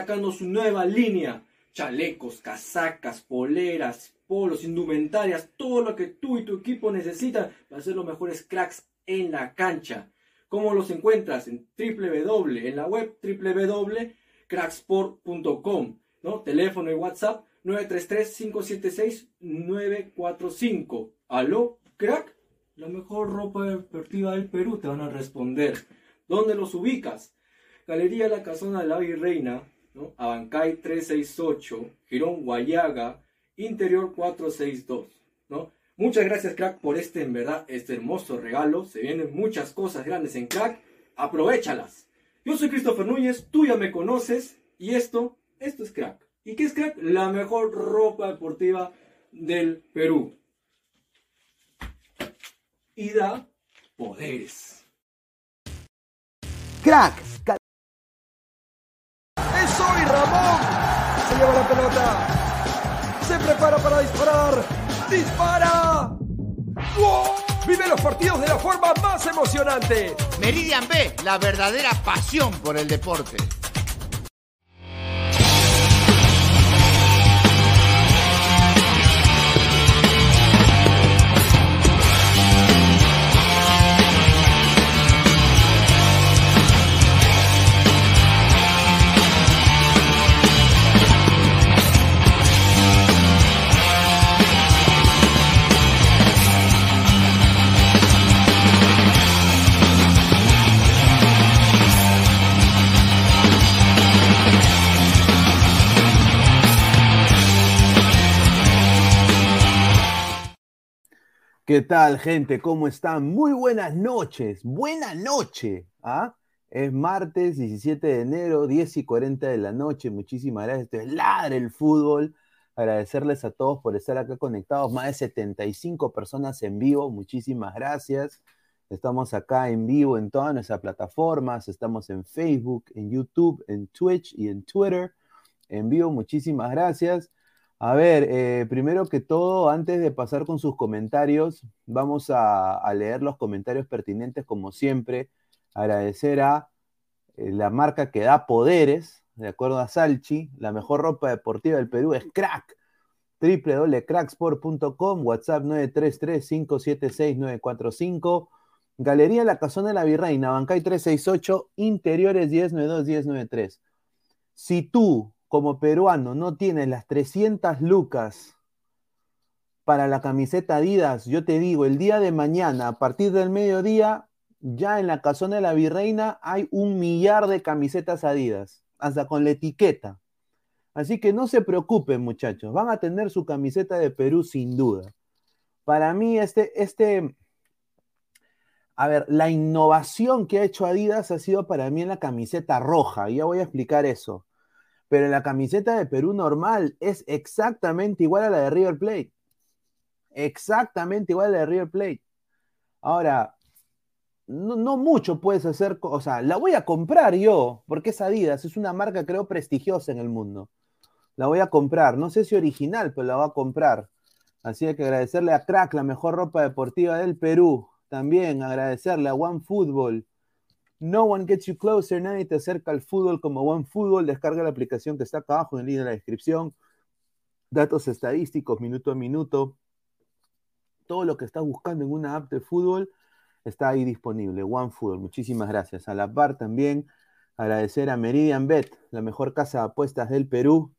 Sacando su nueva línea. Chalecos, casacas, poleras, polos, indumentarias, todo lo que tú y tu equipo necesitan para ser los mejores cracks en la cancha. ¿Cómo los encuentras? En www, en la web www.cracksport.com, ¿no? Teléfono y WhatsApp 933-576-945. ¿Aló, crack? La mejor ropa deportiva del Perú te van a responder. ¿Dónde los ubicas? Galería La Casona de la Virreina, ¿no? Abancay 368, Girón Guayaga, Interior 462, ¿no? Muchas gracias, crack, por este, en verdad, este hermoso regalo. Se vienen muchas cosas grandes en crack. Aprovechalas. Yo soy Christopher Núñez, tú ya me conoces. Y esto, esto es crack. ¿Y qué es crack? La mejor ropa deportiva del Perú. Y da poderes. Crack. Hoy Ramón. Se lleva la pelota. Se prepara para disparar. ¡Dispara! ¡Gol! Vive los partidos de la forma más emocionante. Meridian B, la verdadera pasión por el deporte. ¿Qué tal, gente? ¿Cómo están? Muy buenas noches. Buena noche. ¿ah? Es martes 17 de enero, 10 y 40 de la noche. Muchísimas gracias. Esto es Ladre el Fútbol. Agradecerles a todos por estar acá conectados. Más de 75 personas en vivo. Muchísimas gracias. Estamos acá en vivo en todas nuestras plataformas. Estamos en Facebook, en YouTube, en Twitch y en Twitter. En vivo, muchísimas gracias. A ver, eh, primero que todo, antes de pasar con sus comentarios, vamos a, leer los comentarios pertinentes como siempre. Agradecer a eh, la marca que da poderes, de acuerdo a Salchi, la mejor ropa deportiva del Perú es Crack. www.cracksport.com, WhatsApp 933-576-945, Galería La Casona de la Virreina, Bancay 368, Interiores 1092-1093. Si tú como peruano no tienes las 300 lucas para la camiseta Adidas, yo te digo, el día de mañana, a partir del mediodía, ya en la casona de la Virreina hay un millar de camisetas Adidas, hasta con la etiqueta. Así que no se preocupen, muchachos, van a tener su camiseta de Perú sin duda. Para mí, este, este, a ver, la innovación que ha hecho Adidas ha sido para mí en la camiseta roja, y ya voy a explicar eso pero la camiseta de Perú normal es exactamente igual a la de River Plate. Exactamente igual a la de River Plate. Ahora, no, mucho puedes hacer, o sea, la voy a comprar yo, porque es Adidas, es una marca creo prestigiosa en el mundo. La voy a comprar, no sé si original, pero la voy a comprar. Así que agradecerle a Crack, la mejor ropa deportiva del Perú. También agradecerle a One Football, no one gets you closer, nadie te acerca al fútbol como One Fútbol. Descarga la aplicación que está acá abajo en el link de la descripción. datos estadísticos minuto a minuto. Todo lo que estás buscando en una app de fútbol está ahí disponible. OneFootball, muchísimas gracias. A la par también agradecer a Meridian Bet, la mejor casa de apuestas del Perú.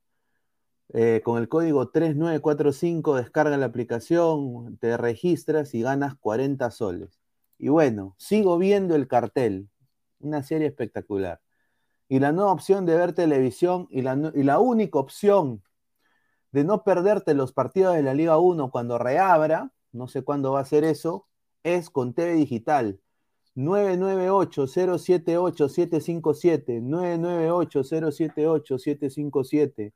Eh, con el código 3945 descarga la aplicación, te registras y ganas 40 soles. Y bueno, sigo viendo el cartel, una serie espectacular. Y la nueva opción de ver televisión y la, y la única opción de no perderte los partidos de la Liga 1 cuando reabra, no sé cuándo va a ser eso, es con TV Digital. 998-078-757, 998-078-757.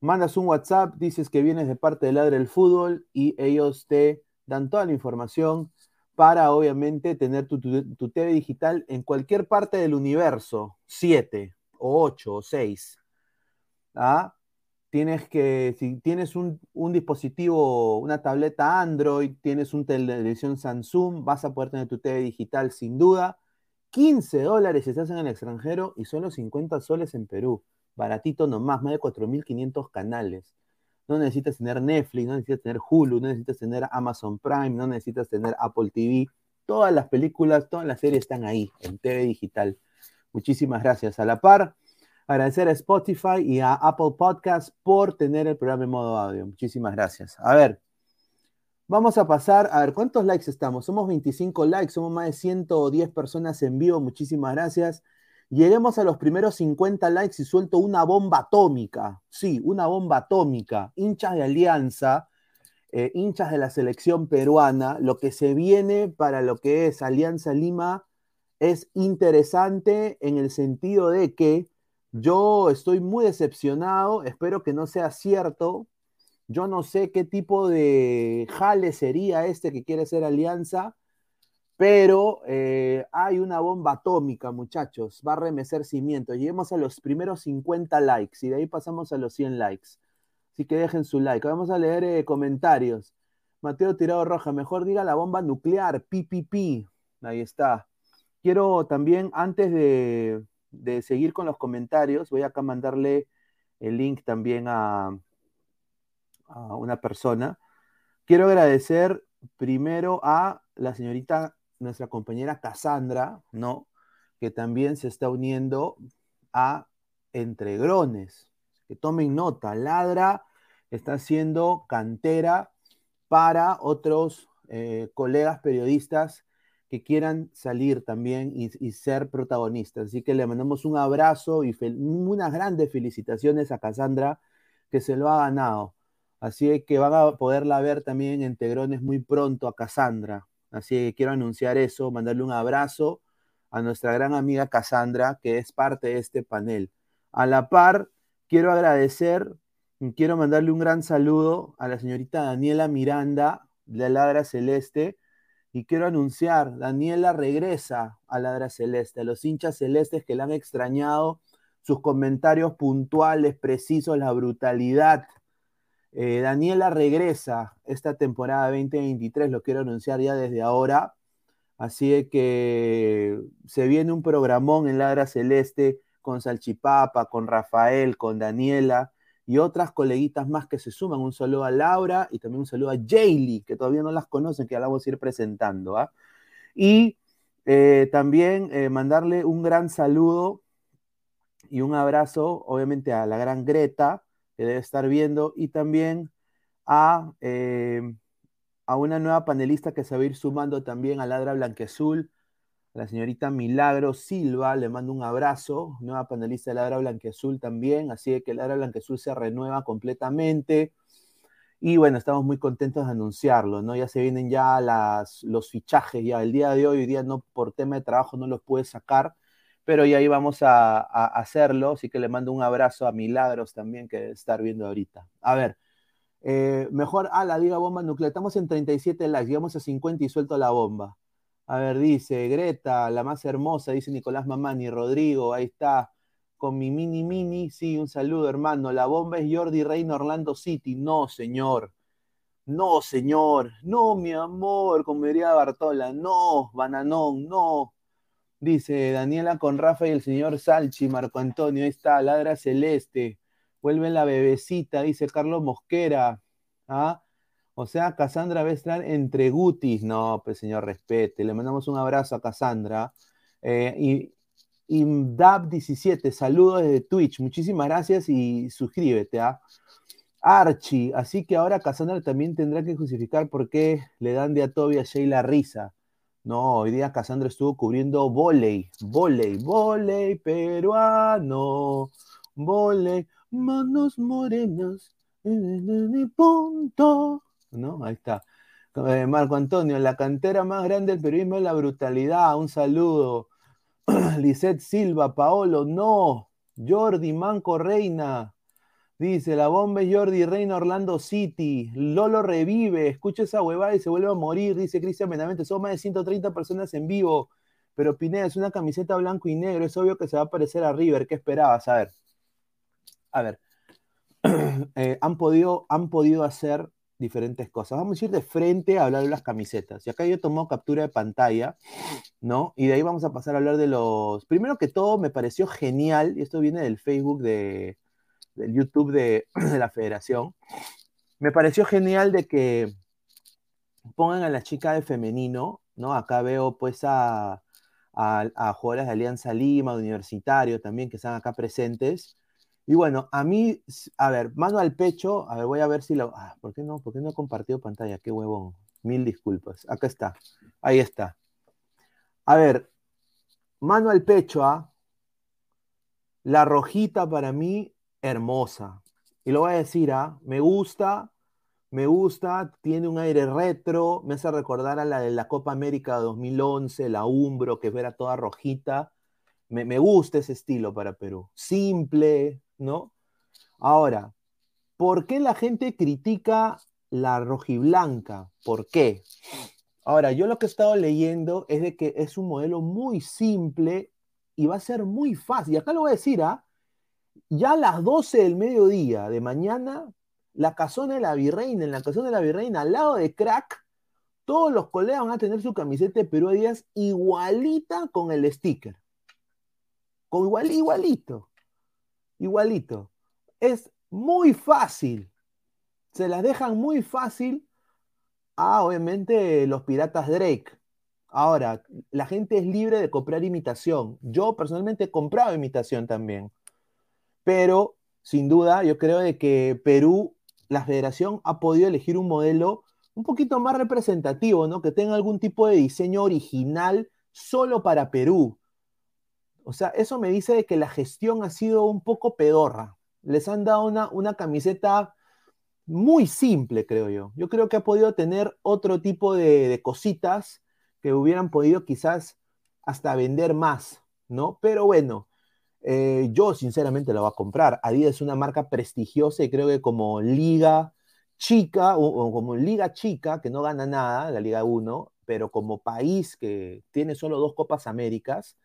Mandas un WhatsApp, dices que vienes de parte del Ladre del Fútbol y ellos te dan toda la información para obviamente tener tu, TV digital en cualquier parte del universo, 7 o 8 o 6. ¿Ah? Tienes que, si tienes un, dispositivo, una tableta Android, tienes una televisión Samsung, vas a poder tener tu TV digital sin duda. 15 dólares si estás en el extranjero y solo 50 soles en Perú. Baratito nomás, más de 4.500 canales no necesitas tener Netflix, no necesitas tener Hulu, no necesitas tener Amazon Prime, no necesitas tener Apple TV. Todas las películas, todas las series están ahí, en TV digital. Muchísimas gracias. A la par, agradecer a Spotify y a Apple Podcast por tener el programa en modo audio. Muchísimas gracias. A ver, vamos a pasar, a ver, ¿cuántos likes estamos? Somos 25 likes, somos más de 110 personas en vivo. Muchísimas gracias. Lleguemos a los primeros 50 likes y suelto una bomba atómica. Sí, una bomba atómica. Hinchas de Alianza, eh, hinchas de la selección peruana, lo que se viene para lo que es Alianza Lima es interesante en el sentido de que yo estoy muy decepcionado, espero que no sea cierto. Yo no sé qué tipo de jale sería este que quiere ser Alianza pero eh, hay una bomba atómica, muchachos. Va a remecer cimientos. Lleguemos a los primeros 50 likes y de ahí pasamos a los 100 likes. Así que dejen su like. Vamos a leer eh, comentarios. Mateo Tirado Roja, mejor diga la bomba nuclear, PPP. Ahí está. Quiero también, antes de, de seguir con los comentarios, voy acá a mandarle el link también a, a una persona. Quiero agradecer primero a la señorita nuestra compañera Cassandra, ¿no? Que también se está uniendo a Entregrones. Que tomen nota, Ladra está haciendo cantera para otros eh, colegas periodistas que quieran salir también y, ser protagonistas. Así que le mandamos un abrazo y unas grandes felicitaciones a Cassandra, que se lo ha ganado. Así que van a poderla ver también en Tegrones muy pronto a Cassandra. Así que quiero anunciar eso, mandarle un abrazo a nuestra gran amiga Cassandra, que es parte de este panel. A la par, quiero agradecer, quiero mandarle un gran saludo a la señorita Daniela Miranda de Ladra Celeste. Y quiero anunciar, Daniela regresa a Ladra Celeste, a los hinchas celestes que la han extrañado, sus comentarios puntuales, precisos, la brutalidad, eh, Daniela regresa esta temporada 2023, lo quiero anunciar ya desde ahora. Así que se viene un programón en Ladra Celeste con Salchipapa, con Rafael, con Daniela y otras coleguitas más que se suman. Un saludo a Laura y también un saludo a Jaylee, que todavía no las conocen, que ya la vamos a ir presentando. ¿ah? Y eh, también eh, mandarle un gran saludo y un abrazo, obviamente, a la gran Greta, que debe estar viendo, y también a, eh, a una nueva panelista que se va a ir sumando también a Ladra Blanquezul, la señorita Milagro Silva, le mando un abrazo, nueva panelista de Ladra Blanquezul también, así que Ladra Blanquezul se renueva completamente. Y bueno, estamos muy contentos de anunciarlo, ¿no? Ya se vienen ya las, los fichajes, ya el día de hoy, hoy día no por tema de trabajo no los puede sacar, pero ya íbamos a, a, hacerlo, así que le mando un abrazo a Milagros también que estar viendo ahorita. A ver, eh, mejor, a la diga bomba nuclear, estamos en 37 likes, llegamos a 50 y suelto la bomba. A ver, dice Greta, la más hermosa, dice Nicolás Mamani, Rodrigo, ahí está, con mi mini mini, sí, un saludo hermano, la bomba es Jordi Reina Orlando City, no señor, no señor, no mi amor, como diría Bartola, no, bananón, no, Dice Daniela con Rafa y el señor Salchi, Marco Antonio, ahí está, ladra celeste. Vuelve la bebecita, dice Carlos Mosquera. ¿Ah? O sea, Cassandra va entre Gutis. No, pues señor, respete. Le mandamos un abrazo a Cassandra. Eh, y, y Dab17, saludos desde Twitch. Muchísimas gracias y suscríbete. ¿ah? Archie, así que ahora Cassandra también tendrá que justificar por qué le dan de a Toby a Sheila risa. No, hoy día Cassandra estuvo cubriendo volei, volei, volei peruano, volei, manos morenas, punto. ¿No? Ahí está. Eh, Marco Antonio, la cantera más grande del periodismo es la brutalidad. Un saludo. Lisette Silva, Paolo, no. Jordi, Manco Reina. Dice, la bomba es Jordi Reina Orlando City. Lolo revive. Escucha esa huevada y se vuelve a morir. Dice Cristian Benavente. Son más de 130 personas en vivo. Pero Pineda es una camiseta blanco y negro. Es obvio que se va a parecer a River. ¿Qué esperabas? A ver. A ver. Eh, han, podido, han podido hacer diferentes cosas. Vamos a ir de frente a hablar de las camisetas. Y acá yo tomo captura de pantalla, ¿no? Y de ahí vamos a pasar a hablar de los... Primero que todo, me pareció genial, y esto viene del Facebook de, del YouTube de, la federación, me pareció genial de que pongan a la chica de femenino, ¿no? Acá veo pues a, a, jugadores de Alianza Lima, de Universitario también, que están acá presentes. Y bueno, a mí, a ver, mano al pecho, a ver, voy a ver si lo... Ah, ¿por qué no? ¿Por qué no he compartido pantalla? Qué huevón. Mil disculpas. Acá está. Ahí está. A ver, mano al pecho, ¿ah? La rojita para mí hermosa. Y lo voy a decir, ¿ah? me gusta, me gusta, tiene un aire retro, me hace recordar a la de la Copa América 2011, la Umbro, que era toda rojita. Me, me gusta ese estilo para Perú. Simple, ¿no? Ahora, ¿por qué la gente critica la rojiblanca? ¿Por qué? Ahora, yo lo que he estado leyendo es de que es un modelo muy simple y va a ser muy fácil. Y acá lo voy a decir, ¿ah? Ya a las 12 del mediodía de mañana, la casona de la virreina, en la casona de la virreina, al lado de Crack, todos los colegas van a tener su camiseta de Perú Díaz igualita con el sticker. Con igual, igualito. Igualito. Es muy fácil. Se las dejan muy fácil a, obviamente, los piratas Drake. Ahora, la gente es libre de comprar imitación. Yo personalmente he comprado imitación también pero sin duda yo creo de que Perú, la federación ha podido elegir un modelo un poquito más representativo, ¿no? Que tenga algún tipo de diseño original solo para Perú. O sea, eso me dice de que la gestión ha sido un poco pedorra. Les han dado una, una camiseta muy simple, creo yo. Yo creo que ha podido tener otro tipo de, de cositas que hubieran podido quizás hasta vender más, ¿no? Pero bueno, eh, yo sinceramente la voy a comprar. Adidas es una marca prestigiosa y creo que como liga chica o, como liga chica que no gana nada, la Liga 1, pero como país que tiene solo dos Copas Américas,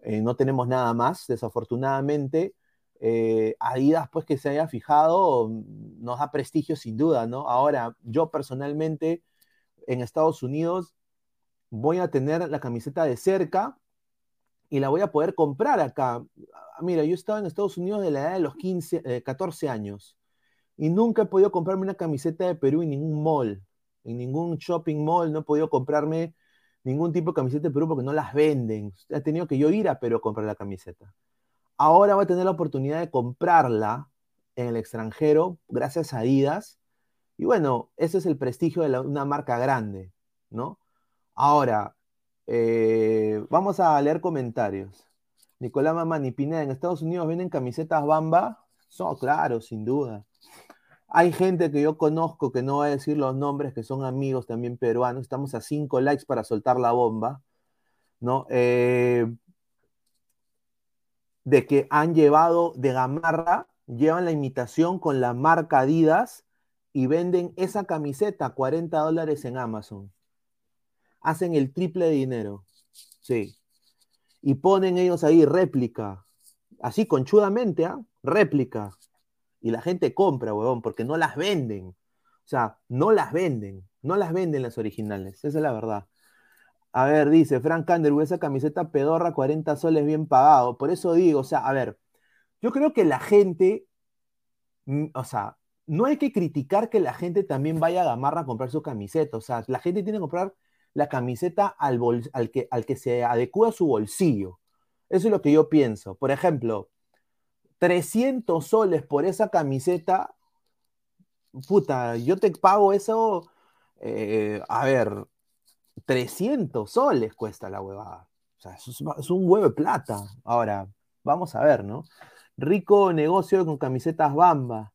eh, no tenemos nada más, desafortunadamente. Eh, Adidas, pues que se haya fijado, mm, nos da prestigio sin duda, ¿no? Ahora, yo personalmente en Estados Unidos voy a tener la camiseta de cerca, y la voy a poder comprar acá. Ah, mira, yo estaba en Estados Unidos de la edad de los 15, 14 eh, años y nunca he podido comprarme una camiseta de Perú en ningún mall, en ningún shopping mall, no he podido comprarme ningún tipo de camiseta de Perú porque no las venden. He tenido que yo ir a Perú a comprar la camiseta. Ahora voy a tener la oportunidad de comprarla en el extranjero gracias a Adidas. Y bueno, ese es el prestigio de una marca grande, ¿no? Ahora, eh, vamos a leer comentarios. Nicolás Mamani Pineda, en Estados Unidos venden camisetas Bamba. Son, claro, sin duda. Hay gente que yo conozco que no va a decir los nombres, que son amigos también peruanos. Estamos a cinco likes para soltar la bomba, ¿no? Eh, de que han llevado de gamarra, llevan la imitación con la marca Adidas y venden esa camiseta a 40 dólares en Amazon hacen el triple de dinero. Sí. Y ponen ellos ahí réplica, así conchudamente, ¿ah? Réplica. Y la gente compra, huevón, porque no las venden. O sea, no las venden. No las venden las originales. Esa es la verdad. A ver, dice Frank Underwood, esa camiseta pedorra, 40 soles bien pagado. Por eso digo, o sea, a ver, yo creo que la gente mm, o sea, no hay que criticar que la gente también vaya a Gamarra a comprar su camiseta. O sea, la gente tiene que comprar la camiseta al, al, que, al que se adecua su bolsillo. Eso es lo que yo pienso. Por ejemplo, 300 soles por esa camiseta, puta, yo te pago eso, eh, a ver, 300 soles cuesta la huevada. O sea, es, es un huevo de plata. Ahora, vamos a ver, ¿no? Rico negocio con camisetas Bamba.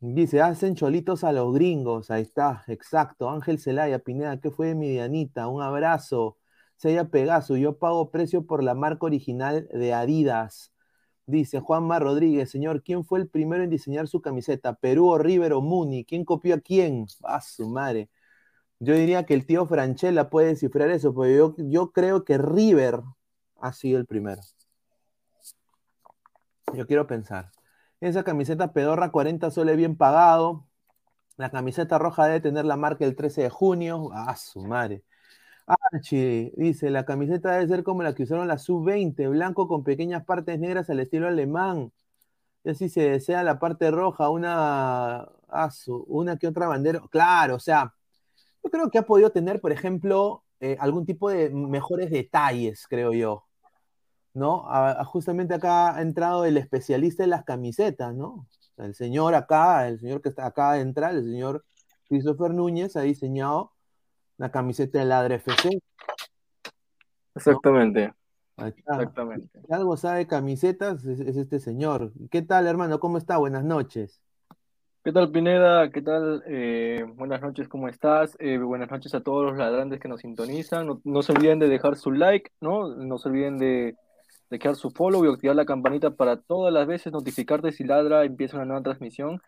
Dice, hacen cholitos a los gringos. Ahí está, exacto. Ángel Celaya, Pineda, ¿qué fue de mi Dianita? Un abrazo. Sella Pegaso, yo pago precio por la marca original de Adidas. Dice Juanma Rodríguez, señor, ¿quién fue el primero en diseñar su camiseta? ¿Perú o River o Muni? ¿Quién copió a quién? A su madre. Yo diría que el tío Franchella puede descifrar eso, porque yo, yo creo que River ha sido el primero. Yo quiero pensar. Esa camiseta pedorra 40 soles bien pagado. La camiseta roja debe tener la marca el 13 de junio. Ah, su madre. Archie dice, la camiseta debe ser como la que usaron la sub-20, blanco con pequeñas partes negras al estilo alemán. Y así se desea la parte roja, una, ah, una que otra bandera. Claro, o sea, yo creo que ha podido tener, por ejemplo, eh, algún tipo de mejores detalles, creo yo. ¿No? justamente acá ha entrado el especialista en las camisetas, ¿no? El señor acá, el señor que está acá de entrar, el señor Christopher Núñez ha diseñado la camiseta de la FC. Exactamente. Exactamente. Si algo sabe camisetas es, este señor. ¿Qué tal, hermano? ¿Cómo está? Buenas noches. ¿Qué tal, Pineda? ¿Qué tal? Eh, buenas noches, ¿cómo estás? Eh, buenas noches a todos los ladrantes que nos sintonizan. No, no, se olviden de dejar su like, ¿no? No se olviden de de quedar su follow y activar la campanita para todas las veces notificarte si Ladra empieza una nueva transmisión.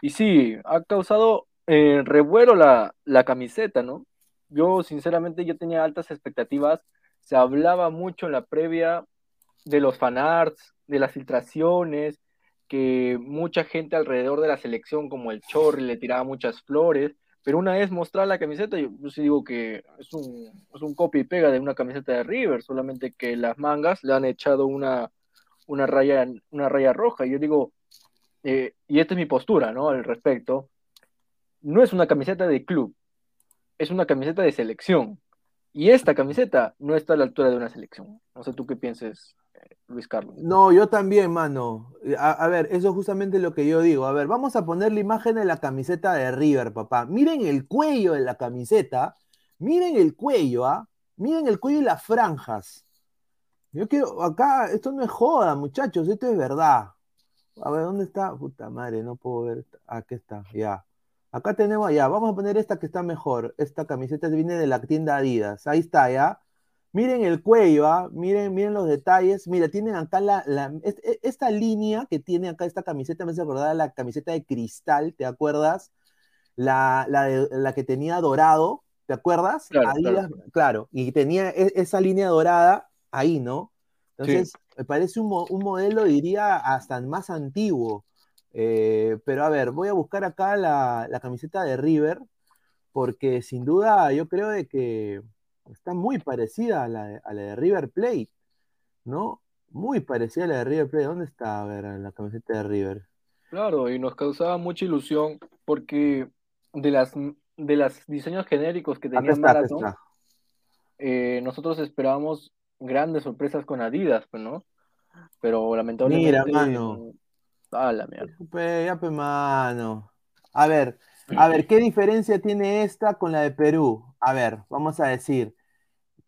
Y sí, ha causado eh, revuelo la, la camiseta, ¿no? Yo, sinceramente, yo tenía altas expectativas. Se hablaba mucho en la previa de los fanarts, de las filtraciones, que mucha gente alrededor de la selección, como el Chorri, le tiraba muchas flores. Pero una vez mostrar la camiseta, yo, sí digo que es un, es un copia y pega de una camiseta de River, solamente que las mangas le han echado una, una, raya, una raya roja. Y yo digo, eh, y esta es mi postura, ¿no? Al respecto, no es una camiseta de club, es una camiseta de selección. Y esta camiseta no está a la altura de una selección. No sé tú qué pienses Luis Carlos. No, yo también, mano. A, ver, eso es justamente lo que yo digo. A ver, vamos a poner la imagen de la camiseta de River, papá. Miren el cuello de la camiseta. Miren el cuello, ¿ah? Miren el cuello y las franjas. Yo quiero, acá, esto no es joda, muchachos, esto es verdad. A ver, ¿dónde está? Puta madre, no puedo ver. Aquí está, ya. Acá tenemos, ya, vamos a poner esta que está mejor. Esta camiseta viene de la tienda Adidas. Ahí está, ya. Miren el cuello, ¿ah? miren, miren los detalles. Mira, tienen acá la, e, esta línea que tiene acá esta camiseta, me hace acordar la camiseta de cristal, ¿te acuerdas? La, la, que tenía dorado, ¿te acuerdas? Claro, claro. y tenía e, esa línea dorada ahí, ¿no? Entonces, me parece un, modelo, diría, hasta más antiguo. Eh, pero a ver, voy a buscar acá la, la camiseta de River, porque sin duda yo creo de que está muy parecida a la, de, River Plate, ¿no? Muy parecida a la de River Plate. ¿Dónde está, a ver, la camiseta de River? Claro, y nos causaba mucha ilusión porque de las de los diseños genéricos que tenía Marathon, eh, nosotros esperábamos grandes sorpresas con Adidas, pues, ¿no? Pero lamentablemente. Mira, mano. Ah, la mierda. ya, mano. A ver, a ver, ¿qué diferencia tiene esta con la de Perú? A ver, vamos a decir.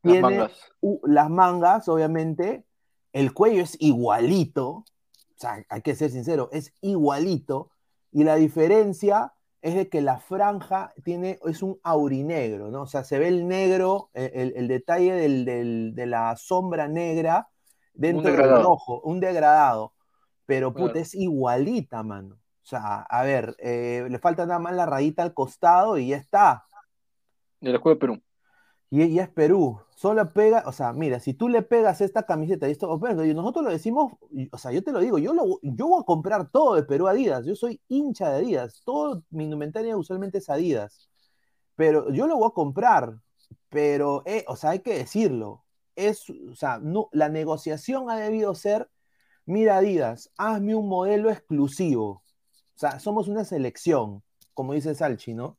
Tiene las mangas, las mangas obviamente. El cuello es igualito. O sea, hay que ser sincero, es igualito. Y la diferencia es de que la franja tiene, es un aurinegro, ¿no? O sea, se ve el negro, el, detalle de la sombra negra dentro del rojo, un degradado. Pero puta, es igualita, mano. O sea, a ver, eh, le falta nada más la rayita al costado y ya está. De la de Perú. Y es Perú. Solo pega, o sea, mira, si tú le pegas esta camiseta y esto, y nosotros lo decimos, o sea, yo te lo digo, yo, lo, yo voy a comprar todo de Perú Adidas. Yo soy hincha de Adidas. Todo mi indumentaria usualmente es Adidas. Pero yo lo voy a comprar. Pero, eh, o sea, hay que decirlo. Es, o sea, no, la negociación ha debido ser, mira Adidas, hazme un modelo exclusivo O sea, somos una selección, como dice Salchi, ¿no?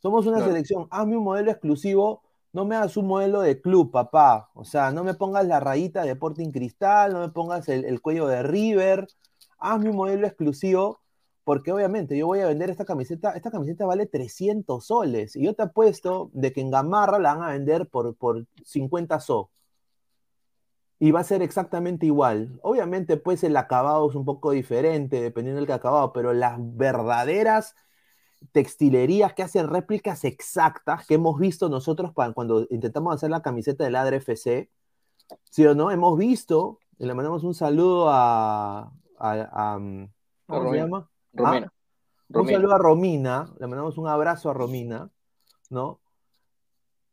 Somos una Claro. selección. Hazme un modelo exclusivo, no me hagas un modelo de club, papá. O sea, no me pongas la rayita de Sporting Cristal, no me pongas el, el cuello de River. Hazme un modelo exclusivo, porque obviamente yo voy a vender esta camiseta. Esta camiseta vale 300 soles. Y yo te apuesto de que en Gamarra la van a vender por, por 50 so. Y va a ser exactamente igual. Obviamente, pues el acabado es un poco diferente, dependiendo del acabado, pero las verdaderas textilerías que hacen réplicas exactas que hemos visto nosotros cuando intentamos hacer la camiseta del Adre FC, ¿sí o no? Hemos visto, y le mandamos un saludo a, a- a- ¿cómo se Romina. llama? Romina. Un Romina. saludo a Romina, le mandamos un abrazo a Romina, ¿no?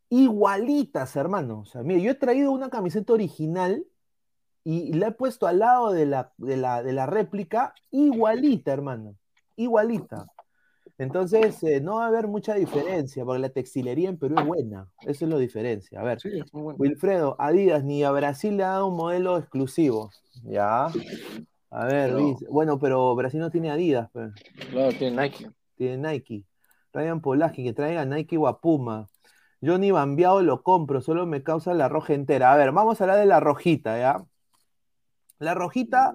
Igualitas, hermano. O sea, mire, yo he traído una camiseta original y la he puesto al lado de la, de la, de la réplica, igualita, hermano. Igualita. Entonces, eh, no va a haber mucha diferencia, porque la textilería en Perú es buena. Eso es la diferencia. A ver, Sí, bueno. Wilfredo, Adidas ni a Brasil le ha dado un modelo exclusivo. Ya. A ver, dice- bueno, pero Brasil no tiene Adidas, pues Claro, tiene Nike. tiene Nike. Ryan Polaski, que traiga Nike o a Puma. Johnny Bambiado lo compro, solo me causa la roja entera. A ver, vamos a hablar de la rojita, ¿ya? La rojita,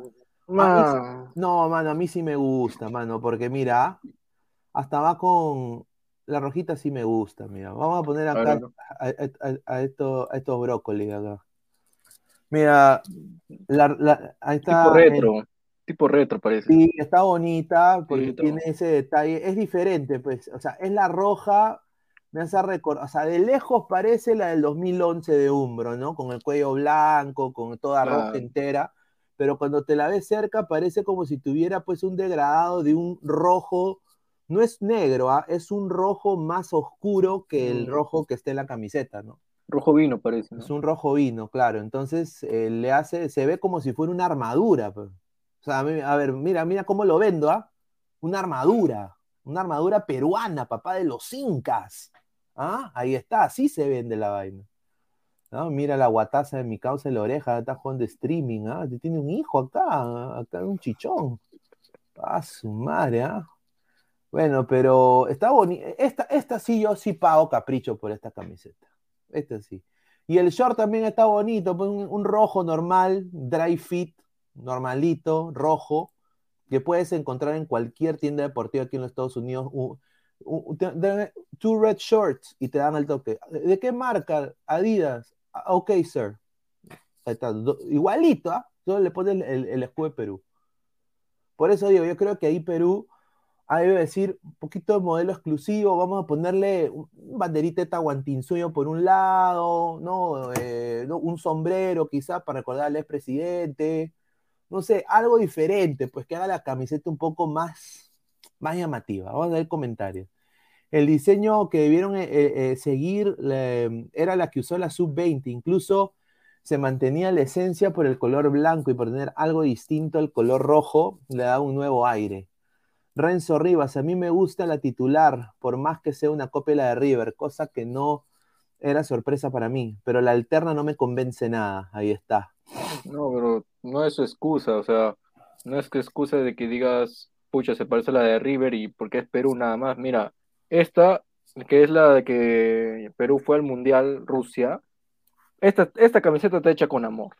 no, mano, a mí sí me gusta, mano, porque mira, hasta va con. La rojita sí me gusta, mira. Vamos a poner acá a, a- a estos brócolis acá. Mira, la, la- ahí está. Tipo retro. Tipo retro parece. Sí, está bonita porque Sí, está tiene ese detalle. Es diferente, pues. O sea, es la roja. Me hace recordar. O sea, de lejos parece la del 2011 de Umbro, ¿no? Con el cuello blanco, con toda roja entera. Pero cuando te la ves cerca, parece como si tuviera, pues, un degradado de un rojo. No es negro, ¿ah? Es un rojo más oscuro que el Mm. rojo que está en la camiseta, ¿no? Rojo vino parece. ¿no? Es un rojo vino, claro. Entonces eh, le hace, se ve como si fuera una armadura. pues. O sea, a, mí- a ver, mira, mira cómo lo vendo, ¿ah? Una armadura, una armadura peruana, papá de los incas. ¿Ah? Ahí está, así se vende la vaina. ¿No? Mira la guataza de mi causa en la oreja, está jugando streaming, ¿ah? Tiene un hijo acá, acá un chichón. A su madre, ¿ah? Bueno, pero está bonita. Esta, esta sí, yo sí pago capricho por esta camiseta. Esta sí. Y el short también está bonito, pues un, rojo normal, dry fit, normalito, rojo, que puedes encontrar en cualquier tienda deportiva aquí en los Estados Unidos. Two red shorts y te dan el toque. ¿De qué marca? Adidas. Ah, Ok, sir. Ahí está, igualito, ¿ah? Solo le pones el escudo de Perú. Por eso digo, yo creo que ahí Perú ah, debe decir un poquito de modelo exclusivo, vamos a ponerle un banderita de Tahuantinsuyo por un lado, ¿no? Eh, un sombrero quizás para recordar al expresidente, no sé, algo diferente, pues que haga la camiseta un poco más, más llamativa. Vamos a ver comentarios. El diseño que debieron eh, eh, seguir era la que usó la sub-20, incluso se mantenía la esencia por el color blanco y por tener algo distinto al color rojo, le da un nuevo aire. Renzo Rivas, a mí me gusta la titular, por más que sea una copia de River, cosa que no era sorpresa para mí, pero la alterna no me convence nada, ahí está. No, pero no es su excusa, o sea, no es que excusa de que digas, pucha, se parece a la de River y porque es Perú nada más. Mira, esta, que es la de que Perú fue al Mundial Rusia, esta, esta camiseta está hecha con amor.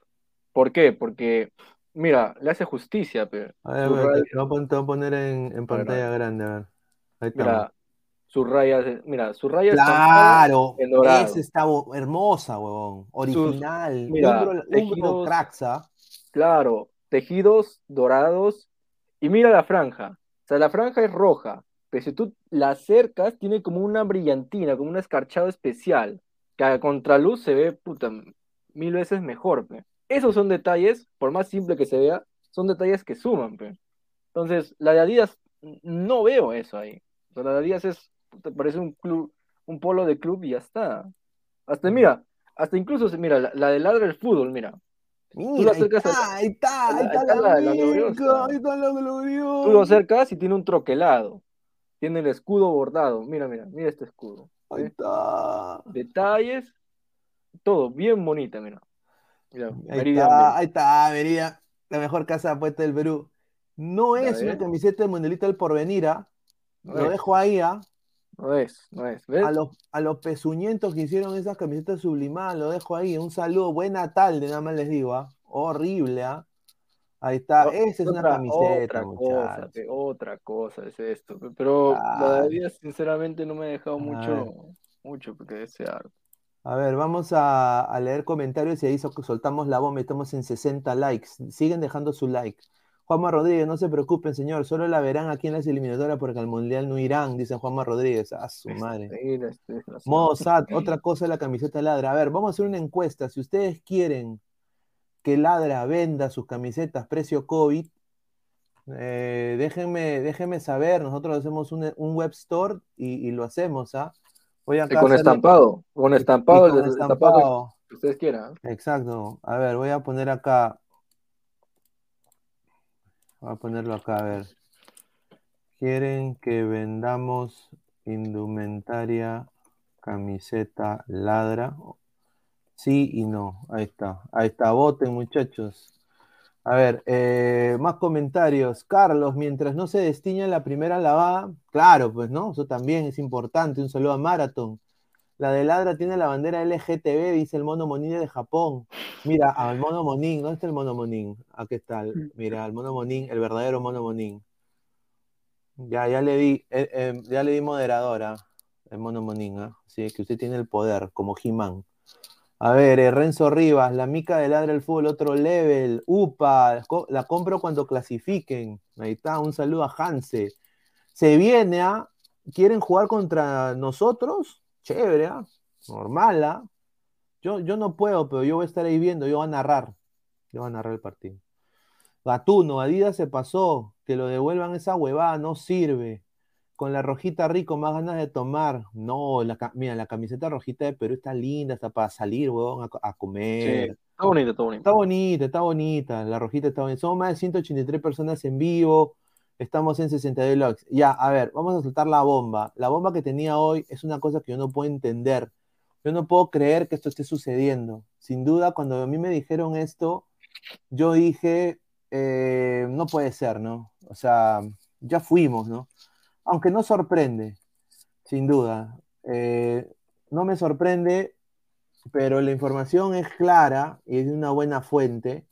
¿Por qué? Porque, mira, le hace justicia, pero A ver, a sus ver, te, voy a pon- te voy a poner en, en pantalla grande, a ver. Ahí estamos. mira, sus rayas, mira, sus rayas Claro, en dorado. esa está hermosa, huevón. Original. mira, Umbro, Umbro tejidos- cracks, ¿ah? Claro, tejidos dorados. Y mira la franja. O sea, la franja es roja. Pero si tú la acercas, tiene como una brillantina, como un escarchado especial. Que a contraluz se ve, puta, mil veces mejor. pe. Esos son detalles, por más simple que se vea, son detalles que suman. Entonces, la de Adidas, no veo eso ahí. O sea, la de Adidas es, puta, parece un club, un polo de club y ya está. Hasta, mira, hasta incluso, se- mira, la, la de Ladra el Fútbol, mira. Mira, lo ahí acercas a- está, ahí está, ahí está la, la- gloriosa. ahí está la gloriosa. Tú lo acercas y tiene un troquelado. Tiene el escudo bordado. Mira, mira, mira este escudo. Ahí ¿eh? está. Detalles, todo bien bonita, mira. Mira, Ahí está, ahí está, la mejor casa de apuesta del Perú. No es una camiseta de Mundialito del Porvenir, ¿ah? No Lo es. dejo ahí, ¿ah? No es, no es. ¿Ves? A los, a los pezuñentos que hicieron esas camisetas sublimadas, lo dejo ahí. Un saludo, buena tarde, nada más les digo, ¿ah? Horrible, ¿ah? Ahí está, esa es una camiseta, otra cosa, otra cosa es esto. pe, Pero Adidas, sinceramente, no me ha dejado mucho, mucho porque desear. A ver, vamos a, a leer comentarios y ahí so- soltamos la bomba, estamos en 60 likes. Siguen dejando su like. Juanma Rodríguez, no se preocupen, señor, solo la verán aquí en las eliminatorias porque al Mundial no irán, dice Juanma Rodríguez. A su madre. Mira, este. Modo SAT, otra cosa la camiseta ladra. A ver, vamos a hacer una encuesta. Si ustedes quieren que ladra venda sus camisetas precio COVID, eh, déjenme, déjenme saber. Nosotros hacemos un, un web store y, y lo hacemos, ¿ah? Voy acá con estampado, con estampado, con el estampado estampado. que ustedes quieran. ¿eh? Exacto. A ver, voy a poner acá. Voy a ponerlo acá, a ver. Quieren que vendamos indumentaria, camiseta, ladra. Sí y no. Ahí está. Ahí está. Voten, muchachos. A ver, eh, más comentarios. Carlos, mientras no se destiña la primera lavada, claro, pues no, eso también es importante. Un saludo a Marathon. La de Ladra tiene la bandera LGTB, dice el mono Monín de Japón. Mira, al mono Monín, ¿dónde está el mono Monín? Aquí está, mira, el mono Monín, el verdadero mono Monín. Ya, ya le di, eh, eh, ya le di moderadora, el mono Monín. Así que usted tiene el poder, como He-Man. A ver, eh, Renzo Rivas, la mica de Ladra el Fútbol, otro level. Upa, la compro cuando clasifiquen. Ahí está, un saludo a Hanse. Se viene a. ¿Quieren jugar contra nosotros? Chévere, ¿ah? Normal, ¿ah? Yo, yo no puedo, pero yo voy a estar ahí viendo, yo voy a narrar. Yo voy a narrar el partido. Gatuno, Adidas se pasó. Que lo devuelvan esa huevada, no sirve. Con la rojita rico, más ganas de tomar. No, la, mira, la camiseta rojita de Perú está linda, está para salir, huevón, a, co- a Sí, comer. está bonito, está bonito. Está bonita, está bonita. La rojita está bonita. Somos más de 183 personas en vivo. Estamos en 62 likes. Ya, a ver, vamos a soltar la bomba. La bomba que tenía hoy es una cosa que yo no puedo entender. Yo no puedo creer que esto esté sucediendo. Sin duda, cuando a mí me dijeron esto, yo dije, eh, no puede ser, ¿no? O sea, ya fuimos, ¿no? Aunque no sorprende, sin duda. Eh, no me sorprende, pero la información es clara y es de una buena fuente.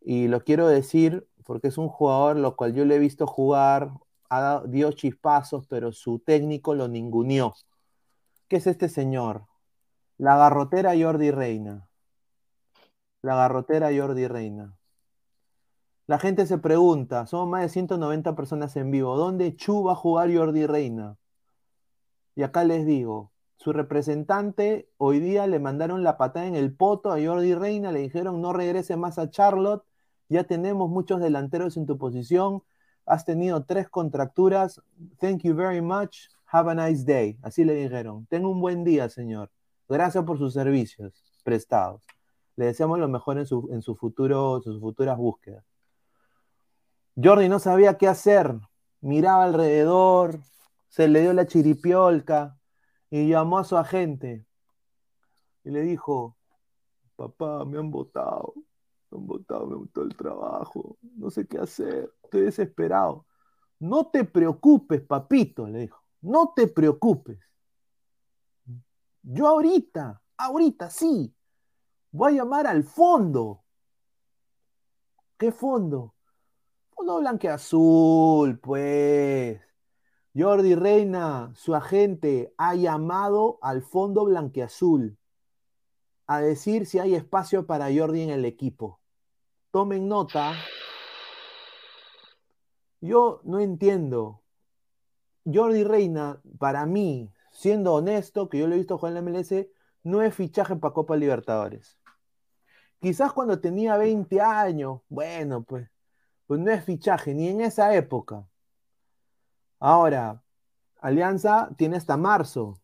Y lo quiero decir porque es un jugador lo cual yo le he visto jugar, ha dado- dio chispazos, pero su técnico lo ninguneó. ¿Qué es este señor? La garrotera Jordi Reina. La garrotera Jordi Reina. La gente se pregunta, somos más de 190 personas en vivo, ¿dónde Chu va a jugar Jordi Reina? Y acá les digo, su representante hoy día le mandaron la patada en el poto a Jordi Reina, le dijeron no regrese más a Charlotte, ya tenemos muchos delanteros en tu posición, has tenido tres contracturas, thank you very much, have a nice day, así le dijeron, tenga un buen día señor, gracias por sus servicios prestados, le deseamos lo mejor en su, en su futuro, sus futuras búsquedas. Jordi no sabía qué hacer, miraba alrededor, se le dio la chiripiolca y llamó a su agente y le dijo, papá, me han votado, me han votado, me botó el trabajo, no sé qué hacer, estoy desesperado. No te preocupes, papito, le dijo, no te preocupes. Yo ahorita, ahorita sí, voy a llamar al fondo. ¿Qué fondo? Fondo blanqueazul, pues. Jordi Reina, su agente, ha llamado al fondo blanqueazul a decir si hay espacio para Jordi en el equipo. Tomen nota. Yo no entiendo. Jordi Reina, para mí, siendo honesto, que yo lo he visto jugar en la MLS, no es fichaje para Copa Libertadores. Quizás cuando tenía 20 años, bueno, pues, pues no es fichaje, ni en esa época. Ahora, Alianza tiene hasta marzo.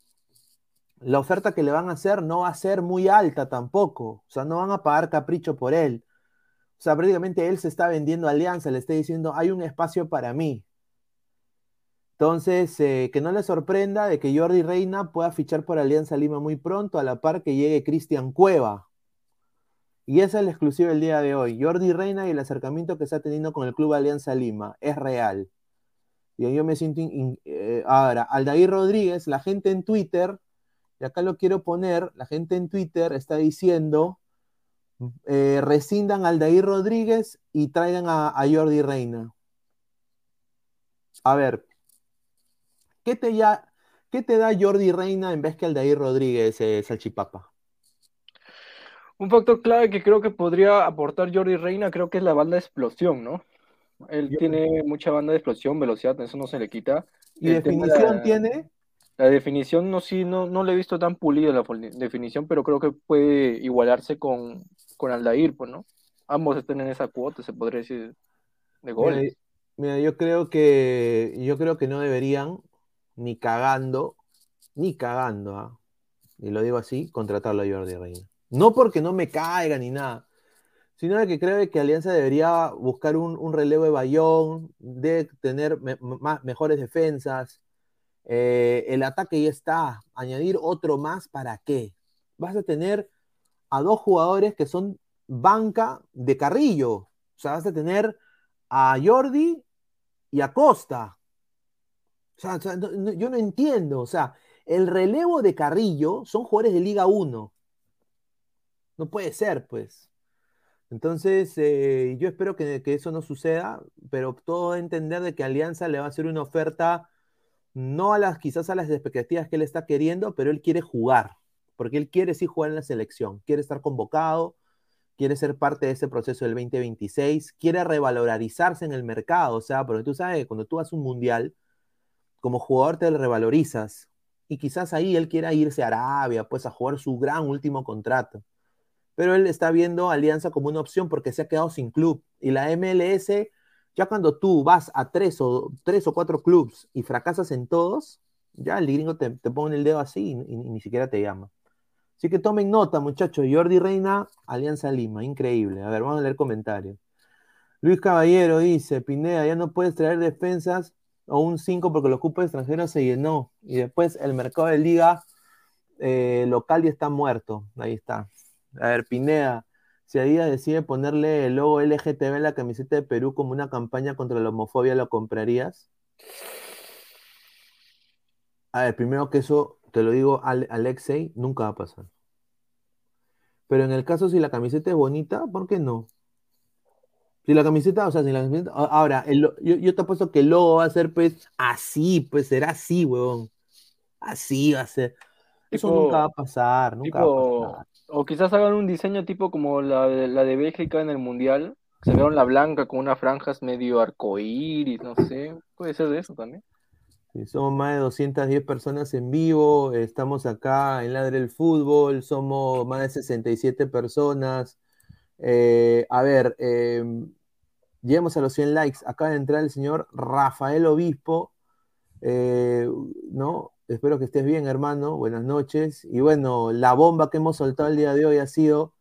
La oferta que le van a hacer no va a ser muy alta tampoco. O sea, no van a pagar capricho por él. O sea, prácticamente él se está vendiendo Alianza, le está diciendo, hay un espacio para mí. Entonces, eh, que no le sorprenda de que Jordi Reina pueda fichar por Alianza Lima muy pronto, a la par que llegue Cristian Cueva. Y esa es la exclusiva del día de hoy. Jordi Reina y el acercamiento que está teniendo con el Club Alianza Lima. Es real. Y yo me siento... Eh, ahora, Aldair Rodríguez, la gente en Twitter, y acá lo quiero poner, la gente en Twitter está diciendo, eh, rescindan Aldair Rodríguez y traigan a, Jordi Reina. A ver, ¿qué te, ya, ¿qué te da Jordi Reina en vez que Aldair Rodríguez, eh, Salchipapa? Un factor clave que creo que podría aportar Jordi Reina, creo que es la banda de explosión, ¿no? Él tiene mucha banda de explosión, velocidad, eso no se le quita. ¿Y definición tiene? La definición no, sí, no, no le he visto tan pulida la definición, pero creo que puede igualarse con, con Aldair, pues, ¿no? Ambos están en esa cuota, se podría decir, de goles. Mira, yo creo que yo creo que no deberían ni cagando, ni cagando, ¿ah? y lo digo así, contratarlo a Jordi Reina. No porque no me caiga ni nada, sino que creo que Alianza debería buscar un, relevo de Bayón, de tener mejores defensas. Eh, el ataque ya está. Añadir otro más, ¿para qué? Vas a tener a dos jugadores que son banca de Carrillo. O sea, vas a tener a Jordi y a Costa. O sea, yo no entiendo. O sea, el relevo de Carrillo son jugadores de Liga 1. No puede ser, pues. Entonces, eh, yo espero que, eso no suceda, pero todo entender de que Alianza le va a hacer una oferta, no a las, quizás a las expectativas que él está queriendo, pero él quiere jugar, porque él quiere sí jugar en la selección, quiere estar convocado, quiere ser parte de ese proceso del 2026, quiere revalorizarse en el mercado, o sea, porque tú sabes, cuando tú vas a un mundial, como jugador te revalorizas, y quizás ahí él quiera irse a Arabia, pues a jugar su gran último contrato pero él está viendo Alianza como una opción porque se ha quedado sin club. Y la MLS, ya cuando tú vas a tres o, tres o cuatro clubes y fracasas en todos, ya el gringo te, te pone el dedo así y, ni siquiera te llama. Así que tomen nota, muchachos. Jordi Reina, Alianza Lima, increíble. A ver, vamos a leer comentarios. Luis Caballero dice, Pineda, ya no puedes traer defensas o un 5 porque los cupos extranjeros se llenó. Y después el mercado de liga eh, local ya está muerto. Ahí está. A ver, Pineda, si Adidas decide ponerle el logo LGTB en la camiseta de Perú como una campaña contra la homofobia, ¿lo comprarías? A ver, primero que eso, te lo digo, Alexei, nunca va a pasar. Pero en el caso si la camiseta es bonita, ¿por qué no? Si la camiseta, o sea, si la camiseta. Ahora, yo, te apuesto que el logo va a ser, pues, así, pues será así, huevón. Así va a ser. Eso nunca va a pasar, nunca va a pasar. O quizás hagan un diseño tipo como la la de Bélgica en el Mundial. Sacaron la blanca con unas franjas medio arcoíris, no sé. Puede ser de eso también. somos más de 210 personas en vivo. Estamos acá en Ladre el Fútbol. Somos más de 67 personas. Eh, a ver, eh, a los 100 likes. Acaba de entrar el señor Rafael Obispo. Eh, ¿no? Espero que estés bien, hermano. Buenas noches. Y bueno, la bomba que hemos soltado el día de hoy ha sido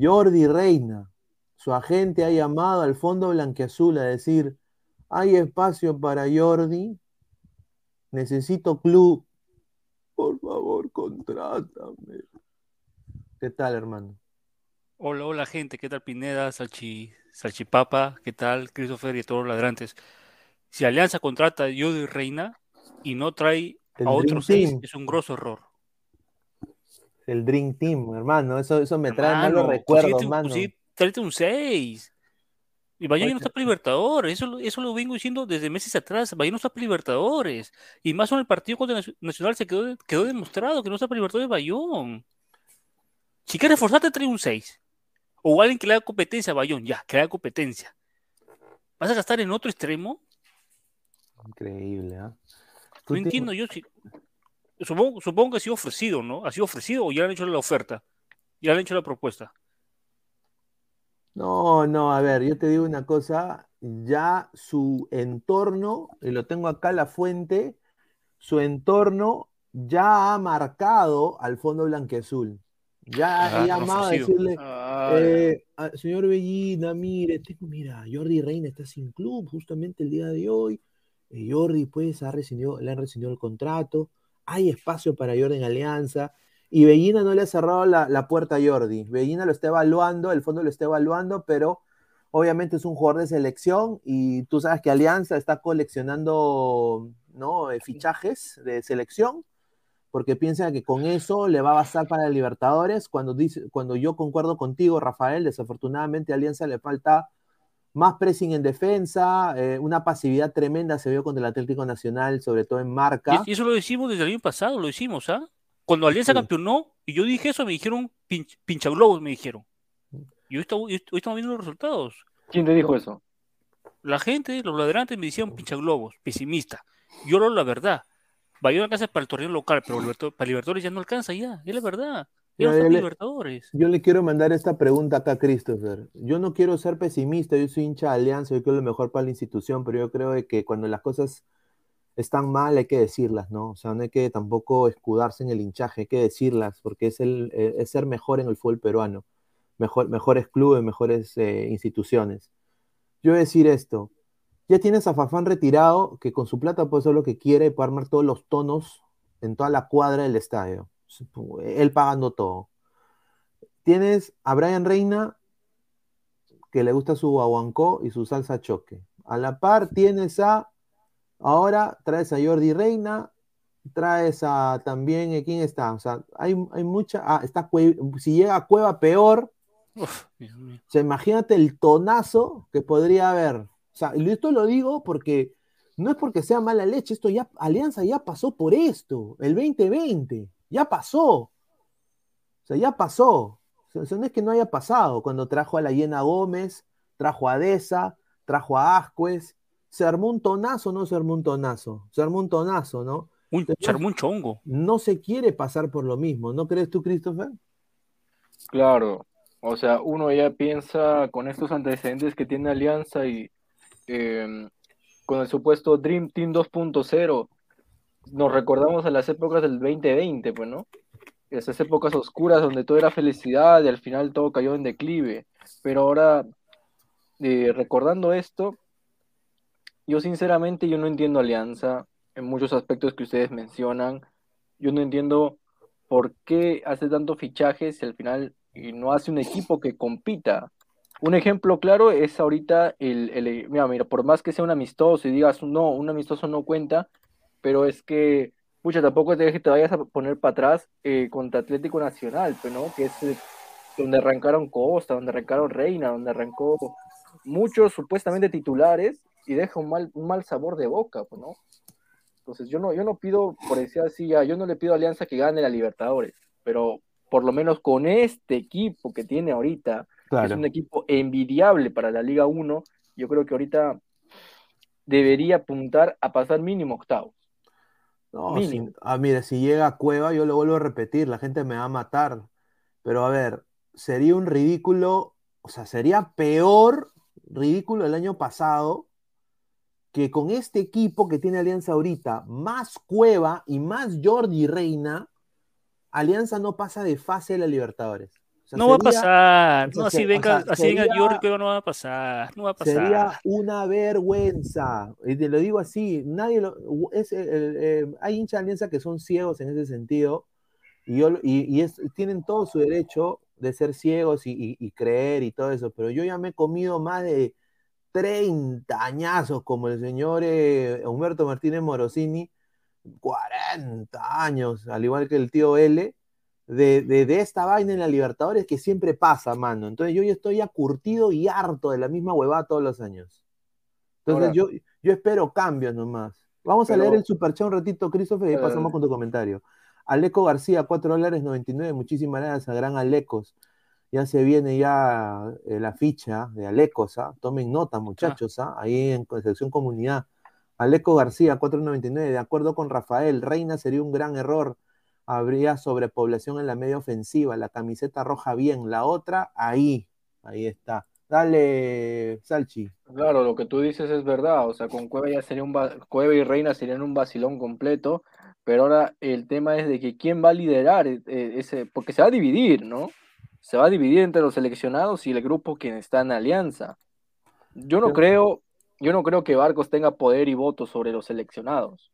Jordi Reina. Su agente ha llamado al Fondo Blanqueazul a decir, hay espacio para Jordi. Necesito club. Por favor, contrátame. ¿Qué tal, hermano? Hola, hola, gente. ¿Qué tal, Pineda, Salchi, Salchipapa? ¿Qué tal, Christopher y todos los ladrantes? Si Alianza contrata a Jordi Reina y no trae a otros seis es un grosso error. El Dream Team, hermano, eso, eso me trae malos recuerdos, hermano. tráete un 6. Y Bayern no está para Libertadores, eso, eso lo vengo diciendo desde meses atrás. Bayern no está para Libertadores. Y más en el partido contra Nacional se quedó, quedó demostrado que no está para Libertadores Bayón. Si quieres reforzarte, trae un 6. O alguien que le haga competencia a Bayón, ya, que le haga competencia. ¿Vas a gastar en otro extremo? Increíble, ¿ah? No entiendo yo si. Supongo, supongo que ha sido ofrecido, ¿no? ¿Ha sido ofrecido o ya le han hecho la oferta? Ya le han hecho la propuesta. No, no, a ver, yo te digo una cosa, ya su entorno, y lo tengo acá la fuente, su entorno ya ha marcado al fondo blanqueazul. Ya ha llamado a decirle, eh, señor Bellina, mire, mira, Jordi Reina está sin club justamente el día de hoy. Jordi pues ha le han rescindido el contrato, hay espacio para Jordi en Alianza, y Bellina no le ha cerrado la, la puerta a Jordi. Bellina lo está evaluando, el fondo lo está evaluando, pero obviamente es un jugador de selección y tú sabes que Alianza está coleccionando ¿no? Eh, fichajes de selección porque piensa que con eso le va a bastar para Libertadores. Cuando, dice, cuando yo concuerdo contigo, Rafael, desafortunadamente a Alianza le falta más pressing en defensa, eh, una pasividad tremenda se vio contra el Atlético Nacional, sobre todo en marca. Y eso lo decimos desde el año pasado, lo decimos, ¿ah? Cuando Alianza Sí. campeonó, y yo dije eso, me dijeron pinch, pinchaglobos, me dijeron. Y hoy, está- hoy estamos viendo los resultados. ¿Quién te dijo eso? La gente, los ladrantes me decían pinchaglobos, pesimista. Yo hablo la verdad. Bayona alcanza para el torneo local, pero Liberto- para Libertadores ya no alcanza ya, es la verdad. Le-. Yo le quiero mandar esta pregunta acá a Christopher. Yo no quiero ser pesimista, yo soy hincha de Alianza, yo quiero lo mejor para la institución, pero yo creo que cuando las cosas están mal hay que decirlas, ¿no? O sea, no hay que tampoco escudarse en el hinchaje, hay que decirlas, porque es, el, eh, es ser mejor en el fútbol peruano, mejor, mejores clubes, mejores eh, instituciones. Yo voy a decir esto, ya tienes a Fafán retirado, que con su plata puede hacer lo que quiera y puede armar todos los tonos en toda la cuadra del estadio. Él pagando todo. Tienes a Brian Reina, que le gusta su aguancó y su salsa choque. A la par tienes a, ahora traes a Jordi Reina, traes a también, eh, ¿quién está? O sea, hay, hay mucha, ah, está si llega a Cueva peor, Uf, Dios mío. o sea, imagínate el tonazo que podría haber. O sea, y esto lo digo porque no es porque sea mala leche, esto ya, Alianza ya pasó por esto, el 2020, ya pasó. O sea, ya pasó. O sea, no es que no haya pasado. Cuando trajo a la Yena Gómez, trajo a Deza, trajo a Ascuez, se armó un tonazo, no se armó un tonazo. Se armó un tonazo, ¿no? Un, Entonces, se armó un chongo. No se quiere pasar por lo mismo, ¿no crees tú, Christopher? Claro, o sea, uno ya piensa con estos antecedentes que tiene Alianza y eh, con el supuesto Dream Team 2.0, nos recordamos a las épocas del 2020, pues, ¿no? Esas épocas oscuras donde todo era felicidad y al final todo cayó en declive. Pero ahora, eh, recordando esto, yo sinceramente yo no entiendo Alianza en muchos aspectos que ustedes mencionan. Yo no entiendo por qué hace tantos fichajes si al final y no hace un equipo que compita. Un ejemplo claro es ahorita el, el- mira, mira, por más que sea un amistoso y digas no, un amistoso no cuenta, pero es que, pucha, tampoco te, te vayas a poner para atrás eh, contra Atlético Nacional, pues, ¿no? Que es eh, donde arrancaron Costa, donde arrancaron Reina, donde arrancó muchos supuestamente titulares y deja un mal, un mal sabor de boca, pues, ¿no? Entonces yo no, yo no pido, por decir así, ya, yo no le pido a Alianza que gane la Libertadores, pero por lo menos con este equipo que tiene ahorita, que es un equipo envidiable para la Liga 1, yo creo que ahorita debería apuntar a pasar mínimo octavos. No, si- ah, mire, si llega a Cueva, yo lo vuelvo a repetir, la gente me va a matar. Pero a ver, sería un ridículo, o sea, sería peor ridículo el año pasado que con este equipo que tiene Alianza ahorita, más Cueva y más Jordi Reina, Alianza no pasa de fase de la Libertadores. O sea, No va a pasar. o sea, No, así o venga, sea, así venga sería- Jordi Cueva, no va a pasar. No va a pasar. Sería una vergüenza. Y te lo digo así, nadie lo, es, el- el- eh, hay hinchas de alianza que son ciegos en ese sentido, y, yo, y, y es- tienen todo su derecho de ser ciegos y, y- y creer y todo eso, pero yo ya me he comido más de 30 añazos como el señor eh, Humberto Martínez Morosini, 40 años, al igual que el tío L, de, de, de esta vaina en la Libertadores que siempre pasa, mano. Entonces yo ya estoy ya curtido y harto de la misma huevada todos los años. Entonces Ahora- yo, yo espero cambios nomás. Vamos Pero- a leer el superchat un ratito, Christopher, y Dale, pasamos con tu comentario. Aleco García, 4 dólares 99. Muchísimas gracias a Gran Alecos. Ya se viene ya eh, la ficha de Alecos, ¿ah? Tomen nota, muchachos, ¿ah? Ahí en sección comunidad. Aleco García, 4.99. De acuerdo con Rafael, Reina sería un gran error. Habría sobrepoblación en la media ofensiva. La camiseta roja bien. La otra, ahí. Ahí está. Dale, Salchi. Claro, lo que tú dices es verdad, o sea, con Cueva ya sería un va- Cueva y Reina serían un vacilón completo, pero ahora el tema es de que quién va a liderar eh, ese, porque se va a dividir, ¿no? Se va a dividir entre los seleccionados y el grupo que está en alianza. Yo no creo, yo no creo que Barcos tenga poder y voto sobre los seleccionados.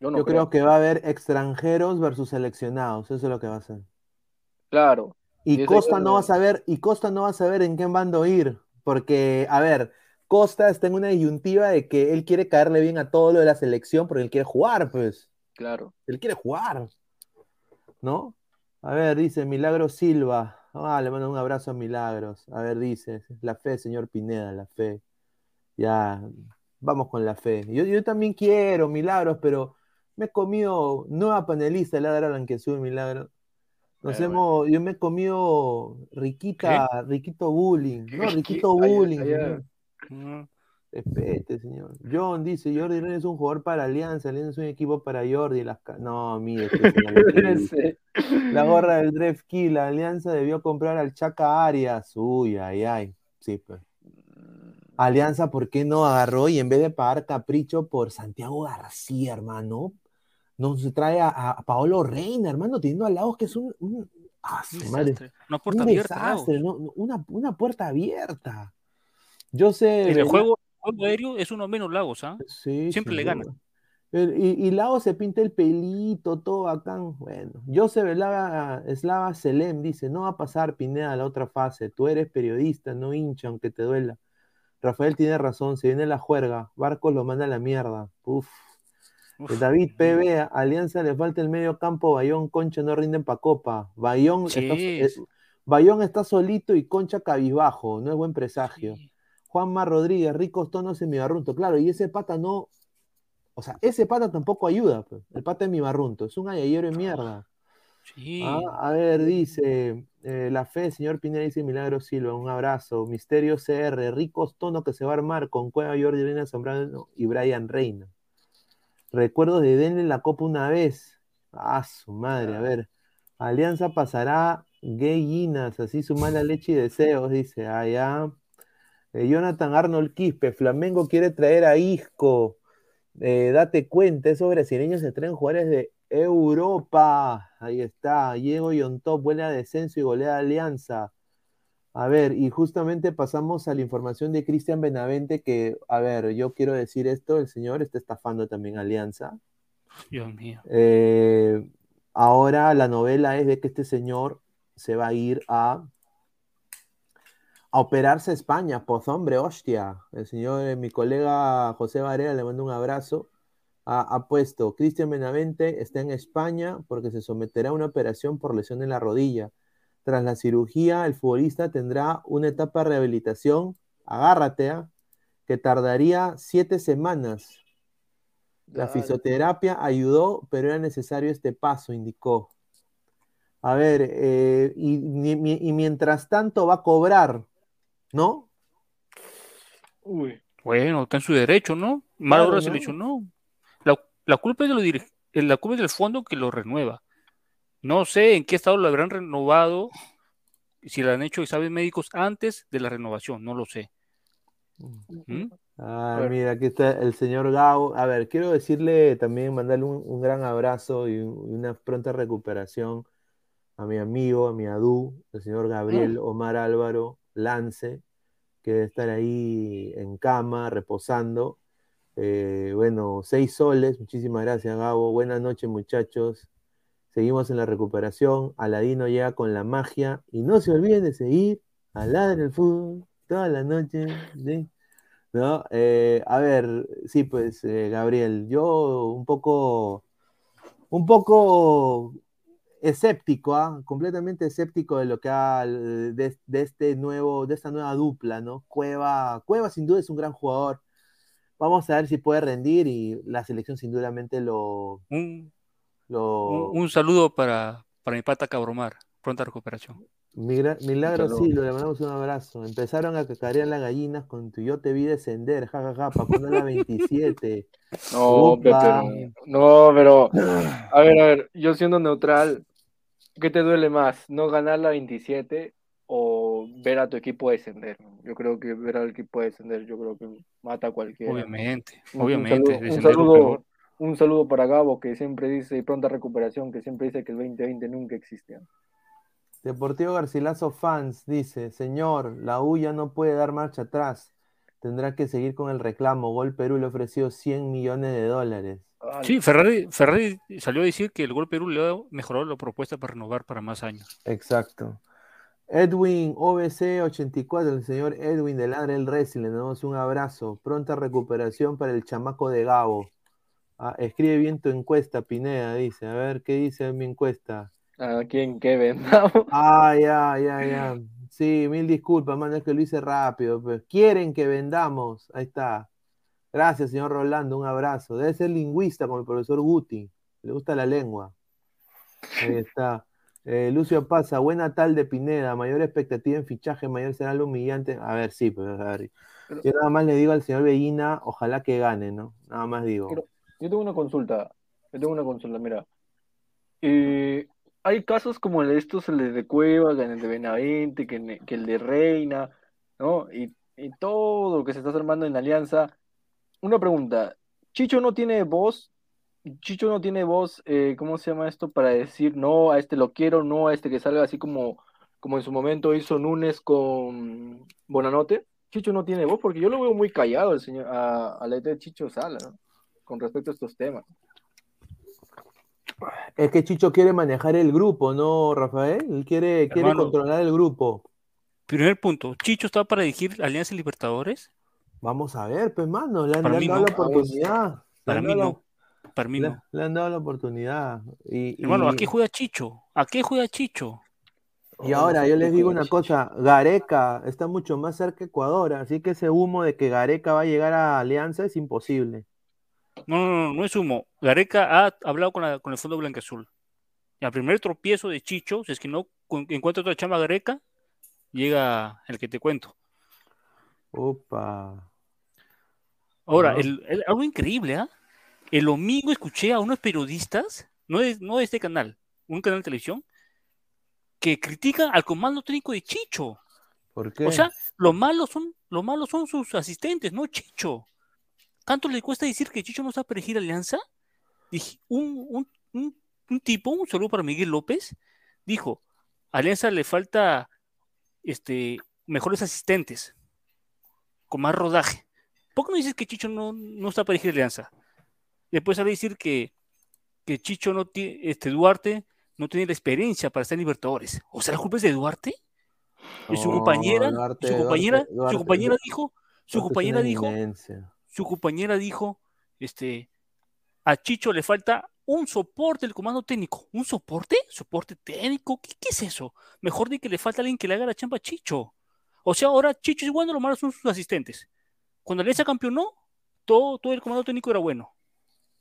Yo no Yo creo creo. que va a haber extranjeros versus seleccionados, eso es lo que va a ser. Claro. Y Costa no va a saber, y Costa no va a saber en qué bando ir, porque, a ver, Costa está en una disyuntiva de que él quiere caerle bien a todo lo de la selección, porque él quiere jugar, pues, Claro. él quiere jugar, ¿no? A ver, dice Milagro Silva, ah, le mando un abrazo a Milagros, a ver, dice, la fe, señor Pineda, la fe, ya, vamos con la fe. Yo, yo también quiero Milagros, pero me he comido nueva panelista, la de Blanquezú, Milagros. Nos Eh, hemos, yo me he comido riquita, riquito bullying, no, riquito bullying. Mm, Respete, señor. John dice, Jordi Reyes es un jugador para Alianza, Alianza es un equipo para Jordi. Las no, mire, este La gorra del Dref Key, la Alianza debió comprar al Chaca Arias. Uy, ay, ay. Sí, pues. Alianza, ¿por qué no agarró y en vez de pagar capricho por Santiago García, hermano? No se trae a, a Paolo Reina, hermano, teniendo a Lagos que es un, un- ah, desastre. Una puerta un abierta. desastre, Lagos. ¿no? una, una puerta abierta. Yo sé. En el juego, juego aéreo es uno menos Lagos, ¿ah? Sí, Siempre le gana. El- Y, y Lago se pinta el pelito, todo bacán. Bueno, Joseph Eslava, Eslava Selem dice: No va a pasar Pineda a la otra fase. Tú eres periodista, no hincha, aunque te duela. Rafael tiene razón, se viene la juerga. Barcos lo manda a la mierda. Uf. Uf. David PB, a Alianza le falta el medio campo. Bayón, Concha no rinden pa' copa. Bayón, Sí, está, eh. Bayón está solito y Concha cabizbajo. No es buen presagio. Sí. Juanma Rodríguez, ricos tonos en mi barrunto. Claro, y ese pata no. O sea, ese pata tampoco ayuda. pues. El pata es mi barrunto. Es un ayayero en mierda. Sí. Ah, a ver, dice eh, la fe, señor Pineda dice Milagro Silva, un abrazo. Misterio CR, ricos tonos que se va a armar con Cueva Jordi Reina Zambrano y Brian Reina. Recuerdos de denle la copa una vez. Ah, su madre, a ver. Alianza pasará gayinas, así su mala leche y deseos, dice. Ah, ya. Eh, Jonathan Arnold Quispe, Flamengo quiere traer a Isco. Eh, date cuenta, esos brasileños se traen jugadores de Europa. Ahí está. Diego Yontop, buena descenso y golea Alianza. A ver, y justamente pasamos a la información de Cristian Benavente, que, a ver, yo quiero decir esto, el señor está estafando también Alianza. Dios mío. Eh, ahora la novela es de que este señor se va a ir a, a operarse a España, pues hombre, hostia. El señor, eh, mi colega José Varela, le mando un abrazo. Ha puesto, Cristian Benavente está en España porque se someterá a una operación por lesión en la rodilla. Tras la cirugía, el futbolista tendrá una etapa de rehabilitación, agárrate, ¿ah? que tardaría siete semanas. La Dale. fisioterapia ayudó, pero era necesario este paso, indicó. A ver, eh, y, mi- mi- y mientras tanto va a cobrar, ¿no? Uy. Bueno, está en su derecho, ¿no? Mal Claro, hora ¿no? se lesionó. La, la culpa es de los dirig- eh, la culpa es del fondo que lo renueva. No sé en qué estado lo habrán renovado, si le han hecho exámenes médicos antes de la renovación, no lo sé. ¿Mm? Ah, mira, aquí está el señor Gao. A ver, quiero decirle también, mandarle un, un gran abrazo y, un- y una pronta recuperación a mi amigo, a mi Adu, el señor Gabriel Omar Álvaro Lance, que debe estar ahí en cama, reposando. Eh, bueno, seis soles, muchísimas gracias, Gabo. Buenas noches, muchachos. Seguimos en la recuperación. Aladino llega con la magia. Y no se olviden de seguir a Ladra el Fútbol toda la noche. ¿No? Eh, a ver, sí, pues, eh, Gabriel, yo un poco, un poco escéptico, ¿ah? completamente escéptico de lo que ha, de, este nuevo, de esta nueva dupla, ¿no? Cueva, Cueva sin duda es un gran jugador. Vamos a ver si puede rendir y la selección sin dudamente lo, Un, lo un, un saludo para, para mi pata Cabromar. Pronta recuperación. Migra- Milagro. Silva, le mandamos un abrazo. Empezaron a cacarear las gallinas con tu yo te vi descender, jajaja, para poner la 27. No, pero, no, pero, a ver, a ver, yo siendo neutral, ¿qué te duele más? ¿No ganar la 27 o ver a tu equipo descender? Yo creo que ver al equipo descender, yo creo que mata a cualquiera. Obviamente, Un- un obviamente. saludo- Un saludo. Un saludo para Gabo, que siempre dice, y pronta recuperación, que siempre dice que el 2020 nunca existió. Deportivo Garcilaso Fans dice, señor, la U ya no puede dar marcha atrás. Tendrá que seguir con el reclamo. Gol Perú le ofreció 100 millones de dólares. Ah, Sí, Ferrari, Ferrari salió a decir que el Gol Perú le ha mejorado la propuesta para renovar para más años. Exacto. Edwin OBC84, el señor Edwin de Ladre el Wrestling, le damos un abrazo. Pronta recuperación para el chamaco de Gabo. Ah, escribe bien tu encuesta, Pineda, dice. A ver, ¿qué dice mi encuesta? ¿A quién qué vendamos? Ah, ya, ya, ya. Sí, mil disculpas, mano, es que lo hice rápido. Pues. Quieren que vendamos. Ahí está. Gracias, señor Rolando, un abrazo. Debe ser lingüista como el profesor Guti. Le gusta la lengua. Ahí está. Eh, Lucio Pasa, buena tal de Pineda, mayor expectativa en fichaje, mayor será lo humillante. A ver, sí, pues, a ver. Pero- Yo nada más le digo al señor Bellina, ojalá que gane, ¿no? Nada más digo. Pero- Yo tengo una consulta. Yo tengo una consulta, mira. Eh, hay casos como el de estos, el de Cueva, el de Benavente, que, el de Reina, ¿no? Y, todo lo que se está armando en alianza. Una pregunta. ¿Chicho no tiene voz? ¿Chicho no tiene voz, eh, ¿cómo se llama esto? Para decir, no, a este lo quiero, no, a este que salga así como, como en su momento hizo Núñez con Bonanote. Chicho no tiene voz porque yo lo veo muy callado el señor, a, a la de Chicho Sala, ¿no? Con respecto a estos temas. Es que Chicho quiere manejar el grupo, ¿no, Rafael? Él quiere, quiere controlar el grupo. Primer punto, Chicho está para dirigir Alianza Libertadores. Vamos a ver, pues, mano, le han, le han dado no. la oportunidad. Le Para han mí dado no. Para mí la- no. Le, le han dado la oportunidad. Y, Hermano, y- ¿a qué juega Chicho? ¿A qué juega Chicho? y ahora yo les digo una cosa, Gareca está mucho más cerca de Ecuador, así que ese humo de que Gareca va a llegar a Alianza es imposible. No, no, no, no es humo. Gareca ha hablado con, la- con el Fondo Blanqueazul. Y al primer tropiezo de Chicho, si es que no cu- encuentra otra chamba Gareca, llega el que te cuento. Opa. Ahora, el- el- algo increíble, ¿ah? El domingo escuché a unos periodistas, no de, no de este canal, un canal de televisión, que critican al comando técnico de Chicho. ¿Por qué? O sea, lo malo son, lo malo son sus asistentes, no Chicho. ¿Tanto le cuesta decir que Chicho no está para elegir alianza? Dije, un, un, un, un tipo, un saludo para Miguel López, dijo, Alianza le falta este, mejores asistentes, con más rodaje. ¿Por qué no dices que Chicho no, no está para elegir alianza? Después sale a decir que, que Chicho no tiene, este Duarte no tiene la experiencia para estar en Libertadores. O sea, la culpa es de Duarte. Y su No, compañera, Duarte- su compañera, Duarte- Duarte- su compañera dijo, su Duarte compañera dijo, eminencia. Su compañera dijo, este, a Chicho le falta un soporte del comando técnico. ¿Un soporte? ¿Soporte técnico? ¿Qué, qué es eso? Mejor de que le falta alguien que le haga la chamba a Chicho. O sea, ahora Chicho es bueno, lo malo son sus asistentes. Cuando Alianza campeonó, todo, todo el comando técnico era bueno.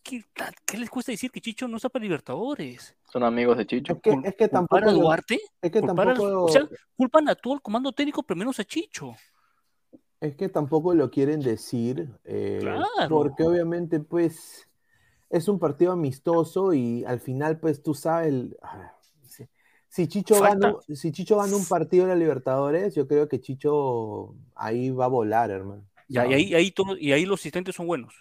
¿Qué, qué les cuesta decir que Chicho no está para Libertadores? Son amigos de Chicho. Es que, es que tampoco. ¿Culpar a Duarte? es que ¿Culpar a- tampoco. o sea, culpan a todo el comando técnico, pero menos a Chicho. Es que tampoco lo quieren decir, eh, Claro. porque obviamente pues es un partido amistoso y al final pues tú sabes, el- a ver, si, si Chicho gana, si Chicho gana un partido en la Libertadores, yo creo que Chicho ahí va a volar, hermano. Y ahí, ahí, todo- y ahí los asistentes son buenos.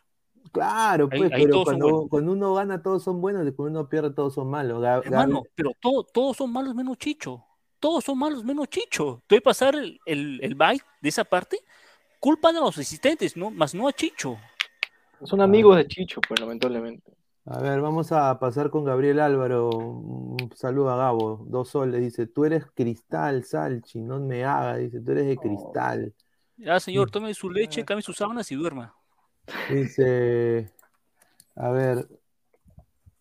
Claro, pues, ahí pero cuando, uno gana todos son buenos y cuando uno pierde todos son malos. Hermano, pero todo- todos son malos menos Chicho. Todos son malos menos Chicho. Te voy a pasar el, el, el de esa parte. Culpan a los asistentes, ¿no? Más no a Chicho. Son amigos de Chicho, pues lamentablemente. A ver, vamos a pasar con Gabriel Álvaro. Un saludo a Gabo. Dos soles. Dice, tú eres cristal, Salchi, no me hagas. Dice, tú eres de cristal. Ya, señor, tome su leche, cambie sus sábanas y duerma. Dice, a ver,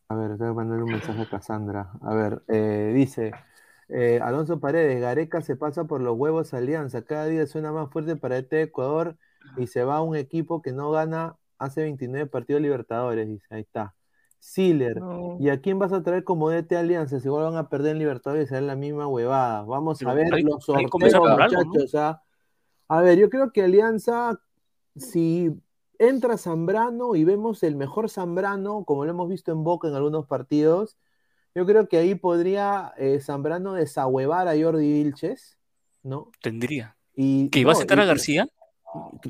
a ver, tengo que mandarle un mensaje a Cassandra. A ver, eh, dice, eh, Alonso Paredes, Gareca se pasa por los huevos Alianza. Cada día suena más fuerte para este Ecuador y se va a un equipo que no gana hace 29 partidos Libertadores. Dice, ahí está. Siller, No. ¿y a quién vas a traer como DT Alianza? Si igual van a perder en Libertadores y será la misma huevada. Vamos a ver hay- los muchachos. ¿ah? A ver, yo creo que Alianza, si entra Zambrano y vemos el mejor Zambrano, como lo hemos visto en Boca en algunos partidos, yo creo que ahí podría eh, Zambrano desahuevar a Jordi Vilches, ¿no? Tendría. Y, ¿Que iba a sentar a García?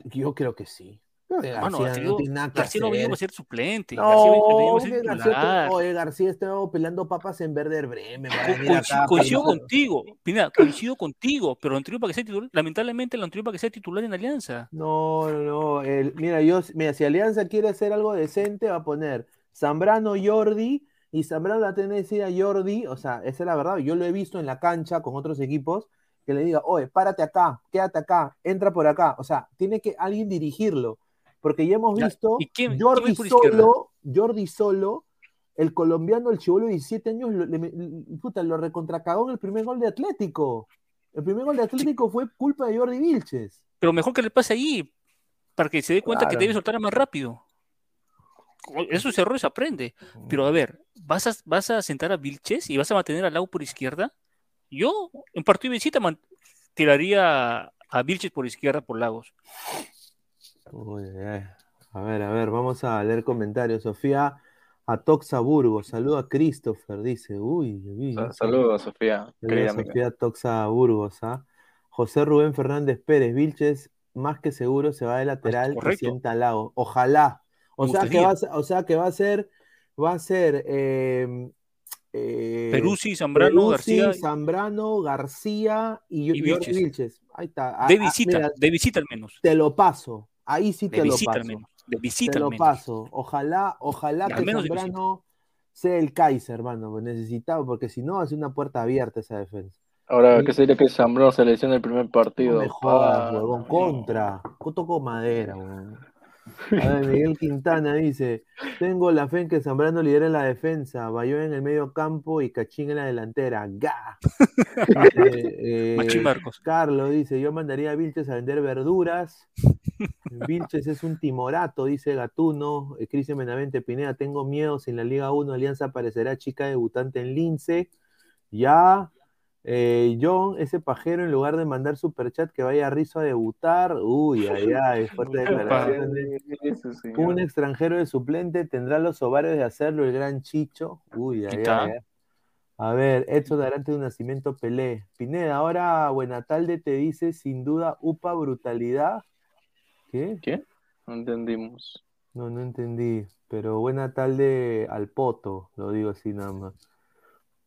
Yo creo que sí. Mano, García García, no tiene nada que García no hacer. va a ser suplente. No, García a ser oye, García está peleando papas en Werder Bremen. Co- coincido, acá, coincido pero- contigo, Pina, coincido contigo, pero anterior para que sea titular, lamentablemente lo anterior para que sea titular en Alianza. No, no, no. el- mira, yo, mira, si Alianza quiere hacer algo decente, va a poner Zambrano, Jordi, y Zambrano la tiene que decir a Jordi, o sea, esa es la verdad, yo lo he visto en la cancha con otros equipos, que le diga, oye, párate acá, quédate acá, entra por acá, o sea, tiene que alguien dirigirlo, porque ya hemos visto ¿y quién- Jordi quién solo, Jordi solo, el colombiano, el chivolo de 17 años, lo, le- puta, lo recontracagó en el primer gol de Atlético. El primer gol de Atlético fue culpa de Jordi Vilches. Pero mejor que le pase ahí, para que se dé cuenta que Claro. debe soltar más rápido. Esos errores aprende. Pero a ver, ¿vas a, vas a sentar a Vilches y vas a mantener al Lau por izquierda? Yo, en partido de visita, man- tiraría a Vilches por izquierda por Lagos. Uy, ay. A ver, a ver, vamos a leer comentarios. Sofía Atoxa Burgos, saluda a Christopher, dice. Uy, uy, Sa- Saludos, Sofía, Saluda querida a amiga. Sofía Toxa Burgos, ¿ah? José Rubén Fernández Pérez, Vilches, más que seguro se va de lateral y sienta al lado. Ojalá. O sea, que va a ser, o sea que va a ser, va a ser eh, eh, Peruzzi, Zambrano, Peruzzi, García. Zambrano, García y, Y Vilches. Vilches. Ahí está. Ah, De ah, mira, de visita al menos. te lo paso. Ahí sí De te lo visita al menos. De visita Te al lo menos. paso. Ojalá, ojalá Al que de. Zambrano sea el Kaiser, hermano. pues Necesitado, porque si no, hace una puerta abierta esa defensa. Ahora. ¿qué sería que Zambrano se lesione el primer partido? No me jodas, Ah, huevón. Contra. Toco madera, huevón. A ver, Miguel Quintana dice: Tengo la fe en que Zambrano lidera la defensa, Bayón en el medio campo y Cachín en la delantera. ¡Ga! Eh, Marcos. Carlos dice: Yo mandaría a Vilches a vender verduras. Vilches es un timorato, dice Gatuno. Eh, Cristian Benavente Pineda, tengo miedo si en la Liga 1 Alianza aparecerá chica debutante en Lince. Ya. Eh, John, ese pajero, en lugar de mandar superchat que vaya a Rizo a debutar. Uy, ay, ay, fuerte señor. Un extranjero de suplente tendrá los ovarios de hacerlo el gran Chicho. Uy, ay, ay. A ver, Edson Arante de Nacimiento Pelé. Pineda, ahora Buenatalde te dice sin duda UPA brutalidad. ¿Qué? ¿Qué? No entendimos. No, no entendí. Pero Buenatalde al poto, lo digo así nada más.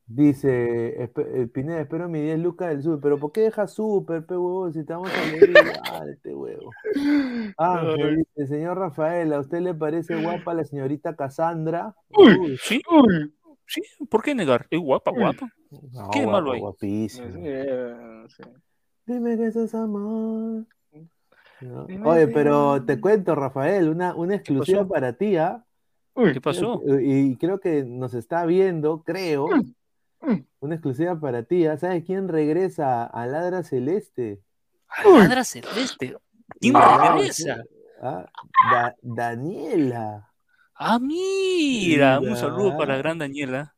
Dice eh, Pineda, espero mi 10 lucas del super. Pero ¿por qué deja super, pe huevo? Si te vamos a leer igual, este huevo. Dice, señor Rafael, ¿a usted le parece guapa la señorita Cassandra? Uy, Sí, sí, ¿por qué negar? Es guapa, guapa. no, ¿Qué de guapa, malo hay? Sí, eh, sí. Dime que eso es amor. Oye, pero te cuento, Rafael, una, una exclusiva para ti, ¿ah? ¿Qué pasó? Y creo que nos está viendo, creo. Mm. Una exclusiva para ti. ¿ah? ¿Sabes quién regresa a Ladra Celeste? Ladra Celeste. ¿Quién Ah, regresa? ah, Da- Daniela. Ah, mira, un saludo para la gran Daniela.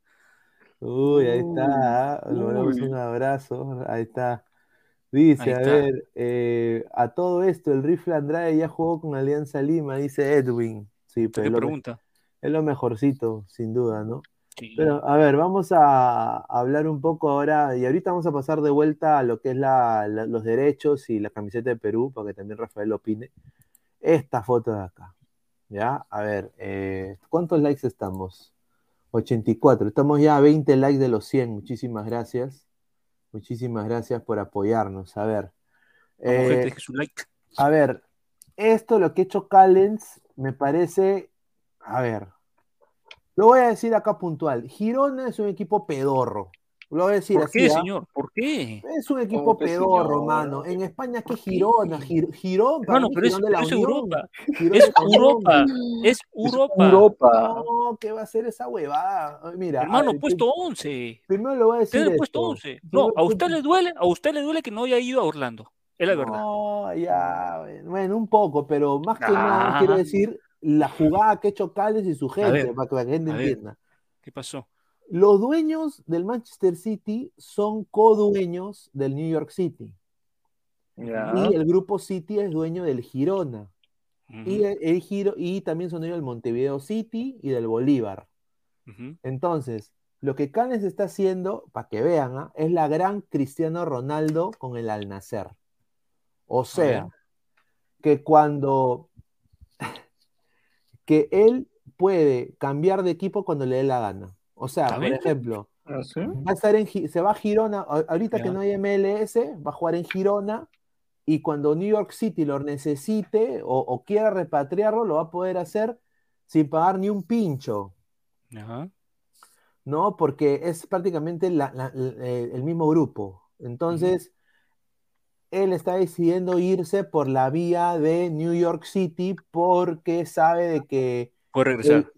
Uy, ahí está. ¿ah? Le mandamos Uy. un abrazo. Ahí está. Dice, Ahí a ver, eh, a todo esto, el rifle Andrade ya jugó con Alianza Lima, dice Edwin. Sí, ¿Qué pero es lo, me- pregunta? es lo mejorcito, sin duda, ¿no? Sí. Pero, a ver, vamos a hablar un poco ahora, y ahorita vamos a pasar de vuelta a lo que es la- la- los derechos y la camiseta de Perú, para que también Rafael opine. Esta foto de acá, ¿ya? A ver, eh, ¿cuántos likes estamos? 84, estamos ya a 20 likes de los 100, muchísimas gracias. Muchísimas gracias por apoyarnos. A ver, eh, gente, su like. a ver, esto lo que ha hecho Callens me parece, a ver, lo voy a decir acá puntual. Girona es un equipo pedorro. Lo voy a decir ¿Por así. qué, ¿ah? señor? ¿Por qué? Es un equipo ¿Cómo que pedorro, señor? mano. En España, ¿qué. Girona? Gir- Girón, mí, pero es, de la es Unión. Europa. Girón Es. Europa. Es Europa. Europa. No, ¿qué va a ser esa huevada? Mira, Hermano, ver, puesto 11. primero le voy a decir Tiene puesto esto. 11. No, a usted le duele, a usted le duele que no haya ido a Orlando. Es la verdad. No, ya, bueno, un poco, pero más que nada Ah. quiero decir la jugada que ha hecho Callens y su gente, ver, para que la gente ver. entienda. ¿Qué pasó? Los dueños del Manchester City son codueños del New York City. Y el grupo City es dueño del Girona. Y, el, el Giro, y también son dueños del Montevideo City y del Bolívar. Entonces, lo que Canes está haciendo, para que vean, ¿ah? es la gran Cristiano Ronaldo con el Al Nacer. O sea, que cuando que él puede cambiar de equipo cuando le dé la gana. O sea, ¿Está por ejemplo, ¿Ah, sí? va a estar en, se va a Girona, ahorita que no hay MLS, va a jugar en Girona y cuando New York City lo necesite o, o quiera repatriarlo, lo va a poder hacer sin pagar ni un pincho. Ajá. ¿no? Porque es prácticamente la- la- la- eh, el mismo grupo. Entonces, él está decidiendo irse por la vía de New York City porque sabe de que Puede regresar.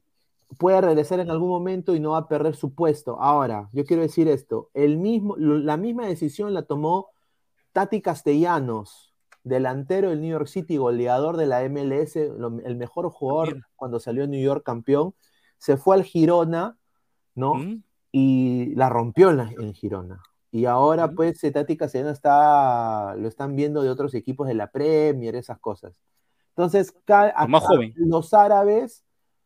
puede regresar en algún momento y no va a perder su puesto. Ahora, yo quiero decir esto, el mismo, la misma decisión la tomó Tati Castellanos, delantero del New York City, goleador de la MLS, lo- el mejor jugador cuando salió New York campeón, se fue al Girona, ¿no? ¿Mm? y la rompió en, la- en Girona. Y ahora, pues, Tati Castellano está, lo están viendo de otros equipos de la Premier, esas cosas. Entonces, más joven. los árabes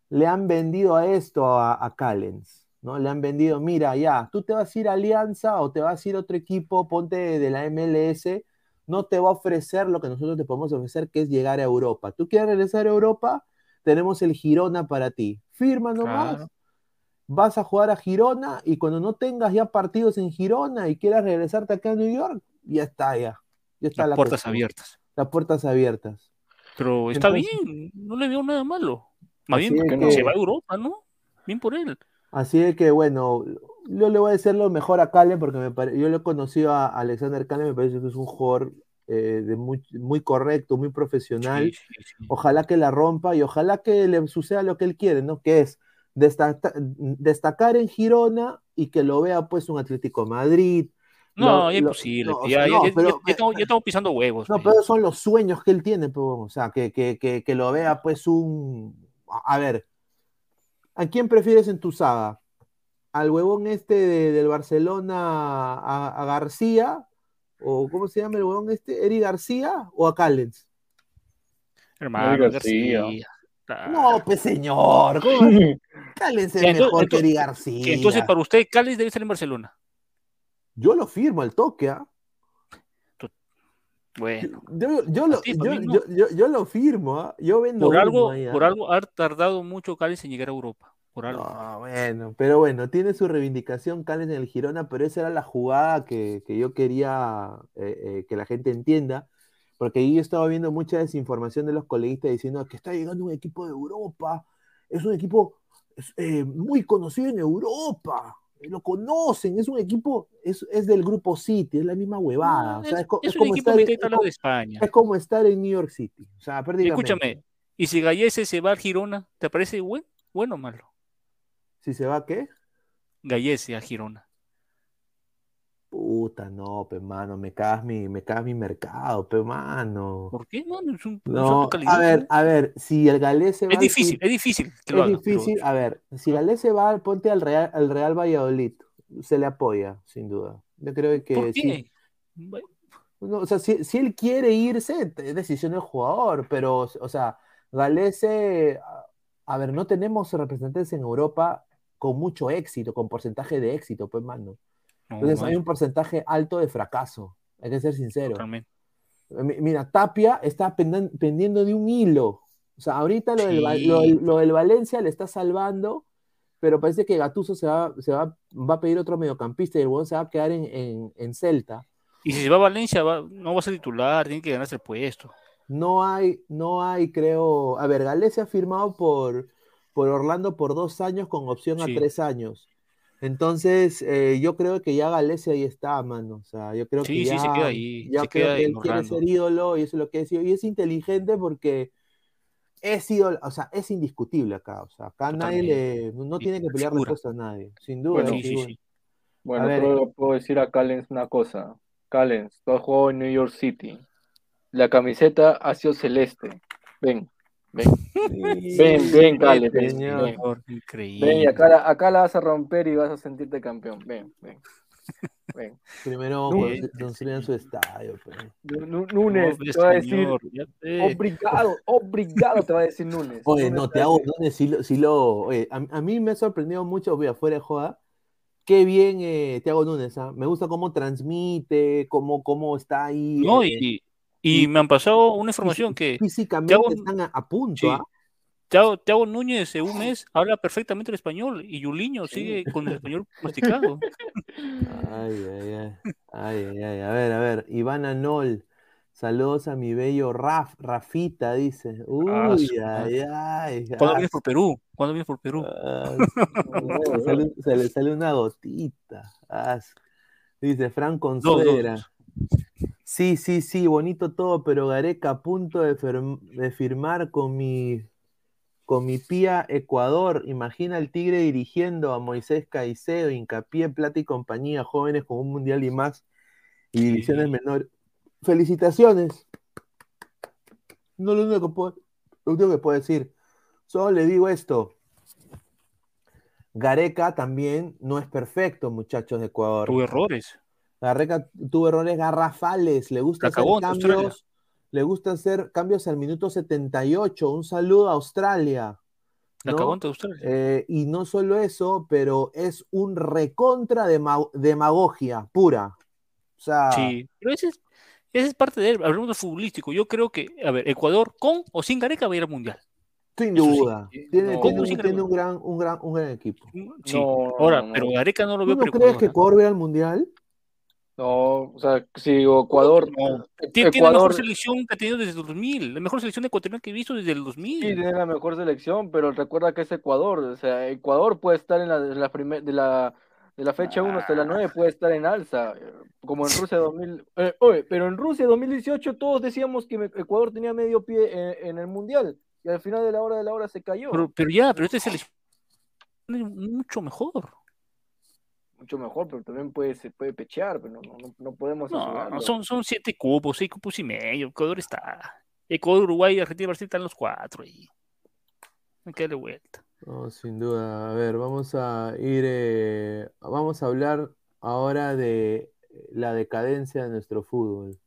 le han vendido a esto a, a Callens, ¿no? Le han vendido, mira, ya, tú te vas a ir a Alianza o te vas a ir a otro equipo, ponte de la MLS, no te va a ofrecer lo que nosotros te podemos ofrecer, que es llegar a Europa. ¿Tú quieres regresar a Europa? Tenemos el Girona para ti. Firma nomás Claro. Vas a jugar a Girona y cuando no tengas ya partidos en Girona y quieras regresarte acá a New York, ya está, ya. Ya está Las la puertas cuestión. abiertas. Las puertas abiertas. Pero está Entonces- bien, no le veo nada malo. Más bien, porque que- se va a Europa, ¿no? Bien por él. Así de que, bueno, yo le voy a decir lo mejor a Calen porque me pare- yo lo he conocido a Alexander Calen, me parece que es un jugador eh, de muy, muy correcto, muy profesional. Sí, sí, sí. Ojalá que la rompa y ojalá que le suceda lo que él quiere, ¿no? Que es destaca- destacar en Girona y que lo vea pues un Atlético Madrid. No, lo- imposible. ya, sea, ya- no, ya- pero- ya- ya estamos, pisando huevos. No, pe. pero son los sueños que él tiene, pues, o sea, que, que, que, que lo vea pues un... A a ver, ¿a quién prefieres en tu saga? ¿Al huevón este de- del Barcelona a, a García? ¿O cómo se llama el huevón este? ¿Eri García o a Callens? Hermano, García. García. No, pues señor, es Ya, entonces- mejor que Que García. entonces, para usted, Cáliz debe estar en Barcelona. Yo lo firmo al toque, ¿ah? Bueno, Yo, yo, lo, ti, yo, no. lo firmo, ¿ah? Yo vendo por algo, ahí, ¿ah? por algo ha tardado mucho Cáliz en llegar a Europa. Por algo. No, bueno, pero bueno, tiene su reivindicación Cales en el Girona, pero esa era la jugada que, que yo quería eh, eh, que la gente entienda, porque yo estaba viendo mucha desinformación de los coleguistas diciendo que está llegando un equipo de Europa, es un equipo eh, muy conocido en Europa, eh, lo conocen, es un equipo, es, es del grupo City, es la misma huevada, No, o sea, es, un como equipo estar, es de España. es como estar en New York City, o sea. Escúchame, y si Gallese se va al Girona, ¿te parece buen- bueno o malo? Si se va, ¿qué? Gallese al Girona. Puta, no, pe mano, me cagas mi, me cagas mi mercado, pe mano. ¿Por qué? No, es un, un No, a ver, a ver, si el Galés se va Es difícil, es difícil que lo es haga, pero- difícil, a ver, si Galés se va, ponte al Real, al Real Valladolid, se le apoya, sin duda. Yo creo que ¿Por sí. qué? Bueno, No, o sea, si, si él quiere irse, es decisión del jugador, pero, o sea, Galese, a, a ver, no tenemos representantes en Europa con mucho éxito, con porcentaje de éxito, pues, mano. Entonces hay un porcentaje alto de fracaso, hay que ser sincero. totalmente. Mi- Mira, Tapia está pendiendo de un hilo. O sea, ahorita lo, Sí. del- lo del Valencia le está salvando, pero parece que Gatuso se va, se va, va a pedir otro mediocampista y el huevón se va a quedar en, en- en Celta. Y si se va a Valencia, va- no va a ser titular, tiene que ganarse el puesto. No hay, no hay, creo. A ver, Galés se ha firmado por, por Orlando por dos años con opción a tres años. Entonces, eh, yo creo que ya Galés ahí está, mano. O sea, yo creo Sí, que sí, ya, se queda ahí, ya se creo queda que él quiere ser ídolo y eso es lo que es. Y es inteligente porque es ídolo, o sea, es indiscutible acá. O sea, acá nadie le, no, tiene que pelear puesto a nadie, sin duda. Bueno, Sí, sí, figura. sí. Bueno, A ver. solo le puedo decir a Callens una cosa. Callens, tú has jugado en New York City. La camiseta ha sido celeste. Ven, ven, ven, ven. Ven, señor. ven. Mejor, Ven, y increíble. acá la, acá la vas a romper y vas a sentirte campeón. Ven, ven. Ven. Primero No, constru- construyan su estadio. pues. Pobre te va a decir, obrigado, obrigado te va a decir Nunes. Oye, no, te te hago, Nunes, sí lo, sí lo- oye, a, a mí me ha sorprendido mucho, voy afuera de joda, qué bien eh, Thiago Nunes, ¿ah? me gusta cómo transmite, cómo, cómo está ahí, No, eh, y, y me han pasado una información que físicamente Thiago- están a, a punto, Sí. ¿ah? Thiago, Thiago Núñez, en un mes, habla perfectamente el español y Yuliño sigue con el español masticado. Ay, ay, ay, ay, ay, ay, a ver, a ver, Iván Anol, Saludos a mi bello Raf, Rafita, dice. Uy, Ah, su ay, ay. ¿Cuándo ah, vienes por Perú? ¿Cuándo vienes por Perú? ah, se, le sale, se le sale una gotita. Ah, dice Fran dos, dos. Sí, sí, sí, bonito todo, pero Gareca a punto de, firm- de firmar con mi, con mi pía Ecuador. Imagina al Tigre dirigiendo a Moisés Caicedo, Hincapié, Plata y compañía, jóvenes con un mundial y más, y divisiones menores. Felicitaciones. No lo único que puedo, lo único que puedo decir. Solo le digo esto. Gareca también no es perfecto, muchachos de Ecuador. Tuvo errores. Gareca tuvo errores garrafales, le gusta hacer Australia. cambios, le gusta hacer cambios al minuto 78. Un saludo a Australia. ¿no? Australia. Eh, y no solo eso, pero es un recontra dema- demagogia pura. O sea, Sí, pero ese es, ese es parte de él. Hablamos de futbolístico. Yo creo que, a ver, Ecuador con o sin Gareca va a ir al mundial. sin sí. duda. Tiene, No. tiene un, tiene gran, un, gran, un gran equipo. Sí. No, Ahora, no, no. pero Gareca no lo ¿Tú veo no por crees que Ecuador. vaya al mundial? No, o sea, si Ecuador. No. Tiene, tiene la mejor Ecuador selección que ha tenido desde el 2000. La mejor selección ecuatoriana que he visto desde el sí 2000. tiene la mejor selección, pero recuerda que es Ecuador. O sea, Ecuador puede estar en la, de la, primer- de la, de la fecha 1 hasta la 9, puede estar en alza. Como en Rusia 2000. eh, oye, pero en Rusia 2018 todos decíamos que Ecuador tenía medio pie en, en el mundial. Y al final de la hora de la hora se cayó. Pero, pero ya, pero esta selección es mucho mejor. Mucho mejor, pero también puede, se puede pechear, pero no, no, no- no podemos No, son, son siete cupos, seis cupos y medio. Ecuador está. Ecuador, Uruguay, Argentina y Brasil están los cuatro ahí. Hay que darle vuelta. No, sin duda. A ver, vamos a ir, eh, vamos a hablar ahora de la decadencia de nuestro fútbol.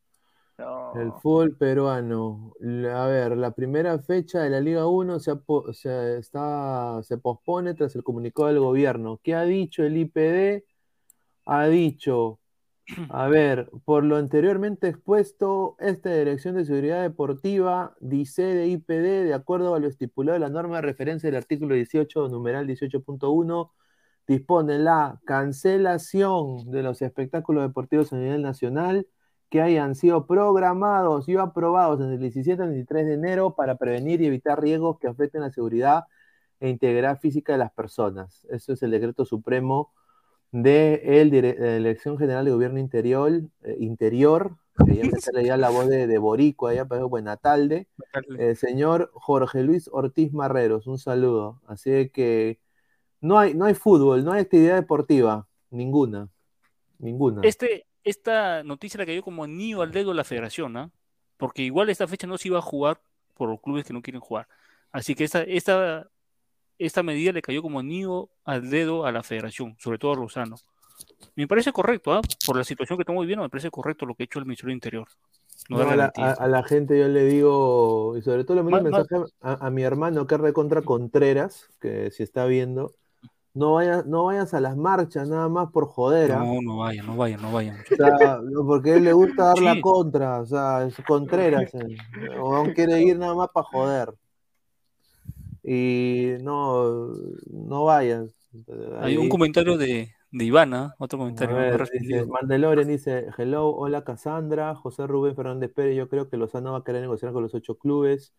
No. El fútbol peruano. A ver, la primera fecha de la Liga 1 se, se, está, se pospone tras el comunicado del gobierno. ¿Qué ha dicho el IPD? Ha dicho, a ver, por lo anteriormente expuesto, esta Dirección de Seguridad Deportiva, dice de IPD, de acuerdo a lo estipulado en la norma de referencia del artículo 18, numeral 18.1, dispone la cancelación de los espectáculos deportivos a nivel nacional que hayan sido programados y aprobados desde el 17 al 23 de enero para prevenir y evitar riesgos que afecten la seguridad e integridad física de las personas. Eso es el decreto supremo de, el la Dirección General de Gobierno Interior, eh, interior ya meterle ya la voz de, de Borico, allá para Buenatalde, el señor Jorge Luis Ortiz Marreros, un saludo. Así que no hay, no hay fútbol, no hay actividad deportiva, ninguna, ninguna. Este, esta noticia la cayó como anillo al dedo a la federación, ¿ah? Porque igual esta fecha no se iba a jugar por los clubes que no quieren jugar. Así que esta, esta, esta medida le cayó como anillo al dedo a la federación, sobre todo a Rosano. Me parece correcto, ¿ah? Por la situación que estamos viviendo, me parece correcto lo que ha hecho el Ministerio del Interior. No No, a, la, garantías. a- a la gente yo le digo, y sobre todo le mando un mensaje a, a mi hermano que recontra Contreras, que si está viendo, no vayas, no vayas a las marchas nada más por joder, ¿ah? No, no vayan, no vayan, no vayan. O sea, porque a él le gusta dar la contra, o sea, es Contreras, eh. o no quiere ir nada más para joder. Y no, no vayas. Hay un comentario de, de Ivana, otro A comentario. ver, dice. Mandalorian dice, hello, hola Cassandra, José Rubén Fernández Pérez, yo creo que Lozano va a querer negociar con los ocho clubes.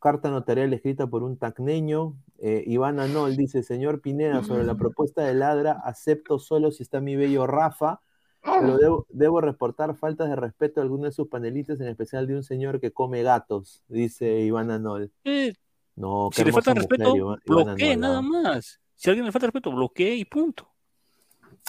Carta notarial escrita por un tacneño. Eh, Iván Anol dice, señor Pineda, sobre la propuesta de Ladra, acepto solo si está mi bello Rafa, pero debo, debo reportar faltas de respeto a algunos de sus panelistas, en especial de un señor que come gatos, dice Iván Anol. Eh, No, si le falta respeto, bloquee Anol, nada ¿ah? más. Si a alguien le falta respeto, bloquee y punto.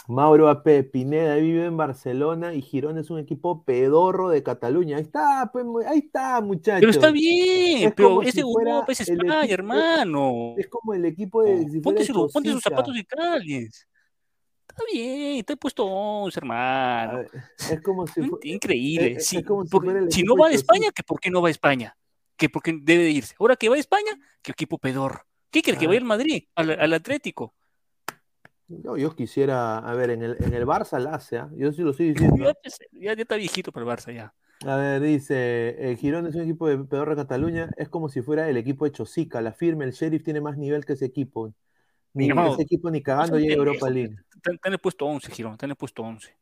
Mauro AP, Pineda vive en Barcelona y Girón es un equipo pedorro de Cataluña. Ahí está, pues, ahí está, muchachos. Pero está bien, Es pero como ese si Europa es España, equipo- hermano. Es como el equipo de. si ponte, su- ponte sus zapatos de Caliens. Está bien, te he puesto 11, A hermano. ver, Es como si Increíble. es- sí, es como si porque el si no va a España, que por qué no va a España? Que porque debe de irse. Ahora que va a España, que equipo pedor. ¿Qué quiere que Ah. vaya al Madrid, al, al Atlético? Yo, yo quisiera, a ver, en el, en el Barça la hace, ¿ah? yo sí lo estoy diciendo. Ya, ya- ya está viejito para el Barça ya. A ver, dice, eh, Girón es un equipo de pedorro de Cataluña, es como si fuera el equipo de Chosica, la firme, el Sheriff tiene más nivel que ese equipo. Ni hermano, ese equipo ni No cagando llega a Europa League. Te te han puesto 11, Girón, te han puesto 11.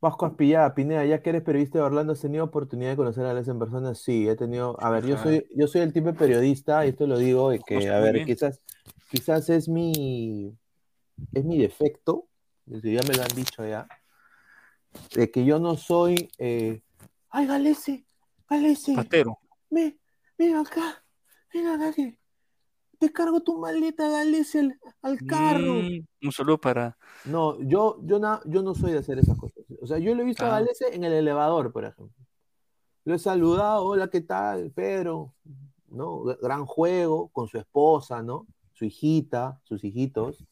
Vasco Aspillada, Pineda, ya que eres periodista de Orlando, ¿has tenido oportunidad de conocer a Alex en persona? Sí, he tenido, a ver, yo soy, yo soy el tipo de periodista, y esto lo digo, y que, a ver, quizás, quizás es mi, es mi defecto, ya me lo han dicho ya, de que yo no soy, eh, ay, Galese, Galese, Patero. me, ven acá, ven acá que te cargo tu maleta, Galese, al, al carro. Mm, un saludo para. No, yo, yo, na- yo no soy de hacer esas cosas. O sea, yo lo he visto a Ah. Galese en el elevador, por ejemplo. Lo he saludado, hola, ¿qué tal, Pedro? ¿No? Gran juego con su esposa, ¿no? Su hijita, sus hijitos.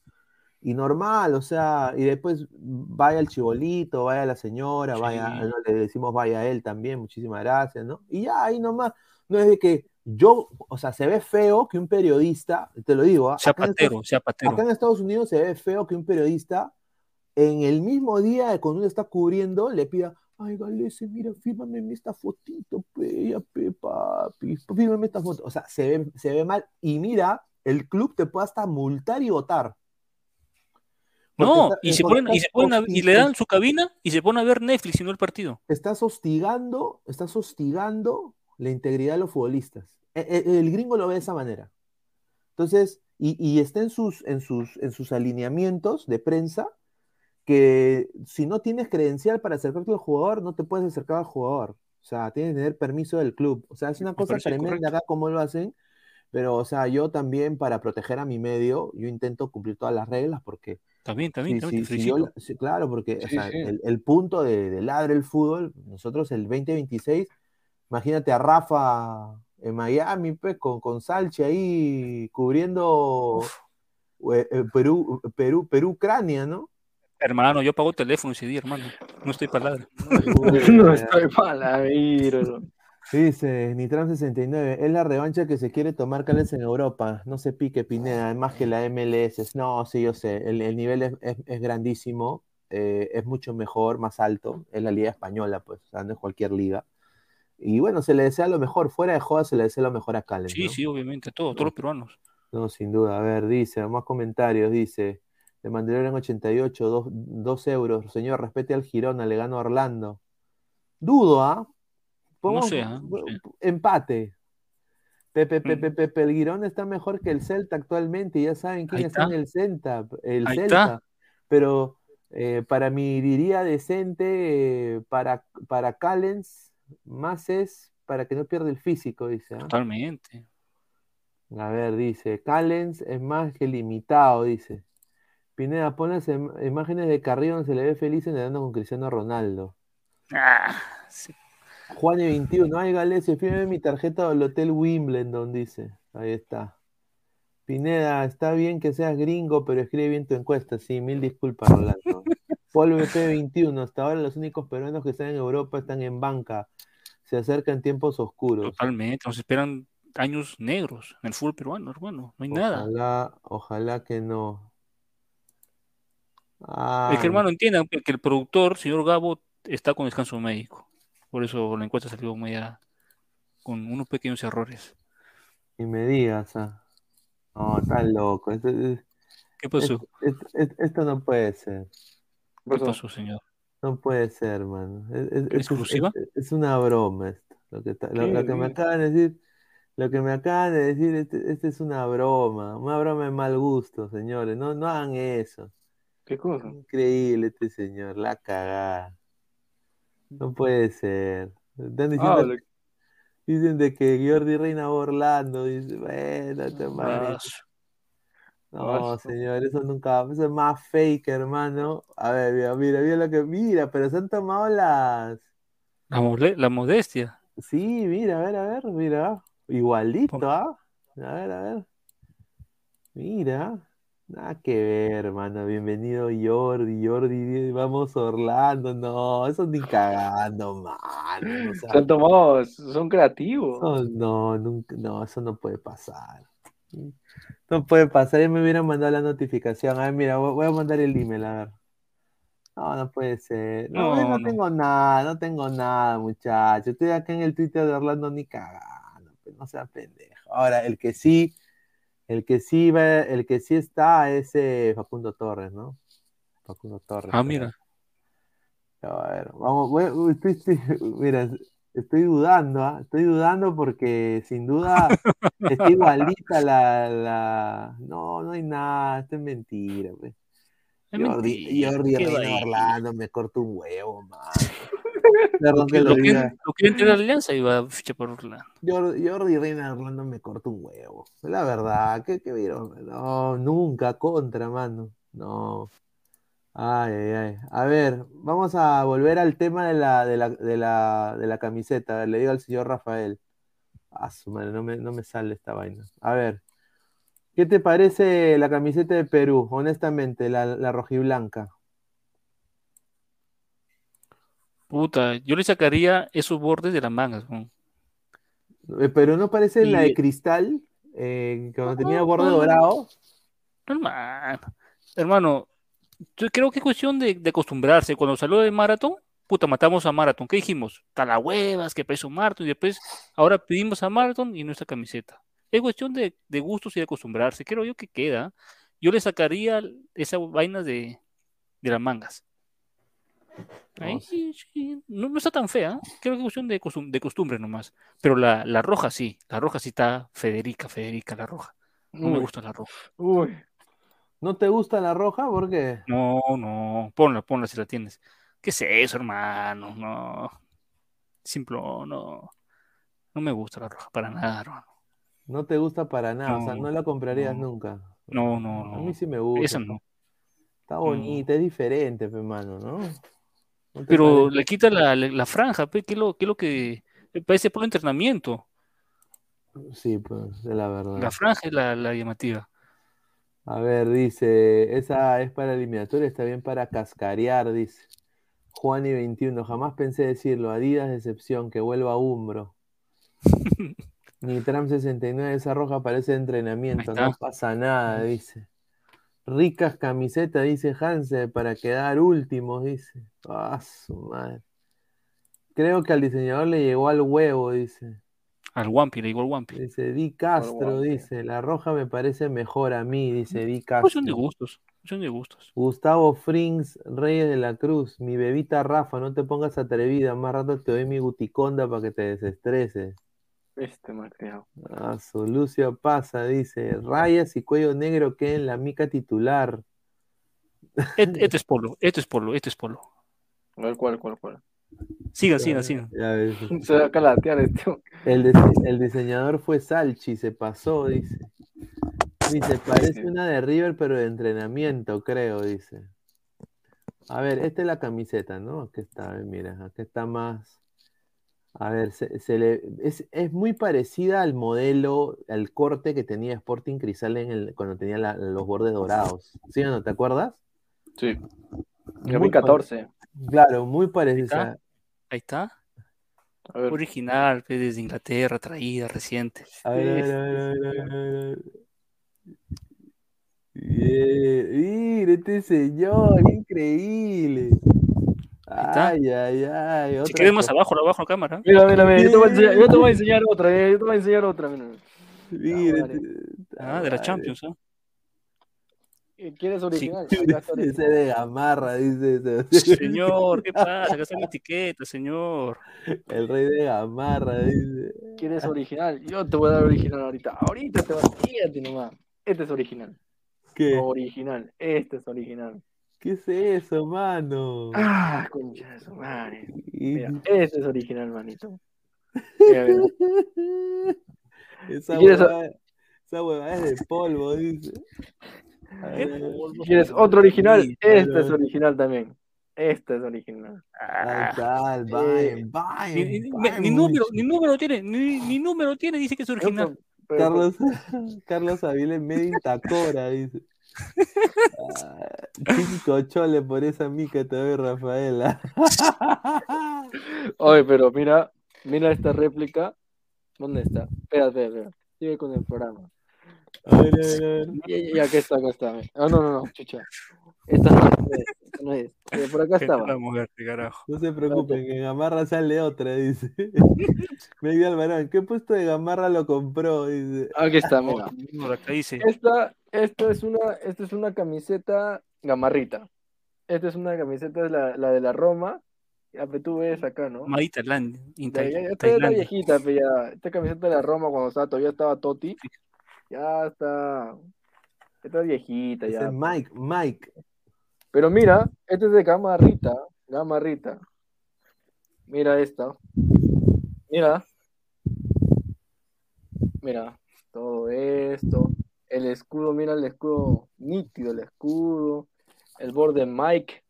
Y normal, o sea, y después vaya el chibolito, vaya la señora, vaya, le decimos vaya a él también, muchísimas gracias, ¿no? Y ya, ahí nomás, no es de que yo, o sea, se ve feo que un periodista, te lo digo, ¿ah? Sea acá en Estados- patero, sea patero. Acá en Estados Unidos se ve feo que un periodista en el mismo día cuando uno está cubriendo le pida, ay Galese, mira, fírmame esta fotito, pe, pe, papi, fírmame esta foto. O sea, se ve, se ve mal. Y mira, el club te puede hasta multar y votar. No, está- y se ponen, y se ponen a- y le dan su cabina y se pone a ver Netflix y no el partido. estás hostigando, estás hostigando la integridad de los futbolistas. E- e- El, gringo lo ve de esa manera. Entonces, y, y está en sus, en, sus, en sus alineamientos de prensa que si no tienes credencial para acercarte al jugador, no te puedes acercar al jugador. O sea, tienes que tener permiso del club. O sea, es una Me cosa tremenda correcto. acá como lo hacen, pero o sea, yo también para proteger a mi medio, yo intento cumplir todas las reglas porque También, también, Sí, también, sí, sí, yo claro, porque o Sí, sea, sí. El, el punto de, de ladre el fútbol, nosotros el 2026, imagínate a Rafa en Miami, pues, con, con Salche ahí cubriendo eh, eh, Perú, Perú, Perú, Ucrania, ¿no? Hermano, yo pago teléfono ese día, hermano. No estoy para ladra. No estoy mal, a ver. Dice Nitram 69, es la revancha que se quiere tomar Cales en Europa. No se pique Pineda, además que la MLS. No, sí, yo sé, el, el nivel es, es- es grandísimo, eh, es mucho mejor, más alto. Es la liga española, pues, o sea, no es cualquier liga. Y bueno, se le desea lo mejor, fuera de joda se le desea lo mejor a Calen. Sí, ¿no? sí, obviamente, todos, todos los peruanos. No, sin duda. A ver, dice, más comentarios, dice. De Mandalorian 88, 2 dos euros. Señor, respete al Girona, le gano a Orlando. Dudo, ¿ah? ¿Ah? No sé. Empate. Pepe, Pepe, Mm. Pepe, el Girona está mejor que el Celta actualmente. Ya saben quién está en el Celta. El Ahí Celta. está. Pero eh, para mí diría decente, eh, para, para Callens, más es para que no pierda el físico, dice. ¿ah? Totalmente. A ver, dice, Callens es más que limitado, dice. Pineda, pon las im- imágenes de Carrillo donde se le ve feliz nadando con Cristiano Ronaldo. Ah, sí. Juan 21, ay Galese, fíjame mi tarjeta del Hotel Wimbledon, dice. Ahí está. Pineda, está bien que seas gringo, pero escribe bien tu encuesta. Sí, mil disculpas, Rolando. Paul VP 21, hasta ahora los únicos peruanos que están en Europa están en banca. Se acercan tiempos oscuros. Totalmente. Nos esperan años negros en el fútbol peruano, hermano. No hay nada. Ojalá, ojalá que no. Ah, Es que, hermano, entiendan que el productor, señor Gabo, está con descanso médico. Por eso la encuesta salió media con unos pequeños errores. Y me digas, ah. No, está loco. Esto, es- ¿Qué pasó? es- es- esto no puede ser. ¿Qué pasó, señor? No puede ser, hermano. Es, es- es- ¿Exclusiva? es- es una broma esto. Lo que, está- lo, ¿Qué? lo que me acaban de decir, lo que me acaban de decir, este, este es una broma. Una broma de mal gusto, señores. No, no hagan eso. ¿Qué cosa? Increíble este señor, la cagada. No puede ser. Están diciendo, Habla. dicen de que Jordi Reina Orlando. Dice, bueno, te. Ah, No, señor, eso nunca, eso es más fake, hermano. A ver, mira, mira, mira lo que, mira, pero se han tomado las, la modestia. sí, mira, a ver, a ver, mira, igualito, ¿ah? A ver, a ver, mira, nada que ver, hermano, bienvenido Jordi, Jordi, vamos Orlando, no, eso ni cagando, mano, o sea, Se han tomado, son creativos. no, no, nunca, no, eso no puede pasar. No puede pasar, ya me hubieran mandado la notificación. A ver, mira, voy a mandar el email, a ver. No, no puede ser. No, No, tengo nada, no tengo nada, muchachos. Estoy acá en el Twitter de Orlando ni cagando, pues, no sea pendejo. Ahora, el que sí, el que sí va, el que sí está es eh, Facundo Torres, ¿no? Facundo Torres. Ah, pero- mira. A ver, vamos, bueno, estoy, estoy- mira, estoy dudando, ¿ah? Estoy dudando porque sin duda está igualita la, la... No, no hay nada, esto es mentira, pues. Jordi, Jordi ¿qué va Reina? Orlando me corta un huevo, man. Perdón que Lo diga. lo quieren tener alianza y va a fichar por Orlando. Jordi, Jordi Reina Orlando me corta un huevo. La verdad, ¿qué, qué vieron? No, nunca contra, mano. No. Ay, ay, ay. A ver, vamos a volver al tema de la, de la, de la, de la camiseta. A ver, le digo al señor Rafael. Ah, su madre, no me, no me sale esta vaina. A ver, ¿qué te parece la camiseta de Perú? Honestamente, la, la rojiblanca. Puta, yo le sacaría esos bordes de las mangas. ¿no? Eh, Pero no parece la de cristal, eh, cuando tenía borde dorado. Hermano, hermano, yo creo que es cuestión de, de acostumbrarse. Cuando salió de Marathon, puta, matamos a Marathon. ¿Qué dijimos? Talahuevas, que peso Marathon. Y después, ahora pedimos a Marathon y nuestra camiseta. Es cuestión de, de gustos y de acostumbrarse. Creo yo que queda. Yo le sacaría esa vaina de, de las mangas. Ahí No sí, sí, no, no está tan fea. Creo que es cuestión de, costum- de costumbre nomás. Pero la, la roja sí. La roja sí está Federica, Federica, la roja. No me Uy, gusta la roja. uy. ¿No te gusta la roja? ¿Por qué? No, no, ponla, ponla si la tienes. ¿Qué es eso, hermano? No. Simple, no. No me gusta la roja para nada, hermano. No te gusta para nada, o sea, No, no la comprarías no. nunca. No, no, A no. mí sí me gusta. Esa no. Está bonita, es diferente, pe, mano, ¿no? ¿No Pero le quita la, la, la franja, pe, que es lo, que es lo que parece por entrenamiento. Sí, pues, es la verdad. La franja es la, la llamativa. A ver, dice, esa es para eliminatoria, está bien para cascarear, dice. Juan y 21, jamás pensé decirlo, Adidas decepción, que vuelva a Umbro. Nitram 69, esa roja parece de entrenamiento, no pasa nada, dice. Ricas camisetas, dice Hanse, para quedar últimos, dice. Ah, su madre. Creo que al diseñador le llegó al huevo, dice. Al Wampi, le digo al Wampi. Dice Di Castro, dice, la roja me parece mejor a mí, dice Di Cuestión de Castro. gustos. Cuestión de gustos. Gustavo Frings, Reyes de la Cruz, mi bebita Rafa, no te pongas atrevida, más rato te doy mi guticonda para que te desestreses. Este malcriado. Ah, su Lucio pasa, dice, rayas y cuello negro que en la mica titular. Este, este es polo, este es polo, este es polo. A ver, ¿cuál, cuál, cuál? Sigan, sigan, sigan. Ya ves. Se va a calatear esto. El, dise- el diseñador fue Salchi, se pasó, dice. Dice, parece una de River, pero de entrenamiento, creo, dice. A ver, esta es la camiseta, ¿no? Aquí está, a ver, mira, aquí está más. A ver, se, se le, es, es muy parecida al modelo, al corte que tenía Sporting Cristal en el, cuando tenía la- los bordes dorados. ¿Sí o no? ¿Te acuerdas? Sí. Muy 2014. pa- Claro, muy parecida. Ahí está. A ver. Original, pe, desde Inglaterra, traída, reciente. A ver, a ver, a ver, a ver, a ver, a ver. Bien, mira este señor, increíble. Está. Ay, ay, ay. Si otra quieres más co- abajo, abajo la cámara. Mira, mira, mira, yo te voy a enseñar, yo te voy a enseñar otra, eh, yo te voy a enseñar otra, mira. Mira, madre. este- Ah, de la. Champions, ¿ah? Eh, ¿Quieres original? Sí. Original. de Gamarra, dice ese. Señor, ¿qué pasa? Acá está mi etiqueta, señor. El rey de Gamarra, dice. ¿Quieres original? Yo te voy a dar original ahorita. Ahorita te vas a fíjate nomás. Este es original. ¿Qué? Original. Este es original. ¿Qué es eso, mano? Ah, concha de su madre. Mira, este es original, manito. Mira, mira. Esa ¿Y quieres- huevada, esa huevada es de polvo, dice. A ¿Qué ver, Si ¿Quieres otro original? Sí, Este es original también. Este es original. Ah, está, el Eh, ni, número, ni número tiene, ni, número tiene, dice que es original. Pero- Carlos, Carlos Avila en medio Intacora, dice. Ah, cinco chole por esa mica te doy, Rafaela. Oye, pero mira, mira esta réplica. ¿Dónde está? Espera, espera, espera. Sigue con el programa. A ver, a ver, a ver. Ya, acá está, acá está. Ah, no, no, no, chucha. Esta no es, esta no es. Eh, por acá estaba. La mujer, qué carajo. No se preocupen, que en Gamarra sale otra, dice. Miguel Alvarón, ¿qué puesto de Gamarra lo compró? Dice. Aquí está, mira. Acá dice. Esta, esta es una, esta es una camiseta gamarrita. Esta es una camiseta, es la, la de la Roma, Ya, pero tú ves acá, ¿no? Ya, ya está, está Tailandia. viejita, pero ya. Esta camiseta de la Roma cuando estaba, todavía estaba Totti. Ya está. ya Está viejita, ya. es Mike, Mike. Pero mira, este es de Gamarrita. Gamarrita. Mira esta. Mira. Mira, todo esto. El escudo, mira el escudo nítido, el escudo. El borde Mike.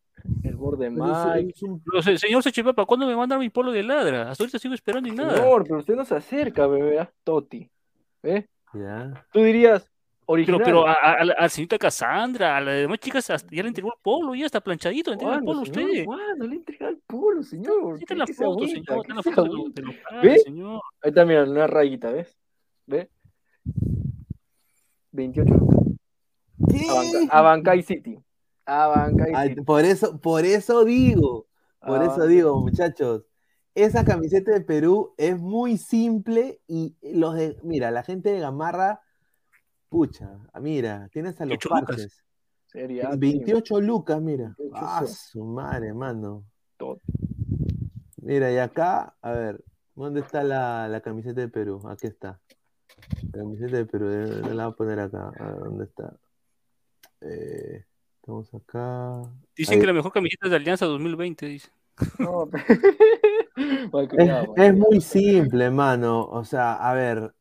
El borde Pero es- Mike. es un- Pero, se- señor Sechepapa, ¿cuándo me manda mi polo de ladra? Hasta ahorita sigo esperando y nada. Señor, pero usted no se acerca, bebé. ah, Totti. ¿Ve? Ya. Tú dirías, Pero, original. pero a, a, a a la señorita Cassandra, a las demás chicas, ya le entregó el polo, ya está planchadito, le entregó el ¿Cuándo, polo a usted. ¿Cuándo le entrega el polo, señor? Ahí está ¿Qué- la foto, señor, está ¿Qué la foto de lo, agüita? de lo que ¿Ve? hace, señor. Ahí está, mira, una rayita, ¿ves? ¿Ves? 28 lucas. A Banca- A Bancay City. A Bancay Ay, City. por eso, por eso digo, por A eso digo, muchachos, esa camiseta de Perú es muy simple y los de, mira, la gente de Gamarra, pucha, mira, tienes a los 28 lucas. parches. Sería 28 lucas, mira. 28 Ah, su madre, mano. Todo. Mira, y acá, a ver, ¿dónde está la, la camiseta de Perú? Aquí está. Camiseta de Perú, eh, la voy a poner acá. A ver, ¿dónde está? Eh, estamos acá. Dicen Ahí. que la mejor camiseta es de Alianza 2020, dice. No, Mal Es, criado, es muy simple, mano. O sea, a ver,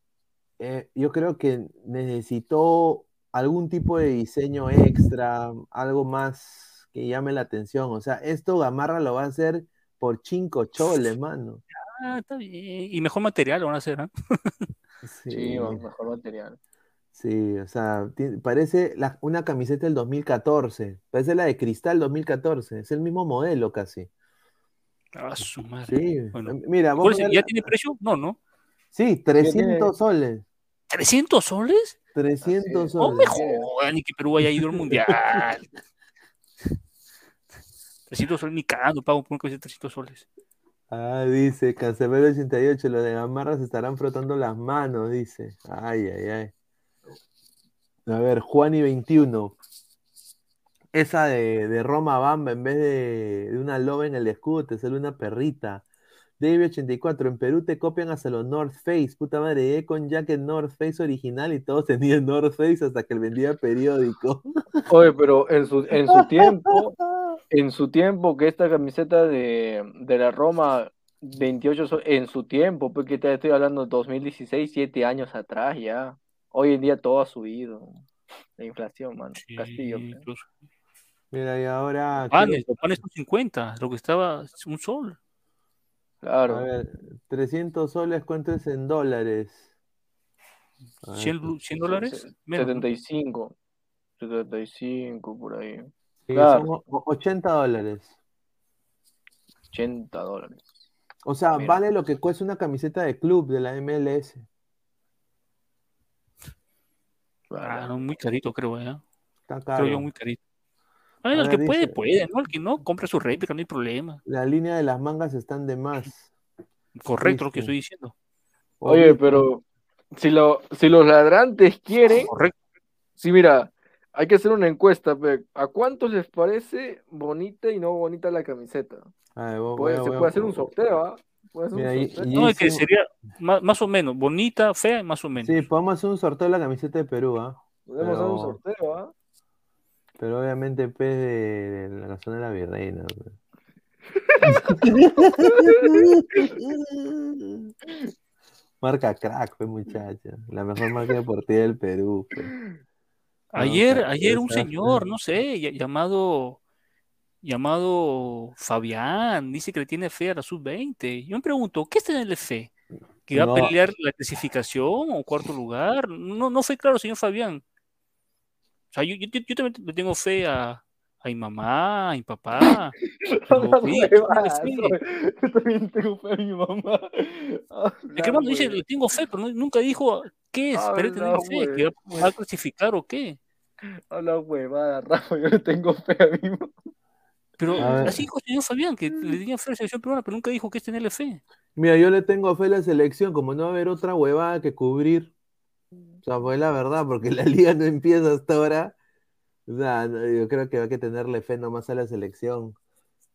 eh, yo creo que necesitó algún tipo de diseño extra, algo más que llame la atención. O sea, esto Gamarra lo va a hacer por cinco choles, mano. Ah, está bien. Y mejor material lo van a hacer, ¿ah? Sí, Sí, va, mejor material. sí, o sea, ti- parece la- una camiseta del 2014, parece la de Cristal 2014, es el mismo modelo casi. Ah, su madre. Sí, Bueno. mira, ¿Cuál vamos es- a ¿Ya tiene precio? No, no. Sí, 300 soles, ¿300 soles? 300 No me soles. jodan, ni que Perú haya ido al mundial. 300 soles, ni cagando pago por una camiseta de 300 soles. Ah, dice Cancerbero 88, los de Gamarra se estarán frotando las manos, dice. Ay, ay, ay. A ver, Juani 21. Esa de, de Roma Bamba, en vez de, de una loba en el escudo, te sale una perrita. David 84, en Perú te copian hasta los North Face. Puta madre, llegué con jacket North Face original y todos tenían North Face hasta que él vendía periódico. Oye, pero en su, en su tiempo, en su tiempo, que esta camiseta de, de la Roma 28, so- en su tiempo, porque te estoy hablando de 2016, 7 años atrás ya. Hoy en día todo ha subido. La inflación, mano. Sí, Castillo. incluso. Mira, y ahora. Panes, los panes son 50, lo que estaba es un sol. Claro. A ver, 300 soles, ¿cuánto es en dólares? Ver, 100, lu- 100 dólares. Se- Menos, ¿no? 75. 75 por ahí. sí, claro. son o- 80 dólares. 80 dólares. O sea, Mira. vale lo que cuesta una camiseta de club de la MLS. Ah, no, muy carito, creo, ¿eh? Está Creo yo caro. muy carito. Bueno, A el que ver, puede, dice- puede, ¿no? El que no, compra su réplica, no hay problema. La línea de las mangas están de más. Correcto lo que estoy diciendo. Oye, pero si, lo, si los ladrantes quieren, Correcto. sí, mira, hay que hacer una encuesta. ¿A cuántos les parece bonita y no bonita la camiseta? A ver, voy- Puede- se puede hacer un sorteo, ¿ah? Puede hacer un Mira, y- No, es que sería más, más o menos, bonita, fea, más o menos. Sí, podemos hacer un sorteo de la camiseta de Perú, ¿ah? Podemos hacer un sorteo, ¿ah? Pero obviamente pues de, de la canción de la virreina. Marca crack, pues muchacha. La mejor marca deportiva del Perú. pues. Ayer, ayer un señor, no sé, ll- llamado, llamado Fabián, dice que le tiene fe a la sub-20. Yo me pregunto, ¿qué es tenerle fe? ¿Que va No. a pelear la clasificación o cuarto lugar? No, no fue claro, señor Fabián. O sea, yo, yo, yo también le tengo fe a, a mi mamá, a mi papá. Yo también tengo fe a mi mamá. Es que hermano dice, le tengo fe, pero no- nunca dijo qué es, pero Habla tener fe, que va, va a clasificar o qué. Habla huevada, Rafa, yo le tengo fe a mi mamá. Pero A así dijo el señor Fabián, que le tenía fe a la selección peruana, pero nunca dijo qué es tenerle fe. Mira, yo le tengo fe a la selección, como no va a haber otra huevada que cubrir. O sea, pues la verdad, porque la liga no empieza hasta ahora. O sea, yo creo que hay que tenerle fe nomás a la selección.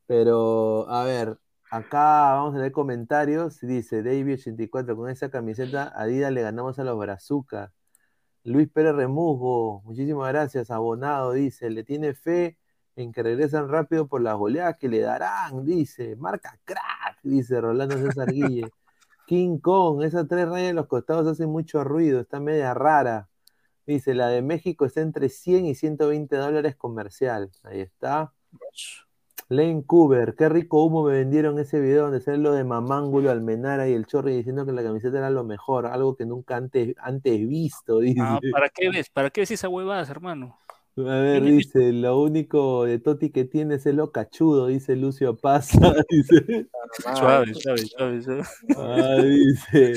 Pero, a ver, Acá vamos a leer comentarios. Dice David84, con esa camiseta Adidas le ganamos a los Brazucas. Luis Pérez Remusgo, muchísimas gracias. Abonado, dice, le tiene fe en que regresan rápido por las goleadas que le darán, dice. Marca crack, dice Rolando César Guille. King Kong, esas tres rayas en los costados hacen mucho ruido, está media rara. Dice, la de México está entre 100 y 120 dólares comercial. Ahí está. Lane Cooper, qué rico humo me vendieron ese video donde sale lo de Mamángulo, Almenara y el Chorri diciendo que la camiseta era lo mejor, algo que nunca antes, antes visto, dice. Ah, ¿Para qué ves? ¿Para qué ves esa huevada, hermano? A ver, dice, lo único de Toti que tiene es el lo cachudo, dice Lucio Paz. dice. Suave, suave, suave, suave. Ah, dice.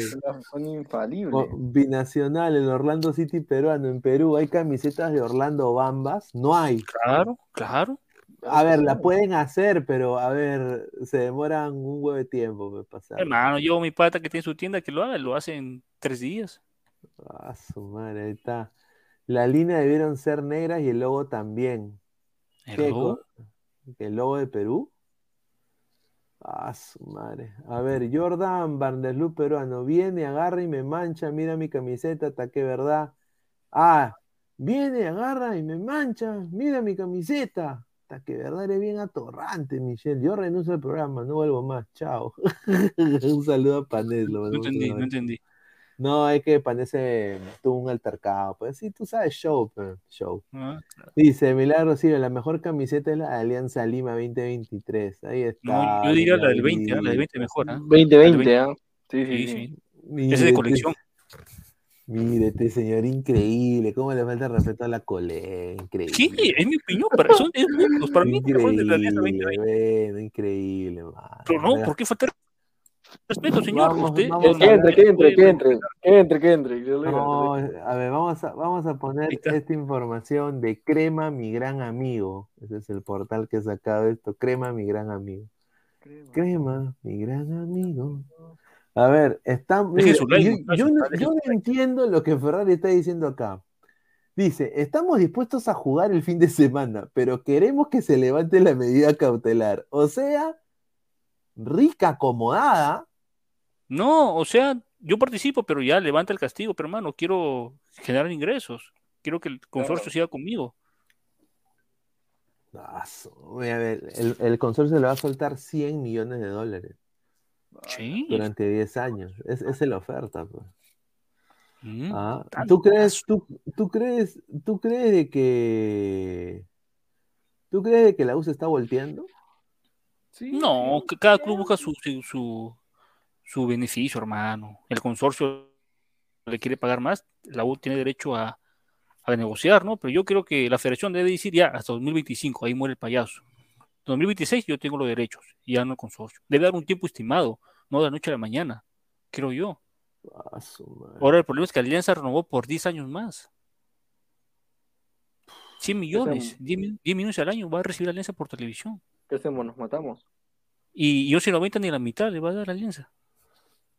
Son infalibles. Binacional, el Orlando City peruano. En Perú hay camisetas de Orlando Bambas. No hay. Claro, claro. A ver, la pueden hacer, pero a ver, se demoran un huevo de tiempo, me pasa. Hermano, yo mi pata que tiene su tienda que lo haga, lo hace en tres días. Ah, su madre, ahí está. La línea debieron ser negras y el logo también. El ¿Qué logo. ¿El logo de Perú? Ah, su madre. A ver, Jordan Vanderloop peruano. Viene, agarra y me mancha. Mira mi camiseta, hasta que verdad. Ah, viene, agarra y me mancha. Mira mi camiseta. Hasta que verdad eres bien atorrante, Michelle. Yo renuncio al programa, no vuelvo más. Chao. Un saludo a Panés. lo No entendí, no entendí. No, es que parece tuvo un altercado. Pues sí, tú sabes, show, pues, show. Ah, Dice Milagro Silva, la mejor camiseta es la de Alianza Lima 2023. Ahí está. No, yo diría la del 20, Milagro. ah, la del 20 mejor, ¿ah? 2020, ¿ah? Sí, sí, Sí, sí. sí. Ese es de colección. Mírete, señor, increíble. ¿Cómo le falta el respeto a la cole? Increíble. Sí, es mi opinión, para, son, es gustos, para mí mejor de la Alianza Increíble, 2020. bueno, increíble, mano. Pero no, ¿por qué faltar respeto, señor? Vamos, Usted, vamos Que entre, que entre, que entre, que entre, que entre. No, a ver, vamos a, vamos a poner esta información de Crema, mi gran amigo. Ese es el portal que he sacado esto. Crema, mi gran amigo. Crema, mi gran amigo. A ver, está, mira, yo, yo no entiendo lo que Ferrari está diciendo acá. Dice, estamos dispuestos a jugar el fin de semana, pero queremos que se levante la medida cautelar. O sea, rica acomodada. No, o sea, yo participo, pero ya levanta el castigo, pero hermano, quiero generar ingresos. Quiero que el consorcio siga conmigo. Ah, su- a ver, el, el consorcio le va a soltar 100 millones de dólares Sí. durante 10 años. Es, esa es la oferta. pues. Mm. Ah, ¿tú crees, tú, tú crees, tú crees de que tú crees de que la U se está volteando? Sí, No, que cada club busca su, su, su, beneficio, hermano. El consorcio le quiere pagar más, la U tiene derecho a, a negociar, ¿no? Pero yo creo que la federación debe decir ya hasta 2025, ahí muere el payaso. 2026 yo tengo los derechos, ya no el consorcio. Debe dar un tiempo estimado, no de la noche a la mañana, creo yo. Ah. Ahora el problema es que Alianza renovó por 10 años más. 100 millones, 10, mil- 10 millones al año va a recibir Alianza por televisión. ¿Qué hacemos? ¿Nos matamos? Y yo si no aumenta ni la mitad le va a dar Alianza.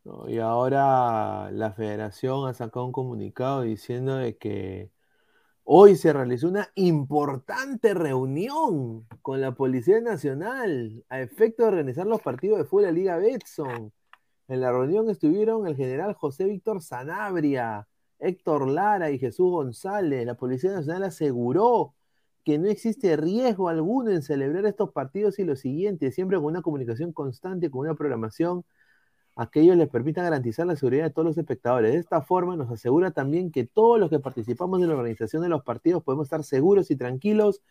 No, y ahora la federación ha sacado un comunicado diciendo de que hoy se realizó una importante reunión con la Policía Nacional a efecto de organizar los partidos de fútbol de la Liga Betson. En la reunión estuvieron el general José Víctor Sanabria, Héctor Lara y Jesús González. La Policía Nacional aseguró que no existe riesgo alguno en celebrar estos partidos y lo siguiente, siempre con una comunicación constante, con una programación a que ellos les permita garantizar la seguridad de todos los espectadores. De esta forma nos asegura también que todos los que participamos en la organización de los partidos podemos estar seguros y tranquilos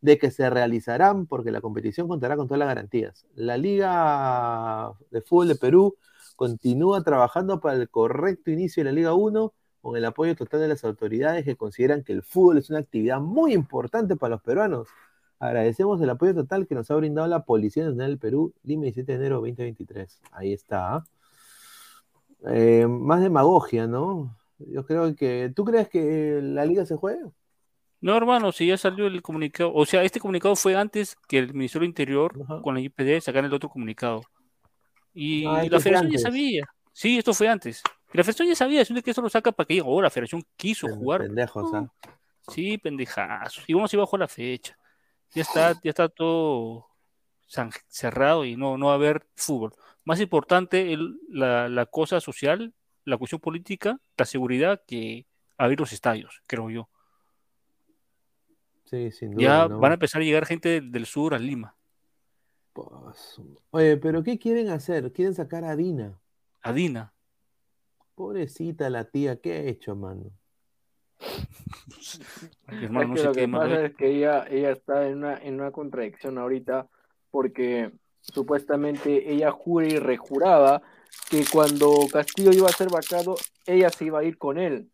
de que se realizarán porque la competición contará con todas las garantías. La Liga de Fútbol de Perú continúa trabajando para el correcto inicio de la Liga 1 con el apoyo total de las autoridades que consideran que el fútbol es una actividad muy importante para los peruanos. Agradecemos el apoyo total que nos ha brindado la Policía Nacional del Perú, Lima 17 de enero 2023. Ahí está. ¿ah? Eh, más demagogia, ¿no? Yo creo que. ¿Tú crees que la liga se juega? No, hermano, si ya salió el comunicado, o sea, este comunicado fue antes que el Ministerio del Interior Ajá. con la IPD sacaran el otro comunicado. Y Ah, esto la federación ya sabía. Sí, esto fue antes. Y la federación ya sabía, sino que eso lo saca para que digan, oh, la federación quiso jugar. Pendejos, ¿ah? Sí, pendejazos. Y vamos a ir bajo la fecha. Ya está, ya está todo cerrado y no, no va a haber fútbol. Más importante el- la, la cosa social, la cuestión política, la seguridad que abrir los estadios, creo yo. Sí, sin duda. Ya ¿no? van a empezar a llegar gente del, del sur a Lima, Pues, Oye, pero ¿qué quieren hacer? Quieren sacar a Dina. a Dina. Pobrecita la tía, ¿qué ha hecho, mano? Hermano, no Es que sé lo que pasa es que ella, ella está en una, en una contradicción ahorita porque supuestamente ella jura y rejuraba que cuando Castillo iba a ser vacado, ella se iba a ir con él.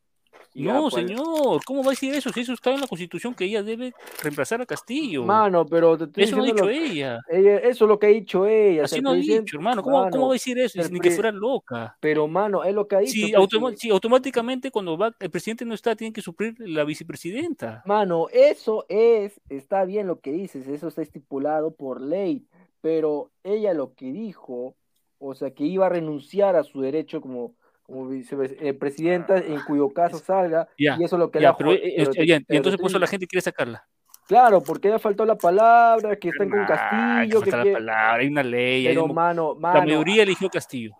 No, pues, señor, ¿cómo va a decir eso? Si eso está en la constitución que ella debe reemplazar a Castillo. Mano, pero te estoy eso no ha dicho lo- ella. ella- eso es lo que ha dicho ella. Así no ha dicho, hermano. ¿Cómo, Mano, cómo va a decir eso? Ni que fuera loca. Pero, mano, es lo que ha dicho. Si, pues, que- si automáticamente cuando va el presidente no está, tiene que suplir la vicepresidenta. Mano, eso es, está bien lo que dices, eso está estipulado por ley, pero ella lo que dijo, o sea, que iba a renunciar a su derecho como, como vicepresidenta en cuyo caso salga, y eso es lo que Ya, la pero, eh, pero eh, y pero entonces por eso la gente quiere sacarla. Claro, porque ella faltó la palabra, que están con Ah, Castillo, que que, falta que- la palabra, hay una ley, hay mano, la mayoría eligió Castillo.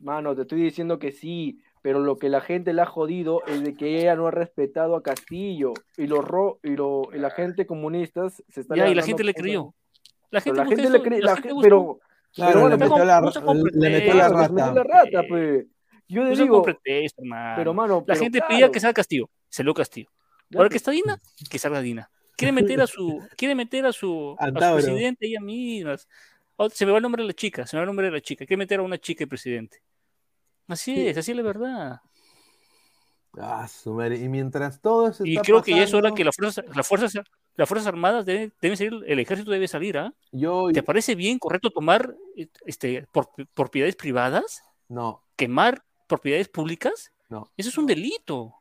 Mano, te estoy diciendo que sí, pero lo que la gente le ha jodido es de que ella no ha respetado a Castillo y los ro y, lo, y la gente comunista se está Ya, y la gente le creyó. La gente la busca gente le eso, cree, la gente pero bueno, le, metió la, compre- le metió eh, la rata. metió la rata, pues. Yo le no se digo, pretexto, pero mano, La pero gente claro, pedía que salga Castillo, salió Castillo. ya Ahora que está Dina, que salga Dina. Quiere meter a su, quiere meter a su, a su presidente ella misma. Oh, se me va el nombre de la chica, se me va el nombre de la chica. Quiere meter a una chica de presidente. Así Sí. es, así es la verdad. Ah, su madre. Y mientras todo eso Y está creo que ya es hora que las fuerzas, las fuerzas, las fuerzas armadas deben, deben salir, el ejército debe salir, ¿ah? yo ¿Te parece bien, correcto, tomar este, por- propiedades privadas, no, quemar propiedades públicas? no. Eso es un delito.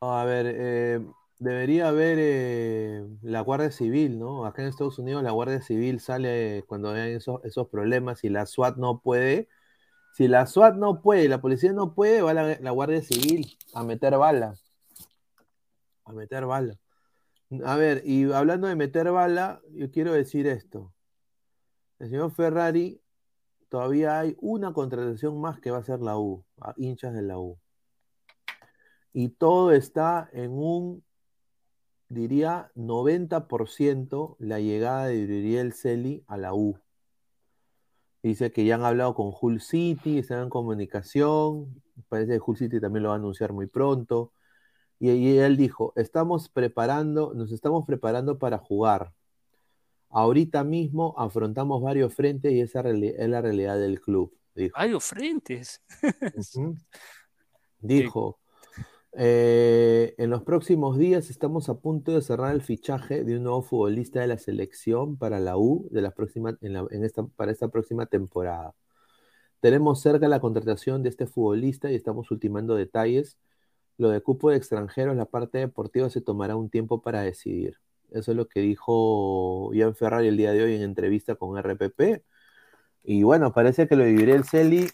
A ver, eh, debería haber eh, la Guardia Civil, ¿no? Acá en Estados Unidos la Guardia Civil sale cuando hay esos, esos problemas y la SWAT no puede. Si la SWAT no puede, la policía no puede, va la, la Guardia Civil a meter bala. A meter bala. A ver, y hablando de meter bala, yo quiero decir esto. El señor Ferrari, todavía hay una contratación más que va a ser la U, a hinchas de la U y todo está en un, diría, 90% la llegada de Uriel Celi a la U. Dice que ya han hablado con Hull City, están en comunicación, parece que Hull City también lo va a anunciar muy pronto. Y, y él dijo, estamos preparando, nos estamos preparando para jugar. Ahorita mismo afrontamos varios frentes y esa es la realidad del club, dijo. Varios frentes. Dijo, eh, en los próximos días estamos a punto de cerrar el fichaje de un nuevo futbolista de la selección para la U de la próxima, en la- en esta, para esta próxima temporada. Tenemos cerca la contratación de este futbolista y estamos ultimando detalles. Lo de cupo de extranjeros, la parte deportiva se tomará un tiempo para decidir. Eso es lo que dijo Ian Ferrari el día de hoy en entrevista con RPP. Y bueno, parece que lo de el Celi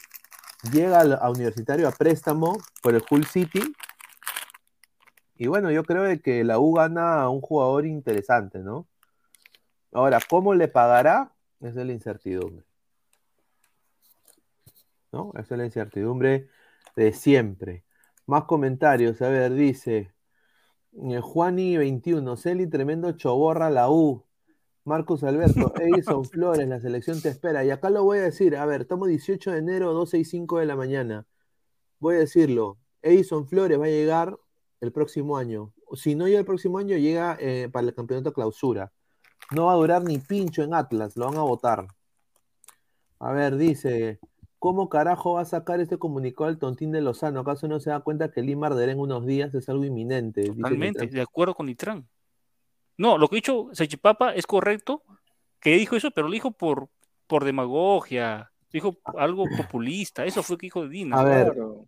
llega a Universitario a préstamo por el Hull City. Y bueno, yo creo que la U gana a un jugador interesante, ¿no? Ahora, ¿cómo le pagará? Esa es la incertidumbre. ¿No? Esa es la incertidumbre de siempre. Más comentarios. A ver, dice Juani21, Celi, tremendo choborra la U. Marcos Alberto, Edison Flores, la selección te espera. Y acá lo voy a decir, a ver, estamos 18 de enero, 12 y 5 de la mañana. Voy a decirlo, Edison Flores va a llegar el próximo año. Si no llega el próximo año, llega eh, para el campeonato clausura. No va a durar ni pincho en Atlas, lo van a votar. A ver, dice, ¿cómo carajo va a sacar este comunicado al tontín de Lozano? ¿Acaso no se da cuenta que Lima arderá en unos días? Es algo inminente. Totalmente, de acuerdo con Nitrán. No, lo que ha dicho Sachipapa es correcto, que dijo eso, pero lo dijo por, por demagogia, dijo algo populista, eso fue lo que dijo Dina. A ver, Claro.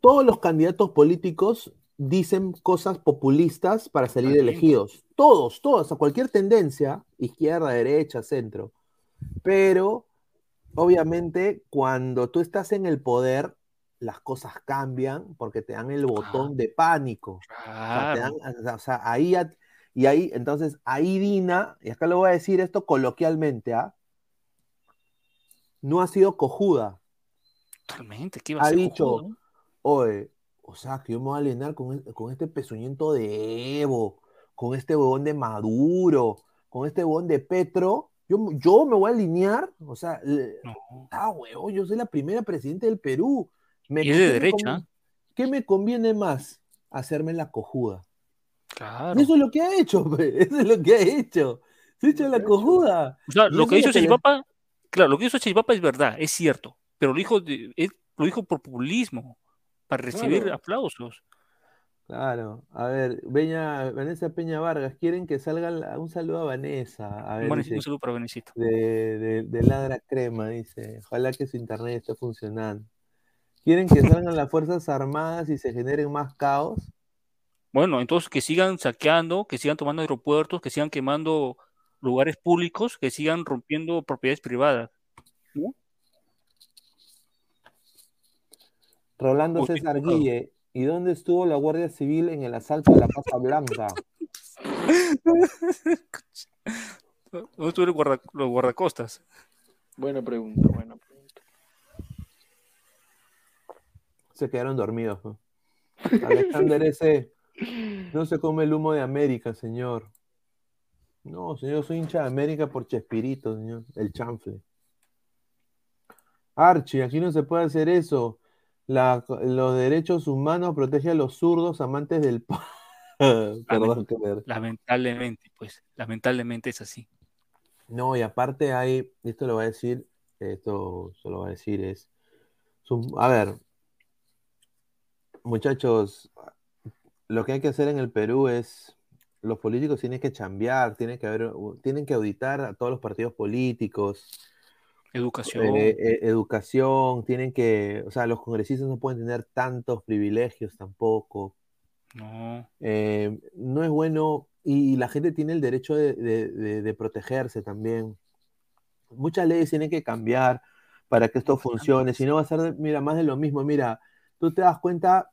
todos los candidatos políticos dicen cosas populistas para salir elegidos. Todos, todos, a cualquier tendencia, izquierda, derecha, centro. Pero, obviamente, cuando tú estás en el poder, las cosas cambian porque te dan el botón de pánico. O sea, te Claro. dan- o sea, ahí Y ahí, entonces, ahí Dina, y acá lo voy a decir esto coloquialmente, ¿ah? No ha sido cojuda. Totalmente, ¿qué iba a Ha ser dicho, cojudo? oye, o sea, que yo me voy a alinear con, e- con este pezuñento de Evo, con este huevón de Maduro, con este huevón de Petro. Yo, yo me voy a alinear, o sea, No. ah, huevón, yo soy la primera presidenta del Perú. Me- Y es de ¿qué me derecha. conviene- ¿Qué me conviene más? Hacerme la cojuda. Claro. Eso es lo que ha hecho, pe, Eso es lo que ha hecho. Se ha hecho la cojuda. O sea, lo que hizo le- Chachipapa, claro, lo que hizo Chachipapa es verdad, es cierto, pero lo dijo, lo dijo por populismo, para recibir Claro. aplausos. Claro, a ver, Beña- Vanessa Peña Vargas, quieren que salga un saludo a Vanessa. A ver, Bueno, dice, un saludo para Benecito. de, de, de Ladra Crema, dice. Ojalá que su internet esté funcionando. ¿Quieren que salgan las Fuerzas Armadas y se generen más caos? Bueno, entonces que sigan saqueando, que sigan tomando aeropuertos, que sigan quemando lugares públicos, que sigan rompiendo propiedades privadas. Rolando Uy, César. Guille, ¿y dónde estuvo la Guardia Civil en el asalto a la Casa Blanca? ¿Dónde estuvieron guarda- los guardacostas? Buena pregunta, buena pregunta. Se quedaron dormidos. ¿no? Alexander S. No se come el humo de América, señor. No, señor, soy hincha de América por Chespirito, señor. El chanfle. Archie, aquí no se puede hacer eso. La- los derechos humanos protegen a los zurdos amantes del Perdón, que me- Lamentablemente, pues, lamentablemente es así. No, y aparte hay, esto lo voy a decir, esto se lo voy a decir, es, a ver, muchachos, lo que hay que hacer en el Perú es, los políticos tienen que chambear, tienen que haber, tienen que auditar a todos los partidos políticos, Educación. eh, eh, educación, tienen que, o sea, los congresistas no pueden tener tantos privilegios tampoco. No. Eh, no es bueno y la gente tiene el derecho de, de- de- de protegerse también. Muchas leyes tienen que cambiar para que esto funcione, si no va a ser, mira, más de lo mismo. Mira, tú te das cuenta,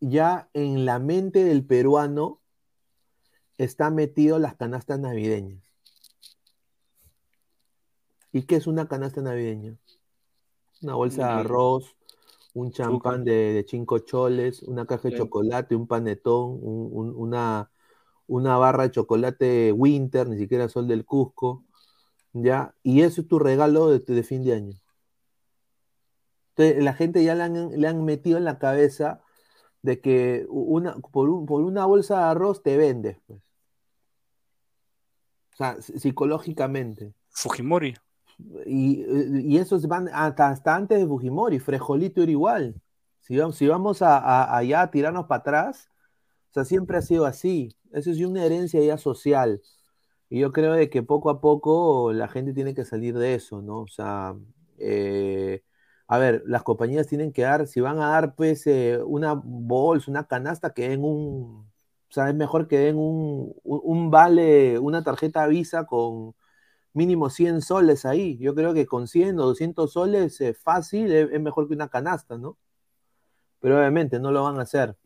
ya en la mente del peruano está metido las canastas navideñas. ¿Y qué es una canasta navideña? Una bolsa de arroz, un champán de, de cinco choles, una caja de chocolate, un panetón, un- un- una, una barra de chocolate Winter, ni siquiera Sol del Cusco, ¿ya? Y eso es tu regalo de, de fin de año. Entonces, la gente ya le han, le han metido en la cabeza de que una, por, un- por una bolsa de arroz te vendes, pues. O sea, ps- psicológicamente. Fujimori. Y, esos van hasta, antes de Fujimori, Frejolito era igual. Si vamos, si vamos a, allá a tirarnos para atrás, o sea, siempre ha sido así. Eso es una herencia ya social. Y yo creo de que poco a poco la gente tiene que salir de eso, ¿no? O sea, eh, a ver, las compañías tienen que dar, si van a dar pues eh, una bolsa, una canasta, que un, o sea, es mejor que den un- un vale, una tarjeta Visa con mínimo 100 soles ahí. Yo creo que con 100 o 200 soles eh, fácil es, mejor que una canasta, ¿no? Pero obviamente no lo van a hacer.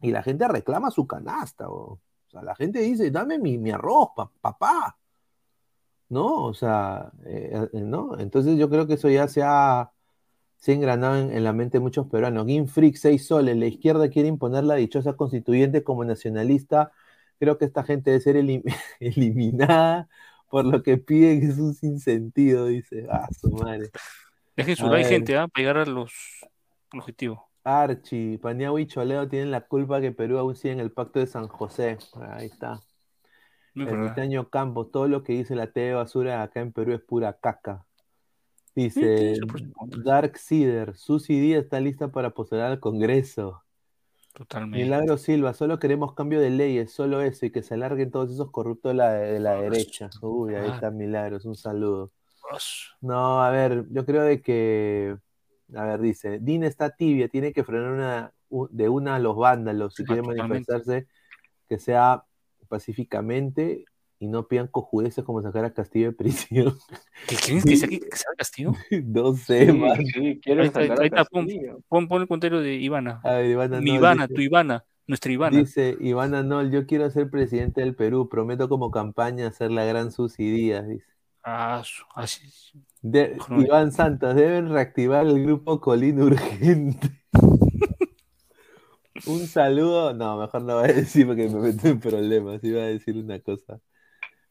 Y la gente reclama su canasta, o, o sea, la gente dice, dame mi, mi arroz, pa- papá. ¿No? O sea, eh, eh, ¿no? Entonces yo creo que eso ya se ha, se engranado en, la mente de muchos peruanos. Freak, 6 soles. La izquierda quiere imponer la dichosa constituyente como nacionalista. Creo que esta gente debe ser elim- eliminada por lo que piden es un sinsentido, dice. Ah, su madre. Dejen su like, gente, ¿ah? para llegar a los al objetivo. Archie, Paniagua y Choleo tienen la culpa que Perú aún sigue en el pacto de San José. Ahí está. Ermitaño Campos, todo lo que dice la TV de basura acá en Perú es pura caca. Dice. Dark Cider, Susi Díaz está lista para postular al Congreso. Totalmente. Milagro Silva, solo queremos cambio de leyes, solo eso, y que se alarguen todos esos corruptos de la, de la derecha. Uy, ahí Ah. está Milagros, un saludo. No, a ver, yo creo de que, a ver, dice, Dina está tibia, tiene que frenar una, de una a los vándalos si quiere manifestarse, que sea pacíficamente y no pidan cojudeces como sacar a Castillo de prisión. ¿Qué creen que sea que que sea castigo? no sé, Sí, man. sí, Ahí está, sacar ahí a está, pon, Castillo. pon, pon el comentario de Ivana. A ver, Ivana, Mi no, Ivana, dice- tu Ivana. Nuestra Ivana. Dice Iván Anol, yo quiero ser presidente del Perú, prometo como campaña hacer la gran Susi Díaz, dice. Ah, así. De- no. Iván Santos, deben reactivar el grupo Colín urgente. Un saludo, no, mejor no voy a decir porque me meto en problemas, iba a decir una cosa.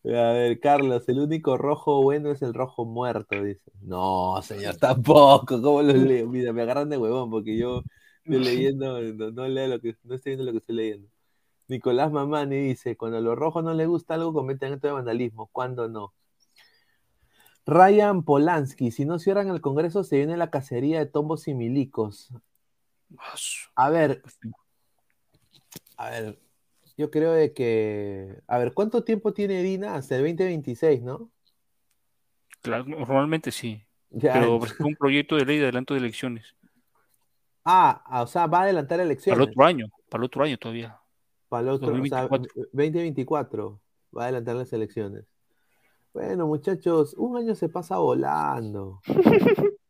A ver, Carlos, el único rojo bueno es el rojo muerto, dice. No, señor, tampoco, ¿cómo lo leo? Mira, me agarran de huevón porque yo estoy leyendo, no, no leo lo que, no estoy viendo lo que estoy leyendo. Nicolás Mamani dice, cuando a los rojos no les gusta algo, cometen acto de vandalismo, ¿cuándo no? Ryan Polanski, si no cierran el Congreso se viene la cacería de tombos y milicos. A ver, a ver, yo creo de que, a ver, ¿cuánto tiempo tiene Dina? Hasta el 2026, ¿no? Claro, normalmente sí. Ya, Pero ent- presentó un proyecto de ley de adelanto de elecciones. ah, ah, o sea, va a adelantar Para el elecciones. otro año, para el otro año todavía. Para el otro, o sea, 2024. 2024 va a adelantar las elecciones. Bueno, muchachos, un año se pasa volando.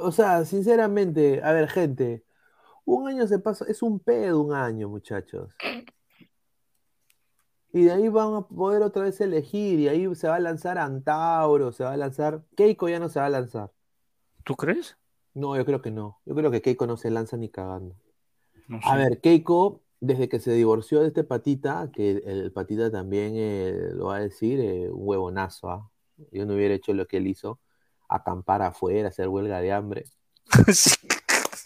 O sea, sinceramente, a ver, gente, un año se pasa, es un pedo un año, muchachos. Y de ahí van a poder otra vez elegir, y ahí se va a lanzar Antauro, se va a lanzar. Keiko ya no se va a lanzar. ¿Tú crees? No, yo creo que no. Yo creo que Keiko no se lanza ni cagando. No A ver, Keiko, desde que se divorció de este patita, que el, el patita también eh, lo va a decir, eh, un huevonazo, ¿ah? Yo no hubiera hecho lo que él hizo, acampar afuera, hacer huelga de hambre. Sí.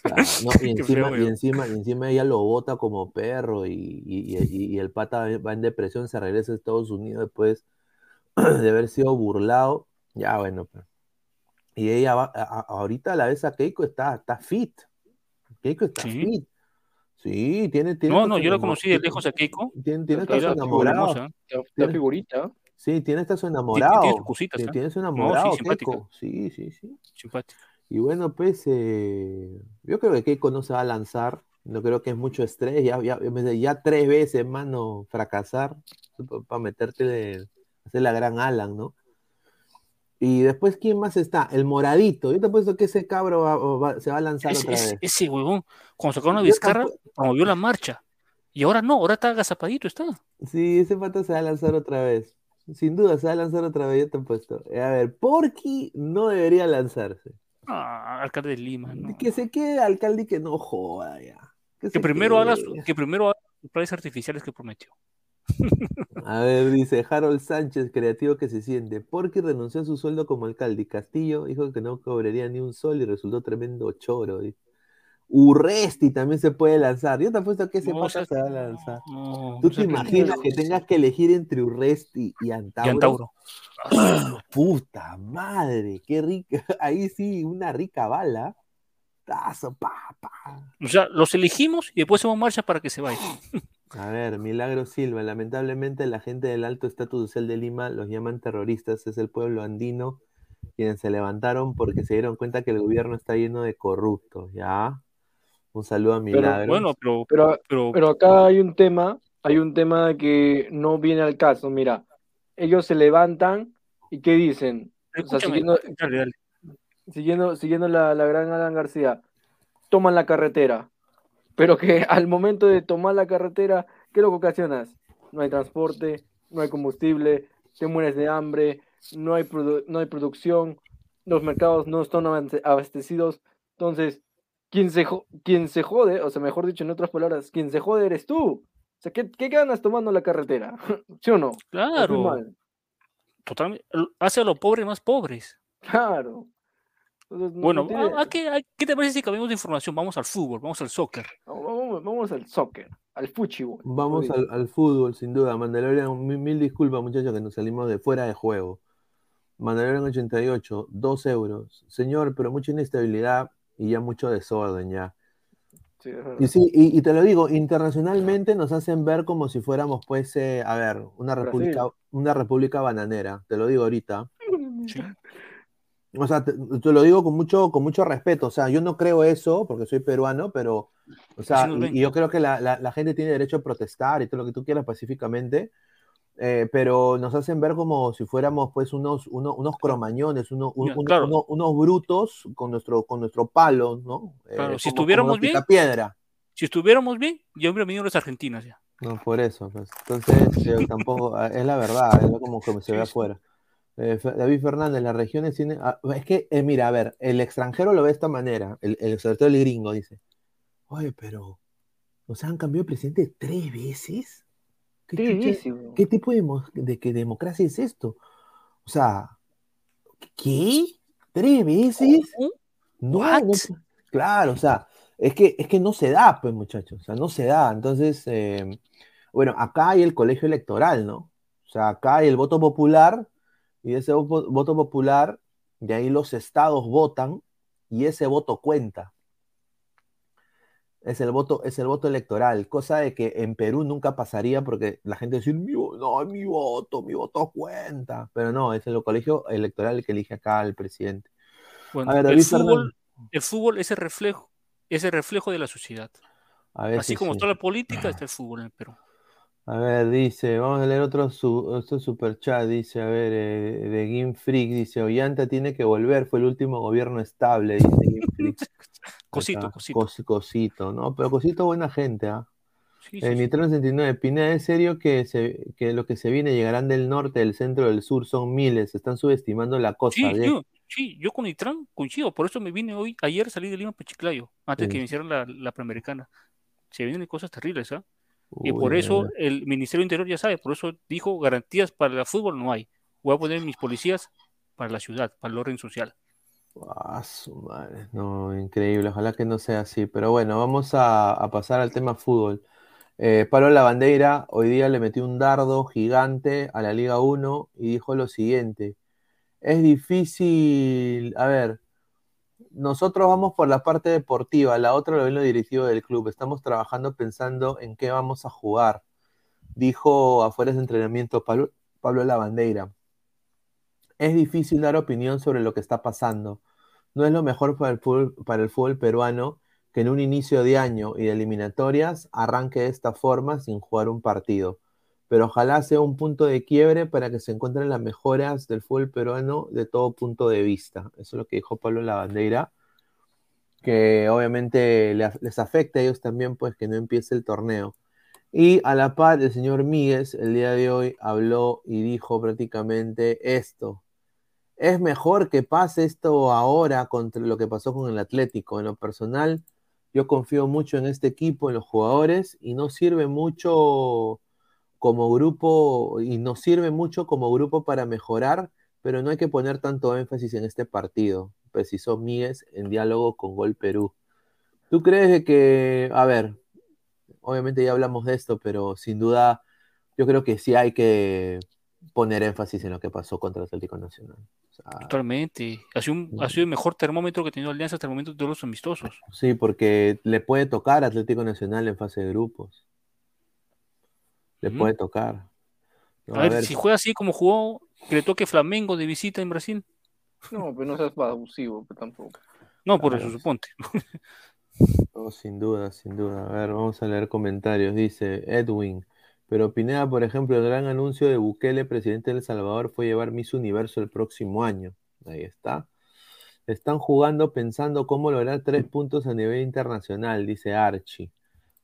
No, y, encima, y, encima, y encima ella lo bota como perro y, y- y- y el pata va en depresión, se regresa a Estados Unidos después de haber sido burlado. Ya, bueno. Y ella va, a- a- ahorita la ves a Keiko, está, está fit. Keiko está Sí. fit. Sí, tiene, tiene No, no, yo la conocí de lejos a Keiko. Tiene, tiene hasta su enamorado. La, la Tiene- figurita. Sí, tiene hasta su tiene enamorado. sus cositas, Tiene-. Tiene su No, sí, enamorado, simpática. Keiko. Sí, sí, sí. Simpática. Y bueno, pues eh, yo creo que Keiko no se va a lanzar. No creo que es mucho estrés. Ya, ya, ya tres veces, mano, fracasar para meterte, de- hacer la gran Alan, ¿no? Y después, ¿quién más está? El moradito. Yo te apuesto que ese cabro va- va- se va a lanzar Ese, otra ese- vez. ese huevón, cuando sacaron a Vizcarra, promovió la marcha. Y ahora no, ahora está agazapadito, está. Sí, ese pata se va a lanzar otra vez. Sin duda, se va a lanzar otra vez, yo te he puesto. A ver, Porky no debería lanzarse. Ah, alcalde de Lima, ¿no? Que se quede alcalde y que no joda ya. Que primero haga, que primero haga planes artificiales que prometió. A ver, dice Harold Sánchez, creativo que se siente. Porky renunció a su sueldo como alcalde Castillo dijo que no cobraría ni un sol y resultó tremendo choro. dice. Urresti también se puede lanzar. Yo te apuesto que ese No, pata se va a lanzar. No, ¿Tú te imaginas que tengas que elegir entre Urresti y Y Antauro? Antauro. Puta madre, qué rica. Ahí sí, una rica bala. Tazo, pa, pa. O sea, los elegimos y después hacemos marcha para que se vayan. A ver, Milagro Silva, lamentablemente la gente del alto estatus social de Lima los llaman terroristas, es el pueblo andino quienes se levantaron porque se dieron cuenta que el gobierno está lleno de corruptos, ¿ya? Un saludo a Milagro. Bueno, pero, Pero, pero, pero acá hay un tema, hay un tema que no viene al caso. Mira, ellos se levantan y ¿qué dicen? O sea, escúchame, siguiendo, dale, dale. siguiendo, siguiendo la, la gran Alan García, toman la carretera, pero que al momento de tomar la carretera, ¿qué es lo que ocasionas? No hay transporte, no hay combustible, te mueres de hambre, no hay, produ- no hay producción, los mercados no están abastecidos, entonces, quien se, quien se jode, o sea, mejor dicho, en otras palabras, quien se jode eres tú. O sea, ¿qué, qué ganas tomando la carretera? ¿Sí o no? ¿O estoy Claro, totalmente. Hace a los pobres más pobres. Claro. Entonces, no- Bueno, no tiene- ¿a- a qué, a- ¿qué te parece si cambiamos de información? Vamos al fútbol, vamos al soccer. Vamos, vamos al soccer, al fútbol. Vamos al, al fútbol, sin duda. Mandalorian, mil, mil disculpas, muchachos, que nos salimos de fuera de juego. Mandalorian 88, 2 euros. Señor, pero mucha inestabilidad y ya mucho desorden ya. Sí. Y sí, y, y te lo digo, internacionalmente nos hacen ver como si fuéramos, pues, eh, a ver, una Brasil. república, una república bananera, te lo digo ahorita. Sí. O sea, te, te lo digo con mucho, con mucho respeto. O sea, yo no creo eso porque soy peruano, pero, o sea, y, y yo creo que la, la- la gente tiene derecho a protestar y todo lo que tú quieras pacíficamente, eh, pero nos hacen ver como si fuéramos, pues, unos, unos, unos cromañones, uno- un- Ya, uno- claro. uno- unos brutos con nuestro, con nuestro palo, ¿no? Eh, Claro, si como- como estuviéramos los bien, picapiedra. Si estuviéramos bien, ya hubieran venido las argentinas ya. No, por eso. Pues. Entonces, eh, tampoco, ah, es la verdad, es como, como se ve afuera. Eh, David Fernández, las regiones tienen. ah, es que, eh, mira, a ver, el extranjero lo ve de esta manera, el, el- sobre todo el gringo dice: Oye, pero, ¿o sea, han cambiado de presidente tres veces? ¿Qué, chucha- qué tipo de, que democracia es esto? O sea, ¿qué? ¿Tres veces? No, claro, o sea, es que, es que no se da, pues, muchachos, o sea, no se da. Entonces, eh, bueno, acá hay el colegio electoral, ¿no? O sea, acá hay el voto popular, y ese vo- voto popular, de ahí los estados votan, y ese voto cuenta. Es el voto, es el voto electoral, cosa de que en Perú nunca pasaría porque la gente dice, mi, no, mi voto, mi voto cuenta. Pero no, es el colegio electoral el que elige acá al presidente. Bueno, A ver, el fútbol, el fútbol es el reflejo, es el reflejo de la sociedad. A Así como sí. está la política, está el fútbol en el Perú. A ver, dice, vamos a leer otro, su, otro super chat, dice, a ver, eh, de Game Freak, dice, Ollanta tiene que volver, fue el último gobierno estable, dice Game Freak. Cosito, Acá, cosito. cos- cosito, ¿no? Pero cosito buena gente, ¿ah? Sí, sí, Eh, sí. Nitrón 69, Pineda, ¿es serio que, se, que lo que se viene llegarán del norte, del centro, del sur? Son miles, están subestimando la cosa. Sí, yo, sí, yo con Itran coincido, por eso me vine hoy, ayer salí de Lima para Chiclayo, antes Sí. que iniciaran la, la Panamericana. Se vienen cosas terribles, ¿ah? Y por eso el Ministerio Interior ya sabe, por eso dijo garantías para el fútbol no hay. Voy a poner mis policías para la ciudad, para el orden social. Ah, su madre, no, increíble, ojalá que no sea así. Pero bueno, vamos a, a pasar al tema fútbol. Eh, Pablo Lavandeira hoy día le metió un dardo gigante a la Liga 1 y dijo lo siguiente: Es difícil, a ver, nosotros vamos por la parte deportiva, la otra lo ven los directivos del club. Estamos trabajando pensando en qué vamos a jugar, dijo afuera de entrenamiento Pablo, Pablo Lavandeira. Es difícil dar opinión sobre lo que está pasando. No es lo mejor para el fútbol, para el fútbol peruano que en un inicio de año y de eliminatorias arranque de esta forma sin jugar un partido. Pero ojalá sea un punto de quiebre para que se encuentren las mejoras del fútbol peruano de todo punto de vista. Eso es lo que dijo Pablo Lavandeira, que obviamente le- les afecta a ellos también, pues que no empiece el torneo. Y a la par, el señor Míguez el día de hoy habló y dijo prácticamente esto. Es mejor que pase esto ahora contra lo que pasó con el Atlético. En lo personal, yo confío mucho en este equipo, en los jugadores, y no sirve mucho como grupo, y nos sirve mucho como grupo para mejorar, pero no hay que poner tanto énfasis en este partido, precisó Míguez en diálogo con Gol Perú. ¿Tú crees de que, a ver, obviamente ya hablamos de esto, pero sin duda yo creo que sí hay que poner énfasis en lo que pasó contra el Atlético Nacional. O sea, Totalmente. Ha sido, un- ha sido el mejor termómetro que ha tenido Alianza hasta el momento de todos los amistosos. sí, porque le puede tocar a Atlético Nacional en fase de grupos. Le puede tocar. No, A ver, si juega así como jugó, que le toque Flamengo de visita en Brasil. No, pero no seas abusivo, pero tampoco. No, por eso suponte. No, sin duda, sin duda. A ver, vamos a leer comentarios. Dice Edwin. Pero Pineda, por ejemplo, el gran anuncio de Bukele, presidente de El Salvador, fue llevar Miss Universo el próximo año. Ahí está. Están jugando pensando cómo lograr tres puntos a nivel internacional, dice Archie.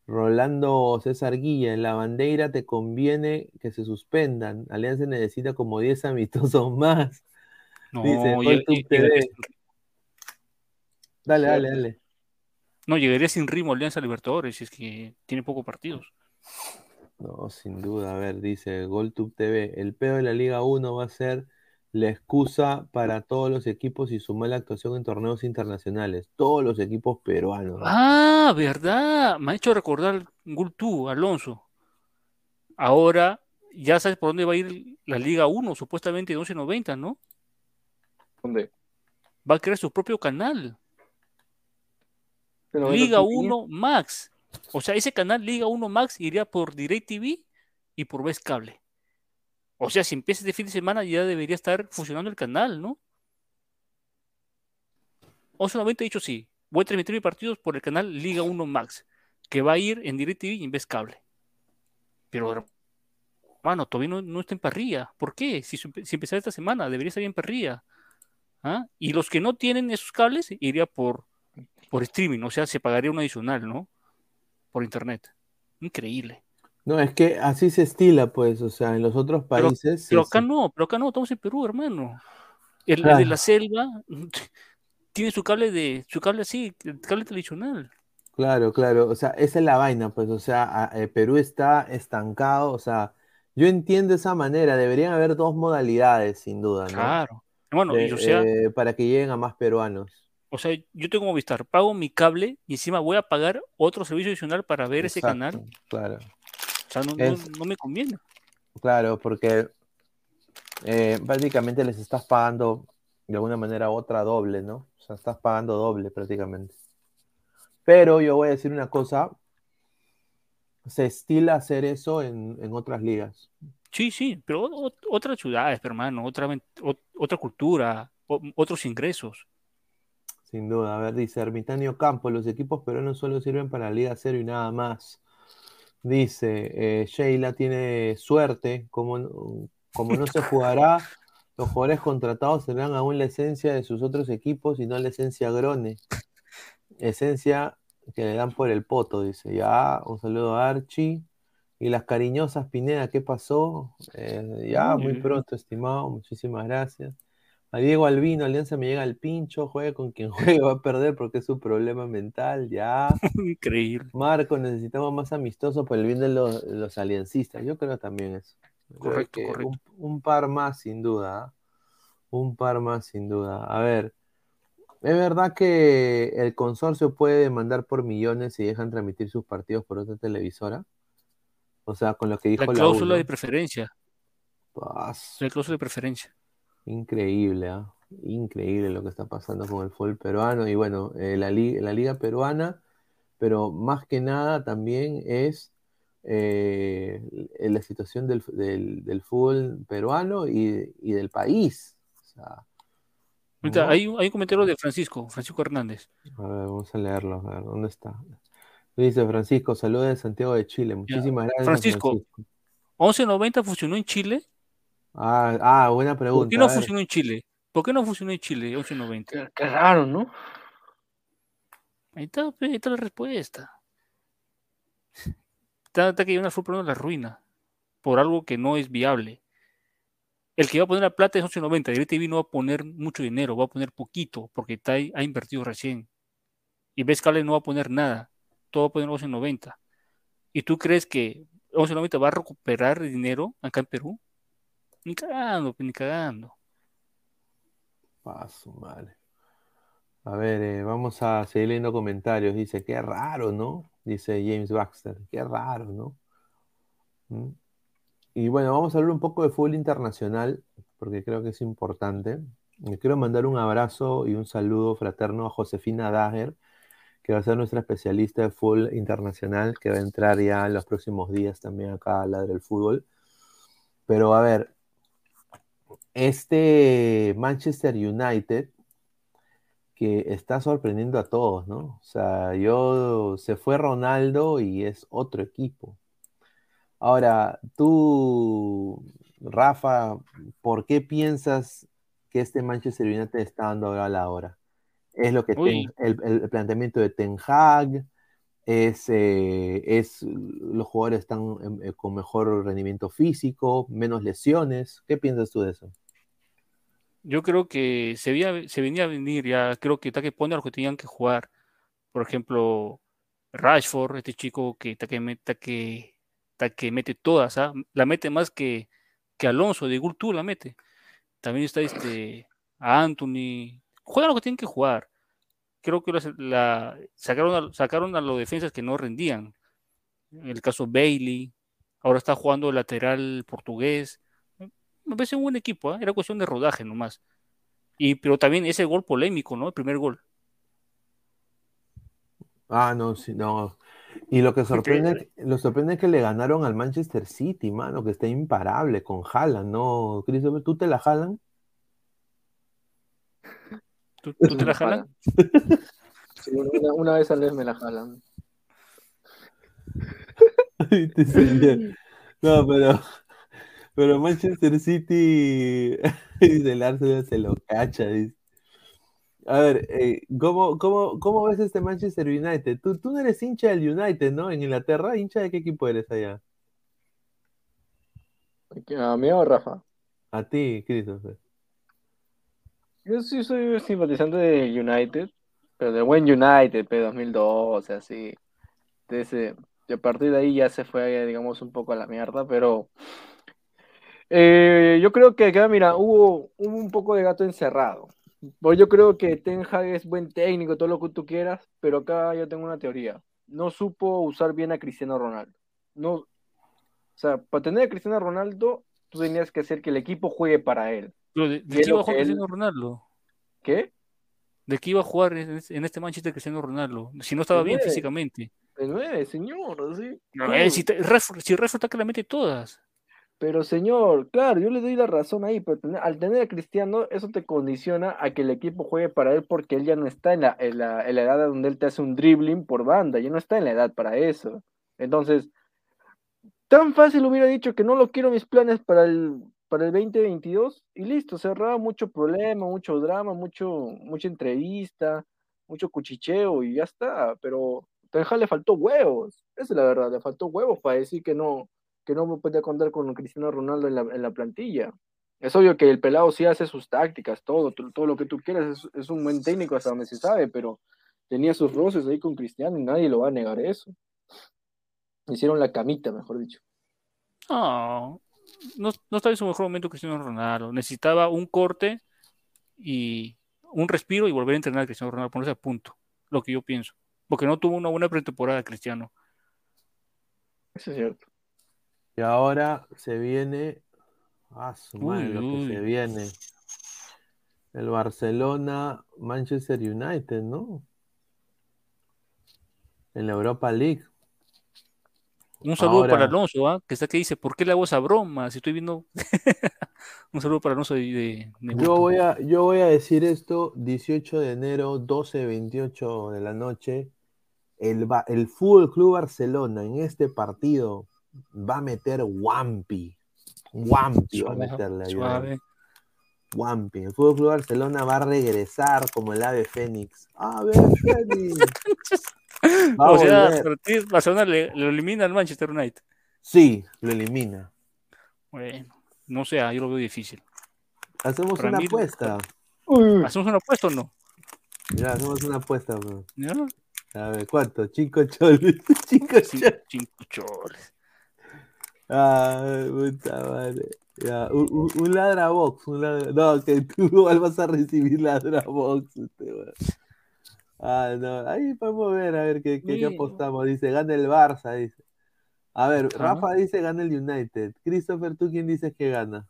Rolando César Guilla, en la bandera te conviene que se suspendan. Alianza necesita como 10 amistosos más. No, Dice, llegaría sin- Dale, dale, dale. no, llegaría sin ritmo Alianza Libertadores, si es que tiene pocos partidos. No, sin duda. A ver, dice GolTube TV. El peor de la Liga 1 va a ser la excusa para todos los equipos y su mala actuación en torneos internacionales. Todos los equipos peruanos. ¿no? Ah, verdad. Me ha hecho recordar Gultú, Alonso. Ahora ya sabes por dónde va a ir la Liga 1, supuestamente de 11.90, ¿no? ¿Dónde? Va a crear su propio canal. Pero Liga bueno, tú 1 Max. O sea, ese canal Liga 1 Max iría por DirecTV y por Vez Cable. O sea, si empieza este fin de semana ya debería estar funcionando el canal, ¿no? 11.90 he dicho sí. Voy a transmitir mis partidos por el canal Liga 1 Max, que va a ir en DirecTV y en Vez Cable. Pero, hermano, todavía no, no está en parrilla. ¿Por qué? Si, si empezara esta semana, debería estar en parrilla. ¿Ah? Y los que no tienen esos cables, iría por, por streaming, o sea, se pagaría un adicional, ¿no? por internet. Increíble. No, es que así se estila, pues, o sea, en los otros países. Pero acá no, pero acá no, estamos en Perú, hermano. El, de la selva tiene su cable de, su cable así, el cable tradicional. Claro, claro, o sea, esa es la vaina, pues, o sea, a- eh, Perú está estancado, o sea, yo entiendo esa manera, deberían haber dos modalidades, sin duda, ¿no? Claro. Bueno, De- y o sea, eh, para que lleguen a más peruanos. o sea, yo tengo Movistar, pago mi cable y encima voy a pagar otro servicio adicional para ver ese canal. Claro, O sea, no, no- Es- no me conviene. claro, porque eh, prácticamente les estás pagando de alguna manera otra doble, ¿no? O sea, estás pagando doble prácticamente. Pero yo voy a decir una cosa, se estila hacer eso en, en otras ligas. Sí, sí, pero o- otras ciudades, hermano, otra, otra cultura, o- otros ingresos. Sin duda, a ver, dice Ermitanio Campo, los equipos peruanos solo sirven para la Liga Cero y nada más. Dice, eh, Sheila tiene suerte, como, no- como no se jugará, los jugadores contratados tendrán aún la esencia de sus otros equipos y no la esencia grone. Esencia que le dan por el poto, dice. Ya, un saludo a Archie. Y las cariñosas Pineda, ¿qué pasó? Eh, ya, muy Mm. pronto, estimado, muchísimas gracias. A Diego Albino, Alianza me llega al pincho, juegue con quien juegue, va a perder porque es su problema mental, ya. Increíble. Marco, necesitamos más amistosos por el bien de los, los aliancistas. Yo creo también eso. Correcto, que correcto. Un, un par más, sin duda. Un par más, sin duda. A ver, ¿es verdad que el consorcio puede demandar por millones si dejan transmitir sus partidos por otra televisora? O sea, con lo que dijo La la cláusula U, de preferencia. Pas- La cláusula de preferencia. Increíble, ¿ah? Increíble lo que está pasando con el fútbol peruano. Y bueno, eh, la, li- la liga peruana, pero más que nada también es eh, la situación del, del- del fútbol peruano y, y del país. O sea, Ahorita, ¿no? hay, un- hay un comentario de Francisco, Francisco Hernández. A ver, vamos a leerlo, a ver, ¿dónde está? Dice Francisco, saludos de Santiago de Chile. Muchísimas gracias, Francisco. Francisco. 1190 funcionó en Chile. Ah, ah, buena ¿Por pregunta. qué no funcionó en Chile? ¿Por qué no funcionó en Chile 1190? Qué, qué raro, ¿no? Ahí está, ahí está la respuesta. Está, está que una fútbol a la ruina por algo que no es viable. El que va a poner la plata es 1190. DirecTV no va a poner mucho dinero, va a poner poquito porque está ahí- ha invertido recién. Y ves Cable no va a poner nada, todo va a poner 1190. ¿Y tú crees que 1190 va a recuperar dinero acá en Perú? Ni cagando, pe, ni cagando. Paso, madre. A ver, eh, vamos a seguir leyendo comentarios. Dice, qué raro, ¿no? Dice James Baxter, qué raro, ¿no? ¿Mm? Y bueno, vamos a hablar un poco de fútbol internacional, porque creo que es importante. Le quiero mandar un abrazo y un saludo fraterno a Josefina Dager, que va a ser nuestra especialista de fútbol internacional, que va a entrar ya en los próximos días también acá a Ladre el Fútbol. Pero a ver, este Manchester United que está sorprendiendo a todos, ¿no? O sea, yo se fue Ronaldo y es otro equipo. Ahora, tú, Rafa, ¿por qué piensas que este Manchester United está dando ahora a la hora? ¿Es lo que. Ten- el, el planteamiento de Ten Hag? ¿Es, eh, es los jugadores están eh, con mejor rendimiento físico, menos lesiones? ¿Qué piensas tú de eso? Yo creo que se, veía- se venía a venir ya, creo que está que pone a que tenían que jugar. Por ejemplo, Rashford, este chico que está que, meta que, está que mete todas, ¿ah? La mete más que, que Alonso, de Gultú la mete. También está este Anthony. Juegan los que tienen que jugar. Creo que la, la- sacaron, a, sacaron a los defensas que no rendían. En el caso Bailey, ahora está jugando lateral portugués. Me parece un buen equipo, ¿ah? era cuestión de rodaje nomás. Y, pero también ese gol polémico, ¿no? El primer gol. Ah, no, sí, no. Y lo que sorprende, lo sorprende es que le ganaron al Manchester City, mano, que está imparable con Haaland, ¿no? Christopher, ¿tú te la jalan? ¿Tú, tú te la jalan? Sí, una, una vez al mes me la jalan. No, pero, pero Manchester City, dice el Arsenal se lo cacha, dice. A ver, eh, ¿cómo, cómo, cómo ves este Manchester United? Tú, tú no eres hincha del United, ¿no? En Inglaterra, ¿hincha de qué equipo eres allá? ¿A mí o Rafa? A ti, Christopher. Yo sí soy simpatizante de United, pero de buen United, pero 2012, así. Y a partir de ahí ya se fue, digamos, un poco a la mierda, pero eh, yo creo que acá, mira, hubo un poco de gato encerrado. Pues yo creo que Ten Hag es buen técnico, todo lo que tú quieras, pero acá yo tengo una teoría. No supo usar bien a Cristiano Ronaldo. No, o sea, para tener a Cristiano Ronaldo, tú tenías que hacer que el equipo juegue para él. Pero ¿De, qué iba a jugar él- Cristiano Ronaldo? ¿Qué? ¿De qué iba a jugar en, en este Manchester Cristiano Ronaldo? Si no estaba De bien nueve. físicamente. De nueve, señor, así. No, eh, si, si está que la mete todas. Pero señor, claro, yo le doy la razón ahí, pero al tener a Cristiano, eso te condiciona a que el equipo juegue para él porque él ya no está en la, en la, en la edad donde él te hace un dribbling por banda, ya no está en la edad para eso. Entonces, tan fácil hubiera dicho que no lo quiero mis planes para el, para el 2022 y listo, cerraba mucho problema, mucho drama, mucho, mucha entrevista, mucho cuchicheo y ya está, pero Ten Hag le faltó huevos, esa es la verdad, le faltó huevos para decir que no, que no puede contar con Cristiano Ronaldo en la, en la plantilla. Es obvio que el pelado sí hace sus tácticas, todo, todo, lo que tú quieras, es, es un buen técnico hasta donde se sabe, pero tenía sus roces ahí con Cristiano y nadie lo va a negar eso. Hicieron la camita, mejor dicho. No, no, no estaba en su mejor momento Cristiano Ronaldo. Necesitaba un corte y un respiro y volver a entrenar a Cristiano Ronaldo, ponerse a punto. Lo que yo pienso. Porque no tuvo una buena pretemporada Cristiano. Eso es cierto. Y ahora se viene. Ah, su madre, Uy, lo que uy. se viene. El Barcelona, Manchester United, ¿no? En la Europa League. Un saludo Ahora- para Alonso, ¿ah? que está que dice, ¿por qué le hago esa broma? Si estoy viendo. un saludo para Alonso de, de- de Yo voy a, yo voy a decir esto, 18 de enero, 12-28 de la noche, el, el Fútbol Club Barcelona en este partido va a meter Wampi. Wampi va a meterle suave. Wampi. El Fútbol Club Barcelona va a regresar como el ave Fénix. ¡Ave Fénix! Va a O sea, volver. para ti, Barcelona le, lo elimina al Manchester United. Sí, lo elimina. Bueno, no sé, ah, yo lo veo difícil. Hacemos Para una mí- apuesta. ¿Hacemos una apuesta o no? Ya, hacemos una apuesta. bro. ¿Ya? A ver, ¿cuánto? Cinco choles. Cinco Cin- choles. Cinco choles. Ah, puta madre. Ya, un, un, un ladrabox, un ladra- No, que tú igual vas a recibir ladrabox. Este, weón. Ah, no. Ahí podemos ver, a ver qué, qué, qué apostamos. Dice, gana el Barça, dice. A ver. Rafa dice gana el United. Christopher, ¿tú quién dices que gana?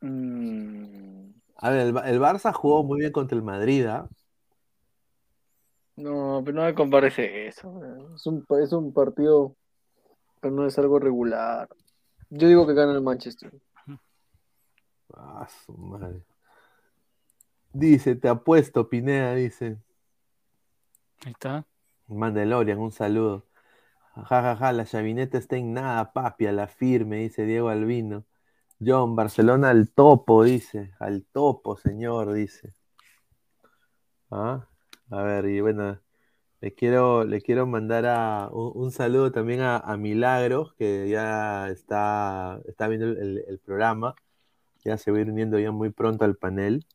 Mm, A ver, el, Ba- el Barça jugó muy bien contra el Madrid, ¿ah? no, pero no me comparece eso. Es un, es un partido, pero no es algo regular. Yo digo que gana el Manchester. Ah, su madre. Dice, te apuesto, Pineda, dice. Ahí está. Mandalorian, un saludo. Ja, ja, ja, la chavineta está en nada, papi, a la firme, dice Diego Albino. John, Barcelona al topo, dice. Al topo, señor, dice. Ah, A ver, y bueno, le quiero, le quiero mandar a, un, un saludo también a, a Milagros, que ya está, está viendo el, el- el programa. Ya se va a ir uniendo ya muy pronto al panel.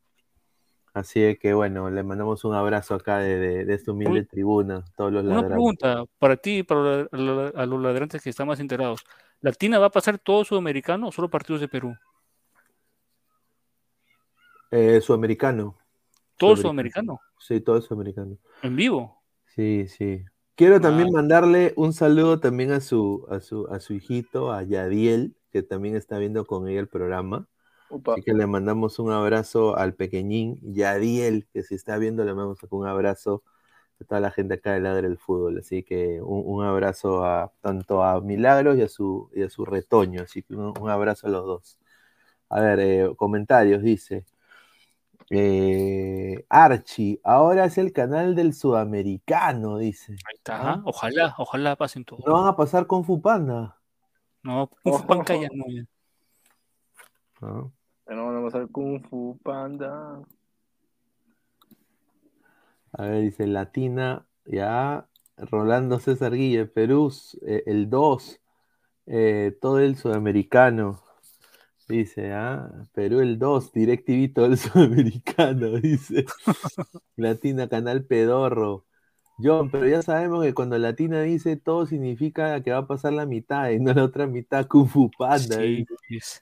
Así de que bueno, le mandamos un abrazo acá de, de, de esta humilde Un- tribuna, todos los Una ladrantes. pregunta para ti y para a los ladrantes que están más enterados. ¿Latina va a pasar todo sudamericano o solo partidos de Perú? Eh, sudamericano. Todo Sudamericano. sudamericano, Sí, todo sudamericano. en vivo. Sí, sí. Quiero también Ah. mandarle un saludo también a su, a su, a su hijito, a Yadiel, que también está viendo con ella el programa. Upa. Así que le mandamos un abrazo al pequeñín Yadiel, que si está viendo, le mandamos un abrazo a toda la gente acá de Ladre el Fútbol. Así que un, un abrazo a tanto a Milagros y a su, y a su retoño. Así que un, un abrazo a los dos. A ver, eh, comentarios, dice. Eh, Archie, ahora es el canal del sudamericano, dice. Ahí está. Ah. Ojalá, ojalá pasen todo. No van a pasar con Fupanda. No, Kung Fu Panda ya no. ya. ¿no? Pero vamos a ver Kung Fu Panda. A ver, dice Latina, ya. Rolando César Guille, Perú, eh, el 2. eh, todo el sudamericano. Dice, ah, Perú el 2, DirecTV todo el sudamericano, dice. Latina, Canal Pedorro. John, pero ya sabemos que cuando Latina dice todo significa que va a pasar la mitad y no la otra mitad Kung Fu Panda. Sí, dice.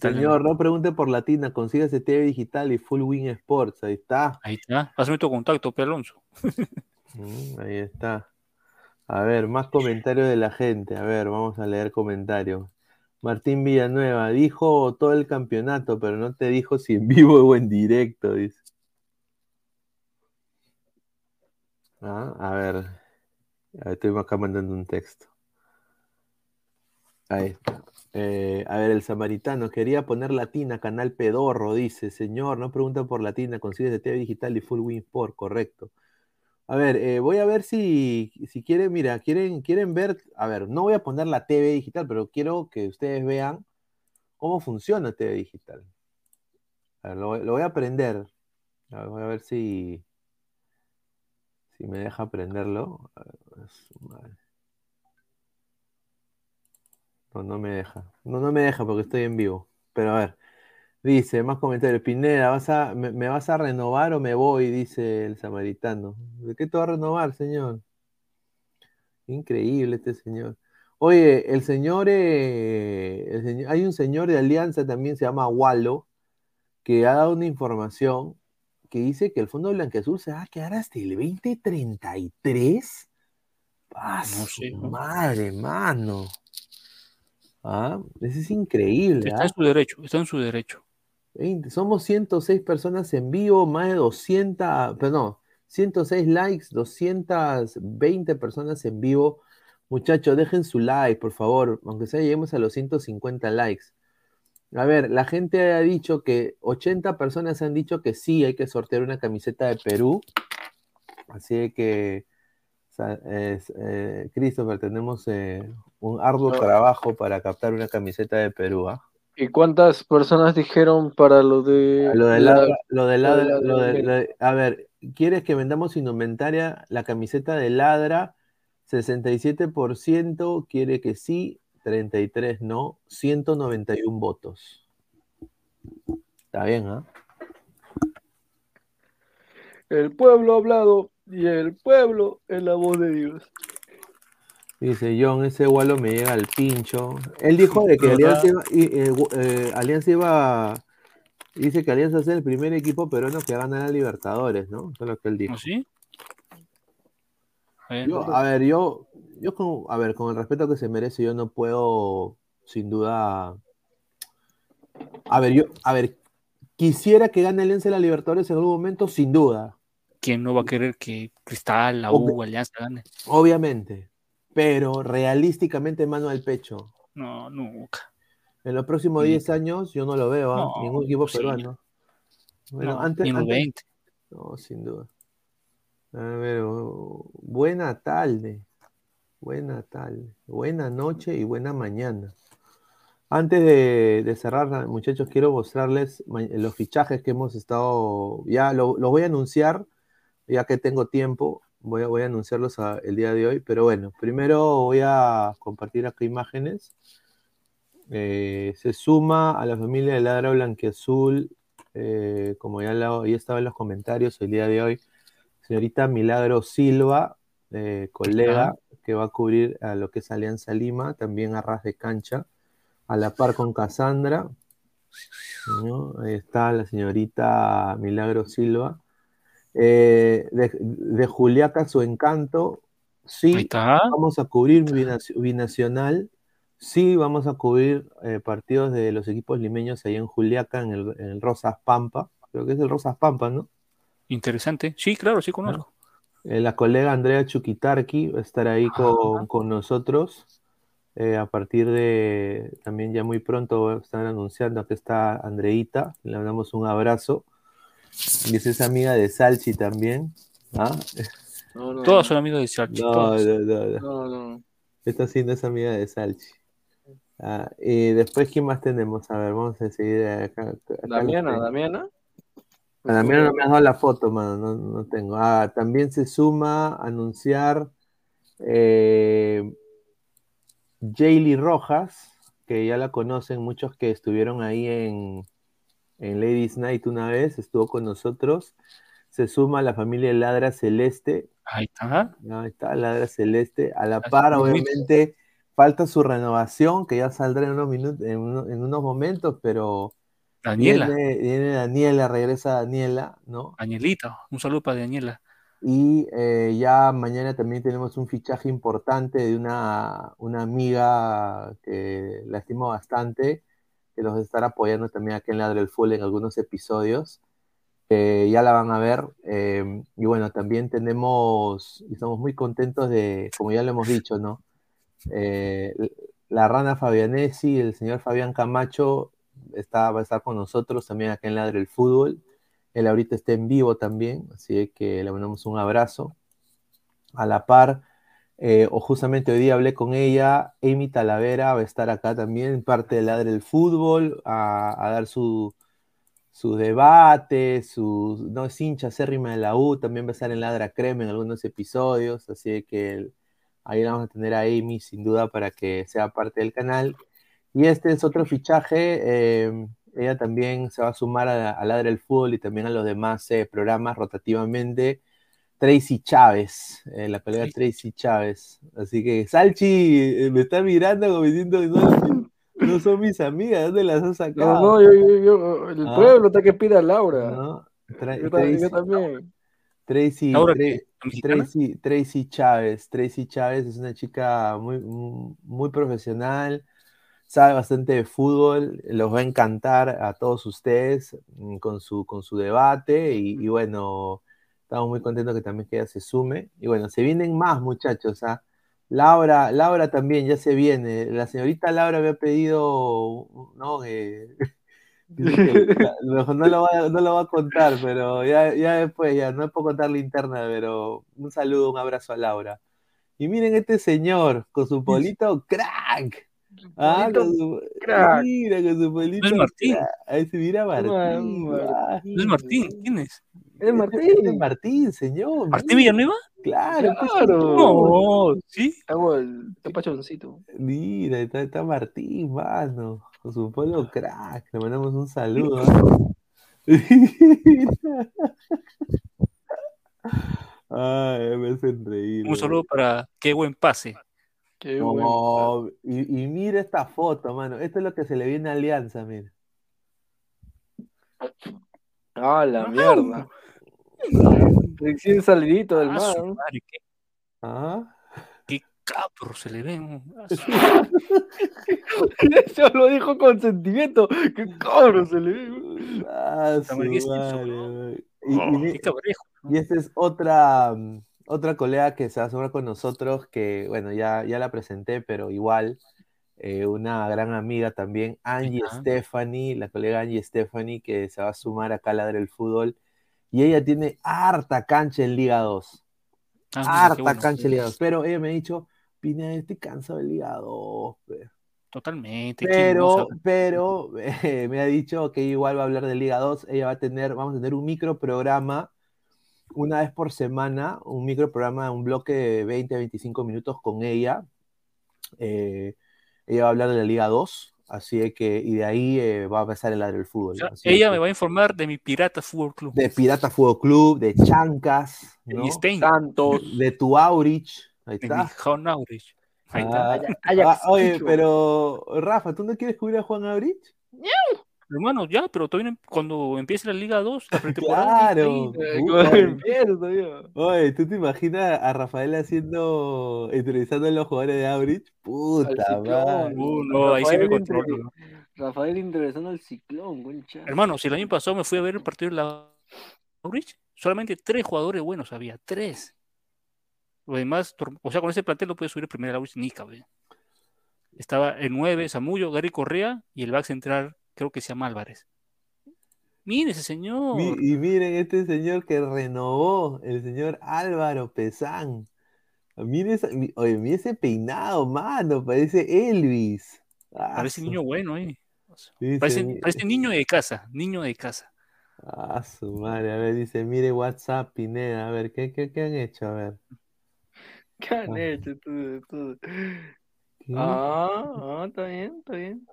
Señor, no pregunte por Latina, consígase TV Digital y Full Win Sports, ahí está. Ahí está. Pásame tu contacto, P. Alonso. Mm, ahí está. A ver, más comentarios de la gente. A ver, vamos a leer comentarios. Martín Villanueva dijo todo el campeonato, pero no te dijo si en vivo o en directo, dice. Ah. A ver, Estoy acá mandando un texto. Ahí está. Eh, a ver, el samaritano quería poner latina, canal pedorro, dice. Señor, no pregunta por latina, consigues de TV digital y full win sport, correcto. A ver, eh, voy a ver si, si quieren, mira, quieren, quieren ver, a ver, no voy a poner la TV digital, pero quiero que ustedes vean cómo funciona TV digital. Lo, lo voy a aprender. A ver, voy a ver si, si me deja aprenderlo. A ver. No, no me deja. No, no me deja porque estoy en vivo. Pero a ver. Dice, más comentarios. Pineda, ¿vas a, me, me vas a renovar o me voy? Dice el samaritano. ¿De qué te va a renovar, señor? Increíble este señor. Oye, el señor, eh, el señor- hay un señor de Alianza también, se llama Wallo, que ha dado una información que dice que el Fondo Blanqueazul se va a quedar hasta el 2033. ¡Ah, ¿no? madre, mano! Ah, eso es increíble, Está ¿ah? en su derecho, está en su derecho. 20, somos 106 personas en vivo, más de 200, perdón, 106 likes, 220 personas en vivo. Muchachos, dejen su like, por favor, aunque sea lleguemos a los 150 likes. A ver, la gente ha dicho que 80 personas han dicho que sí, hay que sortear una camiseta de Perú. Así que, es, eh, Christopher, tenemos eh, un arduo trabajo para captar una camiseta de Perú. ¿ah? ¿Y cuántas personas dijeron para lo de Lo de la- lo de lo de ladra, ladra lo de- del- lo de- a ver, ¿quieres que vendamos indumentaria? La camiseta de ladra, 67% quiere que sí, 33 no, 191 votos. Está bien, ¿ah? El pueblo ha hablado y el pueblo es la voz de Dios. Dice John, ese gualo me llega al pincho. Él dijo de que. Alianza iba, y, eh, eh, Alianza iba- dice que Alianza es el primer equipo peruano que gana la Libertadores, ¿no? Eso es lo que él dijo. ¿No sí? Yo, a ver, yo, yo con, a ver, con el respeto que se merece, yo no puedo, sin duda. A ver, yo, a ver, quisiera que gane Alianza la Libertadores en algún momento, sin duda, ¿Quién no va a querer que Cristal, la. U, Alianza gane? obviamente. Pero realísticamente, mano al pecho. No, nunca. En los próximos Sí. 10 años, yo no lo veo, ¿ah? No, ningún equipo imposible. peruano. Bueno, No, antes, ni los antes- 20. No, sin duda. A ver, oh, buena tarde. Buena tarde. Buena noche y buena mañana. Antes de, de cerrar, muchachos, quiero mostrarles los fichajes que hemos estado. Ya lo- los voy a anunciar, ya que tengo tiempo. Voy a, voy a anunciarlos a- el día de hoy. Pero bueno, primero voy a compartir acá imágenes. Eh, se suma a la familia de Ladra Blanquiazul, eh, como ya, la- ya estaba en los comentarios el día de hoy, señorita Milagro Silva, eh, colega, que va a cubrir a lo que es Alianza Lima, también a ras de cancha, a la par con Casandra. ¿no? Ahí está la señorita Milagro Silva. Eh, de, de Juliaca, su encanto. Sí, vamos a cubrir binaci- binacional. Sí, vamos a cubrir eh, partidos de los equipos limeños ahí en Juliaca, en el, en el Rosas Pampa. Creo que es el Rosas Pampa, ¿no? Interesante. Sí, claro, sí conozco. Eh, la colega Andrea Chuquitarqui va a estar ahí con, con nosotros. A partir de también ya muy pronto están anunciando que está Andreita. Le damos un abrazo. Y es esa amiga de Salchi también. ¿Ah? No, no, Todos son amigos de Sarchi. No, no, no, no. no, no. Esa amiga de Salchi. Ah, y después, ¿quién más tenemos? A ver, vamos a seguir acá. acá Damiana. Damiana. A mí no me has dado la foto, mano, no, no tengo. Ah, también se suma a anunciar eh, Jaylee Rojas, que ya la conocen muchos que estuvieron ahí en, en Ladies Night una vez, estuvo con nosotros. Se suma a la familia Ladra Celeste. Ahí está. Ahí está, Ladra Celeste. A la par, obviamente, falta su renovación, que ya saldrá en unos, minutos, en, uno- en unos momentos, pero Daniela. Viene, viene Daniela, regresa Daniela, ¿no? Danielita. Un saludo para Daniela. Y eh, ya mañana también tenemos un fichaje importante de una, una amiga que la estimo bastante, que nos estará apoyando también aquí en Ladre el Full en algunos episodios. Eh, ya la van a ver. eh, y bueno, también tenemos, y estamos muy contentos de, como ya lo hemos dicho, ¿no? Eh, la rana Fabianesi, el señor Fabián Camacho, está, va a estar con nosotros también acá en Ladre el Fútbol. Él ahorita está en vivo también, así que le mandamos un abrazo. A la par, eh, o justamente hoy día hablé con ella, Amy Talavera va a estar acá también, parte de Ladre el Fútbol, a, a dar su, su debate, su, no es hincha acérrima de la U, también va a estar en Ladra Crema en algunos episodios, así que el- ahí vamos a tener a Amy sin duda para que sea parte del canal. Y este es otro fichaje, eh, ella también se va a sumar a, a Ladra el Fútbol y también a los demás eh, programas rotativamente. Tracy Chávez, eh, la colega Tracy Chávez. Así que, Salchi, eh, me está mirando como diciendo, no, no son mis amigas, ¿dónde las has sacado? No, no, yo, yo, yo, el Ah. pueblo está que pida a Laura. ¿no? Tra- Yo, también- yo Tracy- también. Tracy, ¿Laura Tra- qué? ¿La mexicana? Tracy, Tracy Chávez. Tracy Chávez es una chica muy, muy profesional, sabe bastante de fútbol, los va a encantar a todos ustedes mm, con su, con su debate y, y bueno, estamos muy contentos que también que ella se sume. Y bueno, se vienen más muchachos, ¿ah? Laura, Laura también ya se viene. La señorita Laura me ha pedido, ¿no? Eh, no lo, va, a- no lo va a contar, pero ya, ya después, ya no puedo contar la interna, pero un saludo, un abrazo a Laura. Y miren este señor con su polito crack. Ah, con su, crack. Mira, con su polito No es Martín. Ahí se mira Martín. Martín. ¿No es Martín? ¿Quién es? Es Este Martín. es Martín, señor. ¿Martín Villanueva? Claro, pues, Claro. No, ¿sí? Hago el pachoncito. Mira, está, está Martín, mano, con su polo crack. Le mandamos un saludo. ¿eh? Ay, me hacen reír. Un saludo para qué buen pase. Qué y, y mira esta foto, mano. Esto es lo que se le viene a Alianza, mira. Ah, la mierda. Recién salidito del Ah, mar. qué, ¿Ah? qué capro se le ven. Eso lo dijo con sentimiento. Qué cabrón se le ve. Ah, su. Y, y Oh, mi- qué cabrejo. y esta es otra, mm, otra colega que se va a sumar con nosotros, que bueno, ya, ya la presenté, pero igual, eh, una gran amiga también, Angie Ajá. Stephanie, la colega Angie Stephanie, que se va a sumar acá a Ladre el Fútbol. Y ella tiene harta cancha en Liga 2. Ah, harta bueno. cancha en Liga 2. Pero ella me ha dicho, Pina, estoy cansado de Liga 2. pe". Totalmente. ¿quién no Pero, pero eh, me ha dicho que igual va a hablar de Liga 2. Ella va a tener, vamos a tener un micro programa una vez por semana, un micro programa, un bloque de 20 a 25 minutos con ella. Eh, ella va a hablar de la Liga 2, así que, y de ahí eh, va a empezar el ladro del fútbol. O sea, así ella que- me va a informar de mi Pirata Fútbol Club. De Pirata Fútbol Club, de Chancas, De ¿no? Santos. de tu Aurich. Ahí está. Juan Aurich. Ahí está. Ah, ah, oye, pero Rafa, ¿tú no quieres cubrir a Juan Aurich? Hermano, ya, pero todavía no- cuando empiece la Liga 2, la pretemporada. Claro. ahí, Eh. Oye, ¿tú te imaginas a Rafael haciendo, entrevistando a los jugadores de Aurich? Puta madre. Uh, no, ahí sí me Rafael interesando al ciclón, concha. Hermano, si el año pasado me fui a ver el partido de la Aurich, solamente tres jugadores buenos había, tres. Lo demás, tor- o sea, con ese plantel no puede subir el primer Aurich ni cabrón. Estaba el 9, Zamullo, Gary Correa y el back central, creo que se llama Álvarez. Mire ese señor. Mi- y miren este señor que renovó, el señor Álvaro Pesán. Miren esa- mi- oye, mira ese peinado, mano, parece Elvis. Ah, Parece niño bueno, eh. dice, Parece, mi- parece niño de casa, niño de casa. Ah, su madre, a ver, dice, mire WhatsApp, Pineda, a ver, ¿qué, qué, qué han hecho? A ver. ¿Qué han Ah. hecho tú? tú? ¿Qué, Ah, ah, está bien, está bien.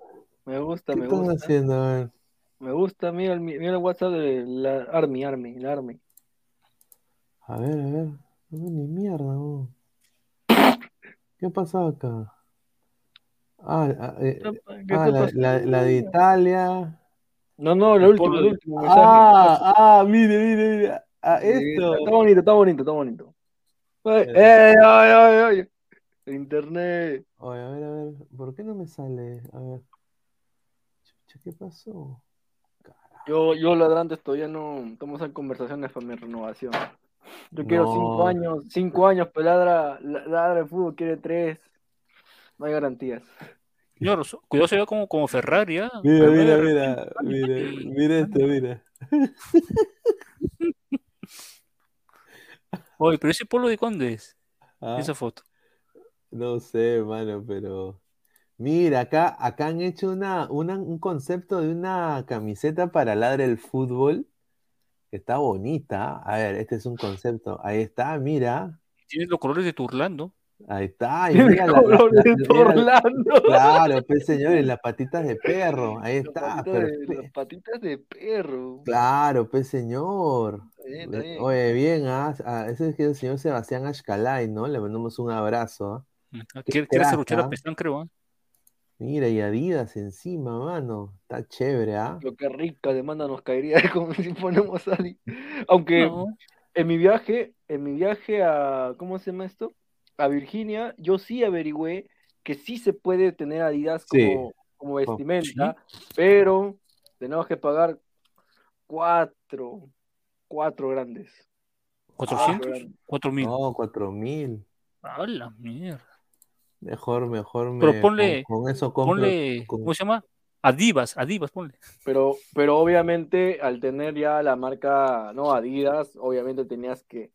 Me gusta, ¿Qué me están gusta. haciendo? A ver. Me gusta, mira el, mira el WhatsApp de la Army, Army, la Army. A ver, a ver. No, ni mierda, no. ¿Qué ha pasado acá? Ah, ah, eh, ¿Qué ah, la, la- la de Italia. No, no, el de- último mensaje. Ah, ah, mire, mire, mire. Ah, esto. Está, bonito, está bonito, está bonito. Ay, Eh. ¡Ey, ay, ay, ay! Internet. Oye, a ver, a ver. ¿Por qué no me sale? A ver. ¿Qué pasó? Yo, yo ladrantes todavía no estamos en conversaciones para mi renovación. Yo quiero No. cinco años, cinco años, pero ladra, la- ladra el fútbol quiere tres. No hay garantías. Señor, cuidado se ve como, como Ferrari, ¿ah? Mira, Pero mira, mira, mira, mira esto, mira. Oye, pero ese polo de Conde es, Ah, esa foto. no sé, mano, pero mira, acá, acá han hecho una, una- un concepto de una camiseta para ladre el fútbol que está bonita. A ver, este es un concepto. Ahí está, mira. Tiene los colores de Turlando. Ahí está. Y mira la- la- colores la- de mira la- Orlando. Claro, pues señores, las patitas de perro. Ahí está, patitas de- perfecto. las patitas de perro. Claro, pues señor. Está bien, está bien. Oye, bien, ah, ah, ese es que el señor Sebastián Ashkalay, ¿no? Le mandamos un abrazo. ¿ah? Quiere, Pestán, creo. ¿ah? Mira, y Adidas encima, mano. Está chévere, ¿ah? Lo que rica demanda nos caería como si ponemos ahí. Aunque No, en mi viaje, en mi viaje a, ¿cómo se llama esto? A Virginia, yo sí averigüé que sí se puede tener Adidas Sí. como, como vestimenta, pero tenemos que pagar cuatro, cuatro grandes. Cuatro 400, grandes. 4000. No, cuatro mil. A la mierda. Mejor, mejor me. Pero ponle- con, con eso compro. Ponle, con- ¿cómo se llama? Adivas, Adivas, ponle. Pero, pero obviamente al tener ya la marca, no, Adidas, obviamente tenías que,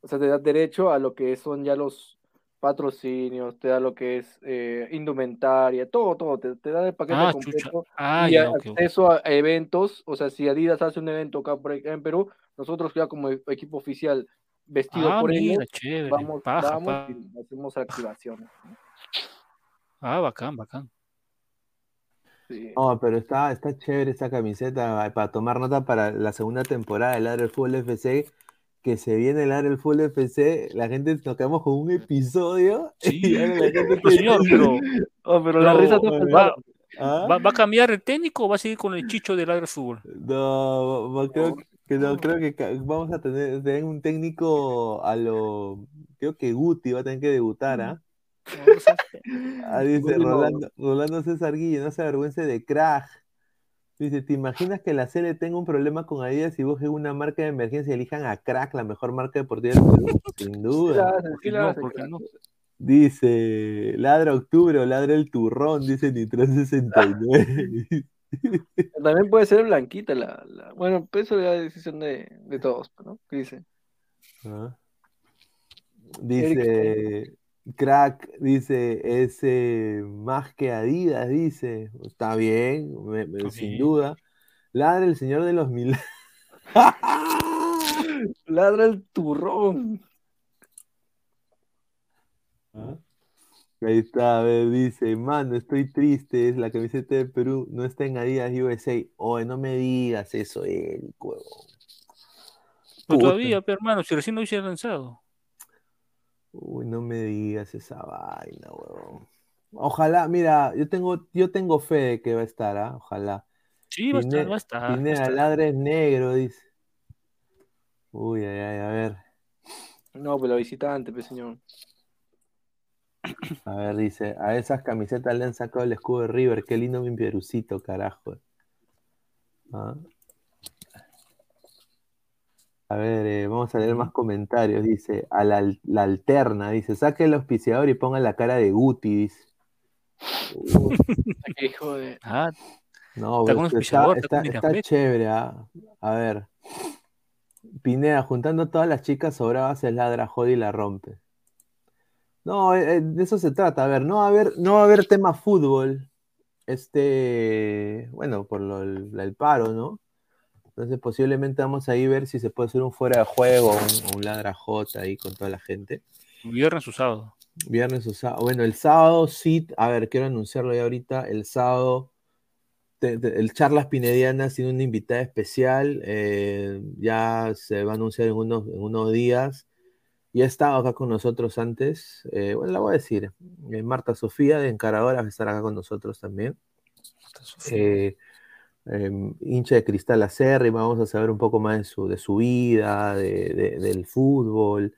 o sea, te da derecho a lo que son ya los patrocinios, te da lo que es eh, indumentaria, todo, todo, te, te da el paquete Ah, completo chucha. Ah, y ya, acceso a eventos, o sea, si Adidas hace un evento acá por- en Perú, nosotros ya como e- equipo oficial vestido Ah, por mira, ellos, chévere. vamos, Paja, vamos paja. y hacemos activaciones. ¿no? Ah, bacán, bacán. Sí. No, pero está, está chévere esta camiseta para tomar nota para la segunda temporada del Ladre el Fútbol FC. Que se viene el Ladre el Fútbol FC. La gente nos quedamos con un episodio. Sí, y la gente pero señor, pero Oh, pero la No, risa está. ¿Ah? ¿va, va a cambiar el técnico o va a seguir con el chicho del Ladre Fútbol? No, va- creo que no, creo que vamos a tener, tener un técnico a lo. Creo que Guti va a tener que debutar, ¿ah? Ah, dice. Rolando, Rolando César Guille, no se avergüence de crack. Dice, ¿te imaginas que la serie tenga un problema con Adidas y busquen una marca de emergencia y elijan a Crack, la mejor marca deportiva del Perú? Sin duda. la hace, ¿por sí qué la. Dice, ladra octubre o ladra el turrón, dice Nitro 69. También puede ser blanquita la, la- bueno, pues eso es decisión de, de todos, ¿no? ¿Qué dice? Ah. Dice, crack, dice, es eh, más que Adidas, dice. Está bien, me- me- Está sin duda. Ladra el señor de los mil. Ladra el turrón. Ahí está, a ver, dice, mano, estoy triste, es la camiseta de Perú, no está en Adidas USA. Oye, no me digas eso, Eric, huevón. Pero Puta. todavía, pero hermano, si recién lo hubiese lanzado. Uy, no me digas esa vaina, huevón. Ojalá, mira, yo tengo, yo tengo fe de que va a estar, ¿ah? Ojalá. Sí, va a estar, Pine- va a estar. va a Pineda, estar. ladra es negro, dice. Uy, ay, ay, a ver. No, pero la visitante, pues señor. A ver, dice, a esas camisetas le han sacado el escudo de River, qué lindo mi pierucito, carajo. Ah. A ver, eh, vamos a leer más comentarios. Dice, a la, al- la alterna, dice, saque el auspiciador y ponga la cara de Guti, dice. Hijo de. Ah, no, Está con está, está chévere, ah. A ver. Pineda, juntando todas las chicas sobradas, el ladra, jode y la rompe. No, eh, eh, de eso se trata. A ver, no va a haber, no va a haber tema fútbol. Este, bueno, por lo, el, el paro, ¿no? Entonces posiblemente vamos a ir ver si se puede hacer un fuera de juego, un, un J ahí con toda la gente. Viernes o sábado. Viernes o sábado. Bueno, el sábado sí, a ver, quiero anunciarlo ya ahorita. El sábado, te- te- el Charlas Pinedianas tiene una invitada especial. eh, ya se va a anunciar en unos, en unos días. Ya ha estado acá con nosotros antes. eh, bueno, la voy a decir. eh, Marta Sofía de Encaradora va a estar acá con nosotros también. Em, hincha de Cristal Acérrima, vamos a saber un poco más de su, de su vida, de- de- del fútbol,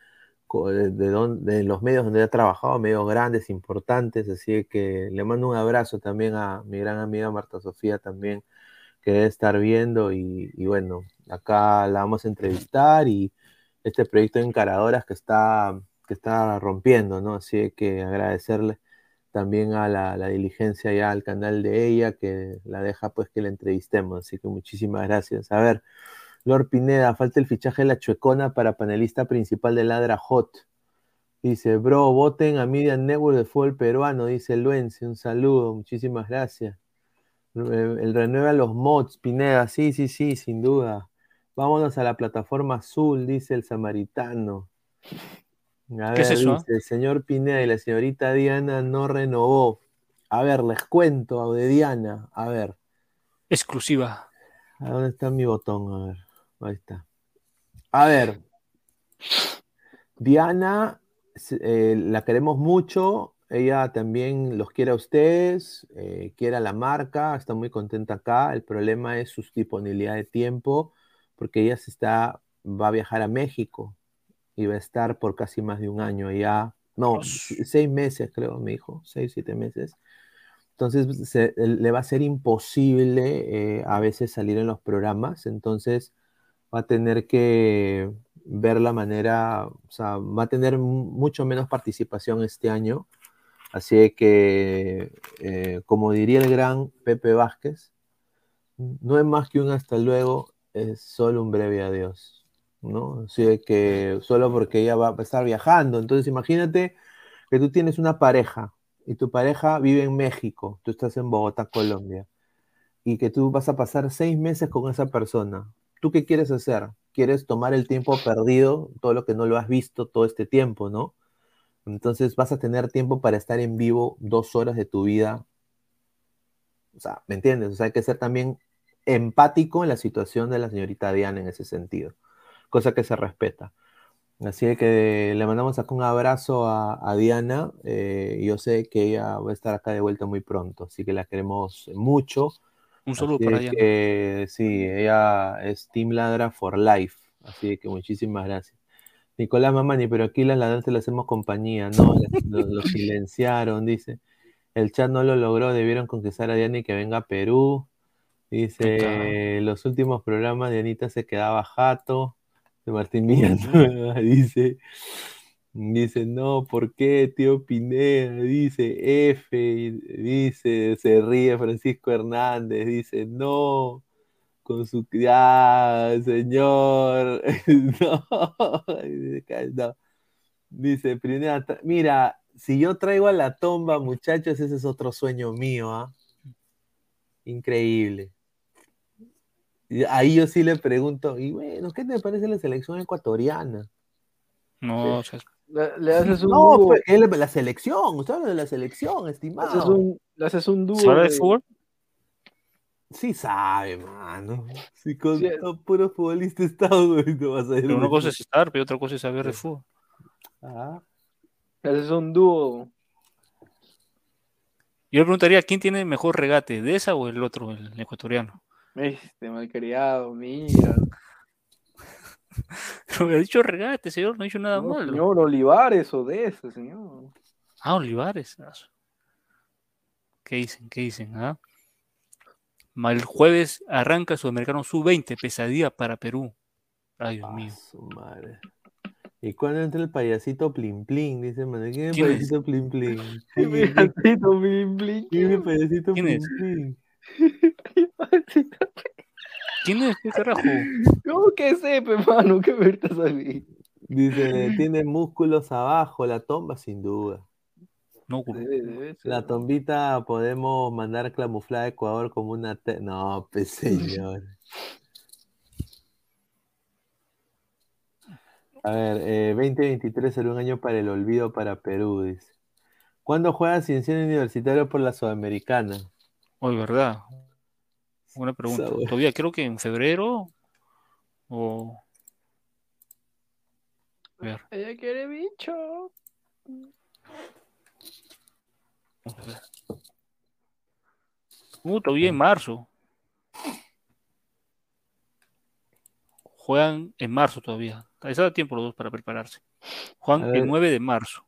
de, de los medios donde ha trabajado, medios grandes, importantes, así que le mando un abrazo también a mi gran amiga Marta Sofía también, que debe estar viendo y, y bueno, acá la vamos a entrevistar y este proyecto de Encaradoras que está, que está rompiendo, ¿no? Así que agradecerle también a la, diligencia ya al canal de ella que la deja pues que la entrevistemos, así que muchísimas gracias. A ver, Lord Pineda, falta el fichaje de la chuecona para panelista principal de Ladra Hot. Dice, bro, voten a Media Network de fútbol peruano, dice Luense, un saludo, muchísimas gracias. El renueva los mods, Pineda, sí, sí, sí, sin duda. Vámonos a la plataforma azul, dice el samaritano. A ¿Qué es ver, eso, ah? dice, el señor Pineda y la señorita Diana no renovó. A ver, les cuento de Diana. A ver, Exclusiva. ¿a dónde está mi botón? A ver, ahí está. A ver, Diana, eh, la queremos mucho. Ella también los quiere a ustedes, eh, quiere a la marca, está muy contenta acá. El problema es su disponibilidad de tiempo, porque ella se está, va a viajar a México y va a estar por casi más de un año allá. No, seis meses creo, me dijo, seis, siete meses. Entonces se- le va a ser imposible eh, a veces salir en los programas, entonces va a tener que ver la manera, o sea, va a tener mu- mucho menos participación este año. Así que, eh, como diría el gran Pepe Vázquez, no es más que un hasta luego, es solo un breve adiós, ¿no? Así que solo porque ella va a estar viajando. Entonces imagínate que tú tienes una pareja y tu pareja vive en México, tú estás en Bogotá, Colombia, y que tú vas a pasar seis meses con esa persona. ¿Tú qué quieres hacer? ¿Quieres tomar el tiempo perdido, todo lo que no lo has visto todo este tiempo, ¿no? Entonces vas a tener tiempo para estar en vivo dos horas de tu vida. O sea, ¿me entiendes? O sea, hay que ser también empático en la situación de la señorita Diana en ese sentido, cosa que se respeta. Así que le mandamos acá un abrazo a, a Diana. eh, yo sé que ella va a estar acá de vuelta muy pronto, así que la queremos mucho. Un saludo Así para Diana. que, sí, ella es Team Ladra for Life. Así que muchísimas gracias. Nicolás Mamani, pero aquí las ladrantes le hacemos compañía, ¿no? Lo, lo silenciaron, dice. El chat no lo logró, debieron conquistar a Diana y que venga a Perú. Dice, los últimos programas de Anita se quedaba jato. De Martín Villanueva, dice. Dice, no, ¿por qué, tío Pineda? Dice, F, dice, se ríe Francisco Hernández, dice, no, con su ya, señor, no, no. Dice, Pineda, mira, si yo traigo a la tomba, muchachos, ese es otro sueño mío, ¿ah? Increíble. Y ahí yo sí le pregunto, y bueno, ¿qué te parece la selección ecuatoriana? No, o sea, Le, le haces un No, dúo. pues, él- la selección, usted habla de la selección, le haces estimado. un, le haces un dúo. ¿sabe de fútbol? Sí sabe, mano. Si con Sí. todo puro futbolista estado, güey, no vas a ir Pero una cosa es estar, pero otra cosa es saber de fútbol. Ah, le haces un dúo. Yo le preguntaría, ¿quién tiene mejor regate? ¿De esa o el otro, el ecuatoriano? Este malcriado, mira. Pero me ha dicho regate, señor, no ha dicho nada No, malo. señor Olivares o de ese, señor. Ah, Olivares. ah, ¿Qué dicen? ¿Qué dicen? ah? El jueves arranca Sudamericano Sub-20, pesadilla para Perú. Ay, Dios ah, mío. su madre. ¿Y cuándo entra el payasito Plin Plin? Dice, man, ¿quién es el payasito Plin Plin? ¿Quién es- gatito, blin, blin. quién es el payasito ¿Quién Plin? Plin? ¿Quién es ese rajo? ¿Cómo que sepe, mano? ¿Qué me estás? Dice, tiene músculos abajo, la tomba sin duda. No, sí, la tombita podemos mandar camuflada a Ecuador como una... No, pues señor. A ver, eh, 2023 será un año para el olvido para Perú, dice. ¿Cuándo juega Cienciano Universitario por la Sudamericana? Hoy, ¿verdad? Buena pregunta. Todavía creo que en febrero o... A ver, Ella quiere bicho. vamos a ver. Uh, todavía en marzo. Juegan en marzo todavía. Les da tiempo los dos para prepararse. Ver. el 9 de marzo.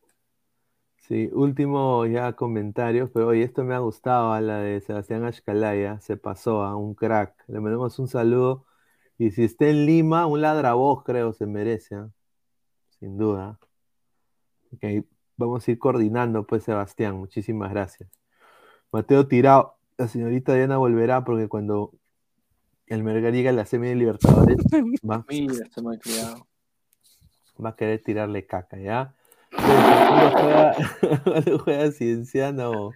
Sí, último ya comentarios, pero oye, esto me ha gustado a la de Sebastián Ashkalaya, se pasó a un crack. Le mandamos un saludo. Y si está en Lima, un ladravoz creo se merece, ¿ah? Sin duda. Ok, vamos a ir coordinando, pues, Sebastián. Muchísimas gracias. Mateo Tirao, la señorita Diana volverá porque cuando el Melgar llega a la semi de Libertadores va, Mira, se me ha criado. va a querer tirarle caca, ¿ya? Juega, juega Cienciano,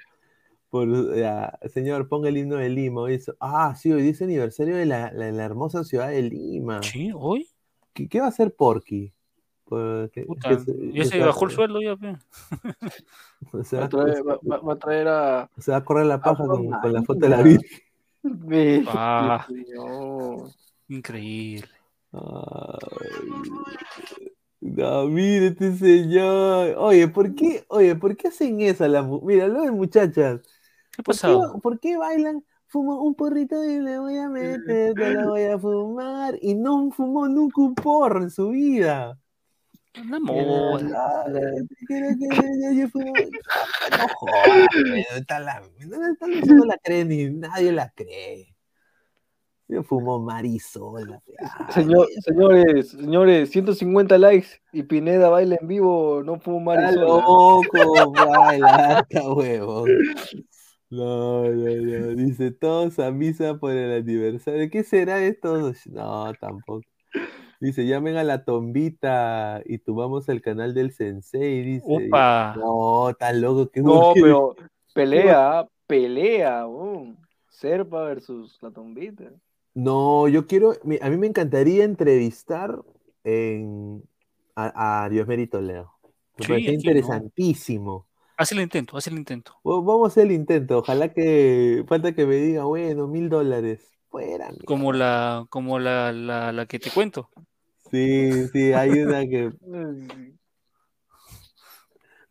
por, ya, señor, ponga el himno de Lima. hoy es- ah, sí, hoy dice aniversario de la, la- la hermosa ciudad de Lima. Sí, hoy. ¿Qué, qué va a hacer Porky? Por- que- Puta, que se- ya que se va- bajó el sueldo ya, pe. Se Va va, a traer, va- va- va a traer a. se va a correr la paja con, con la foto de la. Virgen. Ve, Ah. Increíble. Ay, No, mire este señor. Oye, ¿por qué, oye, ¿por qué hacen eso las mu- Mira, lo de muchachas. ¿Qué ha ¿Por por qué bailan? Fumo un porrito y le voy a meter, te lo voy a fumar. Y no fumó nunca un porro en su vida. Una moda. No jodas, no, esta no no la cree ni nadie la cree. Yo fumo marisola. ay, Señor, señores, señores, 150 likes y Pineda baila en vivo, no Está marisola. loco, baila, harta huevo. No, no, no. Dice todos a misa por el aniversario. ¿Qué será esto? No, tampoco. Dice, llamen a la tombita y tomamos el canal del sensei. Dice, Opa. no, está loco. que No, pero pelea, pelea, um. Serpa versus la tombita. No, yo quiero, a mí me encantaría entrevistar en, a, a Dios Mérito Leo. Me Sí, parece aquí, ¿no? interesantísimo. Haz el intento, haz el intento. Va- Vamos a hacer el intento. Ojalá que falta que me diga, bueno, mil dólares. Fuera. Como la, como la, la, la que te cuento. Sí, sí, hay una que.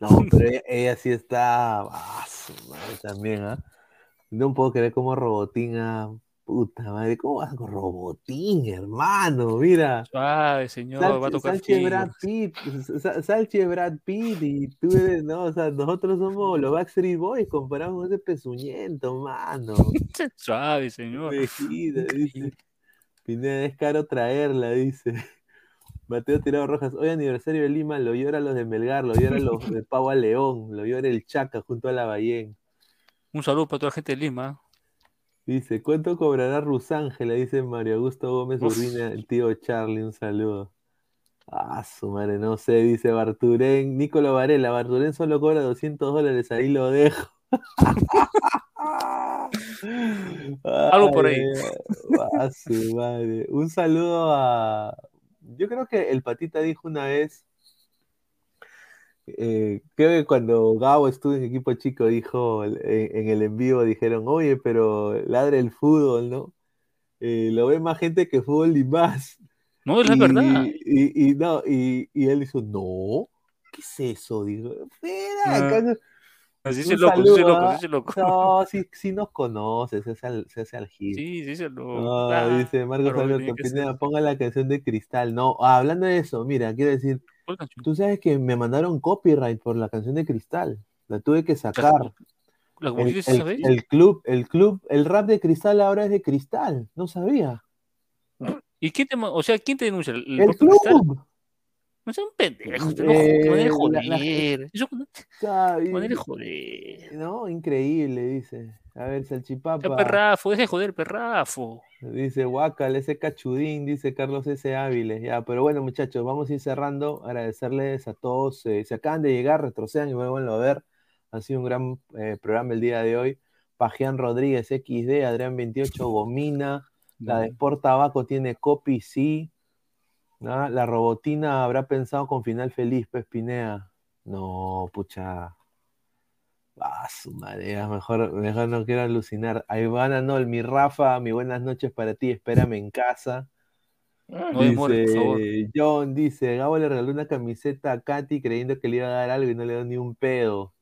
No, pero ella, ella sí está. Ah, su madre también, ¿ah? No puedo creer como Robotín, ah, Puta madre, ¿cómo vas con Robotín, hermano? Mira. Suave, señor, va a tocar Salche. Brad Pitt, Sa- Salche Brad Pitt y tú eres, no, o sea, nosotros somos los Backstreet Boys comparado con ese pezuñento, mano. Suave, señor. Mejida, dice. Pineda, es caro traerla, dice. Mateo Tirado Rojas, hoy aniversario de Lima, lo llora los de Melgar, lo llora los de Pavo a León, lo llora el Chaca junto a la Ballén. Un saludo para toda la gente de Lima. Dice, ¿cuánto cobrará Rusángela? Dice Mario Augusto Gómez Uf. Urbina, el tío Charlie, un saludo. Ah, su madre, no sé, dice Barturén. Nicolò Varela, Barturén solo cobra 200 dólares, ahí lo dejo. Algo por ahí. Ay, ah, su madre. Un saludo a. Yo creo que el Patita dijo una vez. Eh, creo que cuando Gabo estuvo en equipo chico, dijo en, en el en vivo, dijeron, oye, pero ladre el fútbol, ¿no? Eh, lo ve más gente que fútbol y más. No, es la y, verdad. Y, y no, y, él dijo, no, ¿qué es eso? Digo, espera, Ah, Así un se loco, sí se loco, ¿ah? sí se loco. No, sí, sí nos conoce, se hace al, se hace al gil. Sí, sí se loco. No, Claro, dice Marcos Alberto. Pineda, ponga la canción de Cristal. No, ah, hablando de eso, mira, quiero decir, ¿Cuál canción? tú sabes que me mandaron copyright por la canción de Cristal. La tuve que sacar. ¿La El, club, el club, el rap de Cristal ahora es de Cristal. No sabía. ¿Y quién te, o sea, quién te denuncia? ¿El, Cristal? No sean pendejos, no Eh, joder, joder. joder. No, increíble, dice. A ver, Ya, Salchipapa. perrafo, deja de joder, perrafo. Dice Huacal, ese cachudín, dice Carlos S. Áviles. Ya, pero bueno, muchachos, vamos a ir cerrando. Agradecerles a todos. eh, si acaban de llegar, retrocedan y vuelvan a ver. Ha sido un gran eh, programa el día de hoy. Pajián Rodríguez, XD, Adrián 28, Gomina. La de Sport Tabaco tiene copy, sí. Ah, la robotina habrá pensado con final feliz, Pespinea. No, pucha. Ah, su madre, mejor, mejor no quiero alucinar. Ivana Nol, mi Rafa, mi buenas noches para ti, espérame en casa. No por favor. Dice, John dice, Gabo le regaló una camiseta a Katy creyendo que le iba a dar algo y no le dio ni un pedo.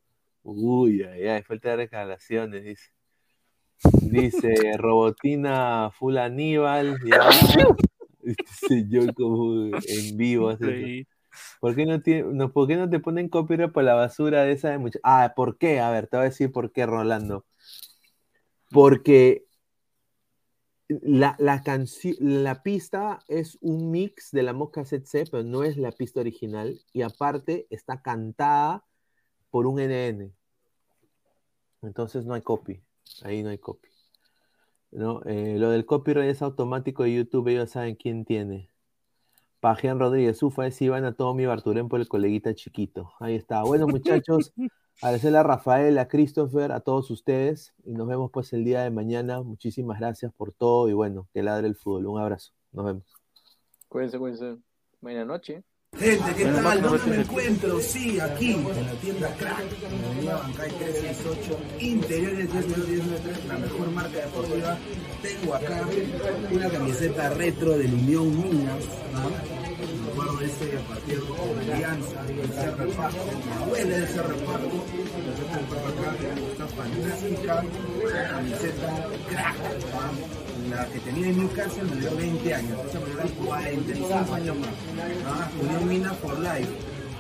Uy, ay, ay, falta de recalaciones, dice. Dice, Robotina Full Aníbal, ya. Yo como en vivo. hace. ¿Por qué no, tiene, no, ¿Por qué no te ponen copyright por la basura de esa de mucha- Ah, ¿por qué? A ver, te voy a decir por qué, Rolando. Porque la, la pista es un mix de la Mosca C, pero no es la pista original. Y aparte está cantada por un NN. Entonces no hay copy. Ahí no hay copy. ¿No? Eh, lo del copyright es automático de YouTube, ellos saben quién tiene. Pajean Rodríguez, ufa, es Iván a todo mi Barturén por el coleguita chiquito. Ahí está. Bueno, muchachos, agradecerle a Rafael, a Christopher, a todos ustedes. Y nos vemos pues el día de mañana. Muchísimas gracias por todo y bueno, que ladre el fútbol. Un abrazo. Nos vemos. Cuídense, cuídense. Buenas noches. Gente, ¿qué tal? ¿Dónde me vete. encuentro? Sí, aquí, en la tienda Crack, en la avenida Bancay 368, interiores 1093, la mejor marca deportiva. Tengo acá una camiseta retro del Unión Minas, ¿no? Me acuerdo de ese partido de Alianza, del Cerro Parco, me duele ese reparto, camiseta del Parco acá, está fantástica, camiseta Crack, ¿no? La que tenía en Newcastle me dio 20 años, esa me dio 45 años más. Ah, Unión Mina for Life.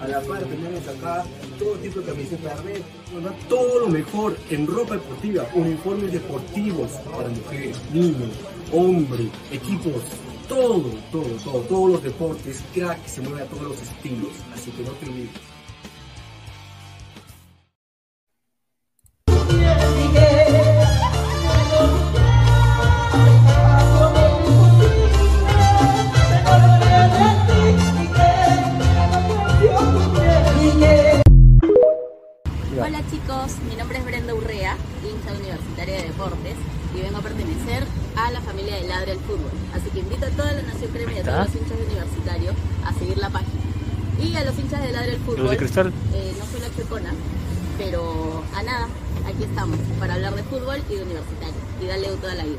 A la par tenemos acá todo tipo de camisetas red, ¿no? todo lo mejor en ropa deportiva, uniformes deportivos para mujeres, niños, hombres, equipos, todo, todo, todo, todos los deportes, crack, se mueve a todos los estilos, así que no te olvides. Mi nombre es Brenda Urrea, hincha universitaria de deportes y vengo a pertenecer a la familia de Ladre al Fútbol. Así que invito a toda la nación crema y a todos los hinchas de universitario a seguir la página. Y a los hinchas de Ladre al Fútbol, eh, no soy la chocona, pero a nada, aquí estamos para hablar de fútbol y de universitario y darle toda la vida.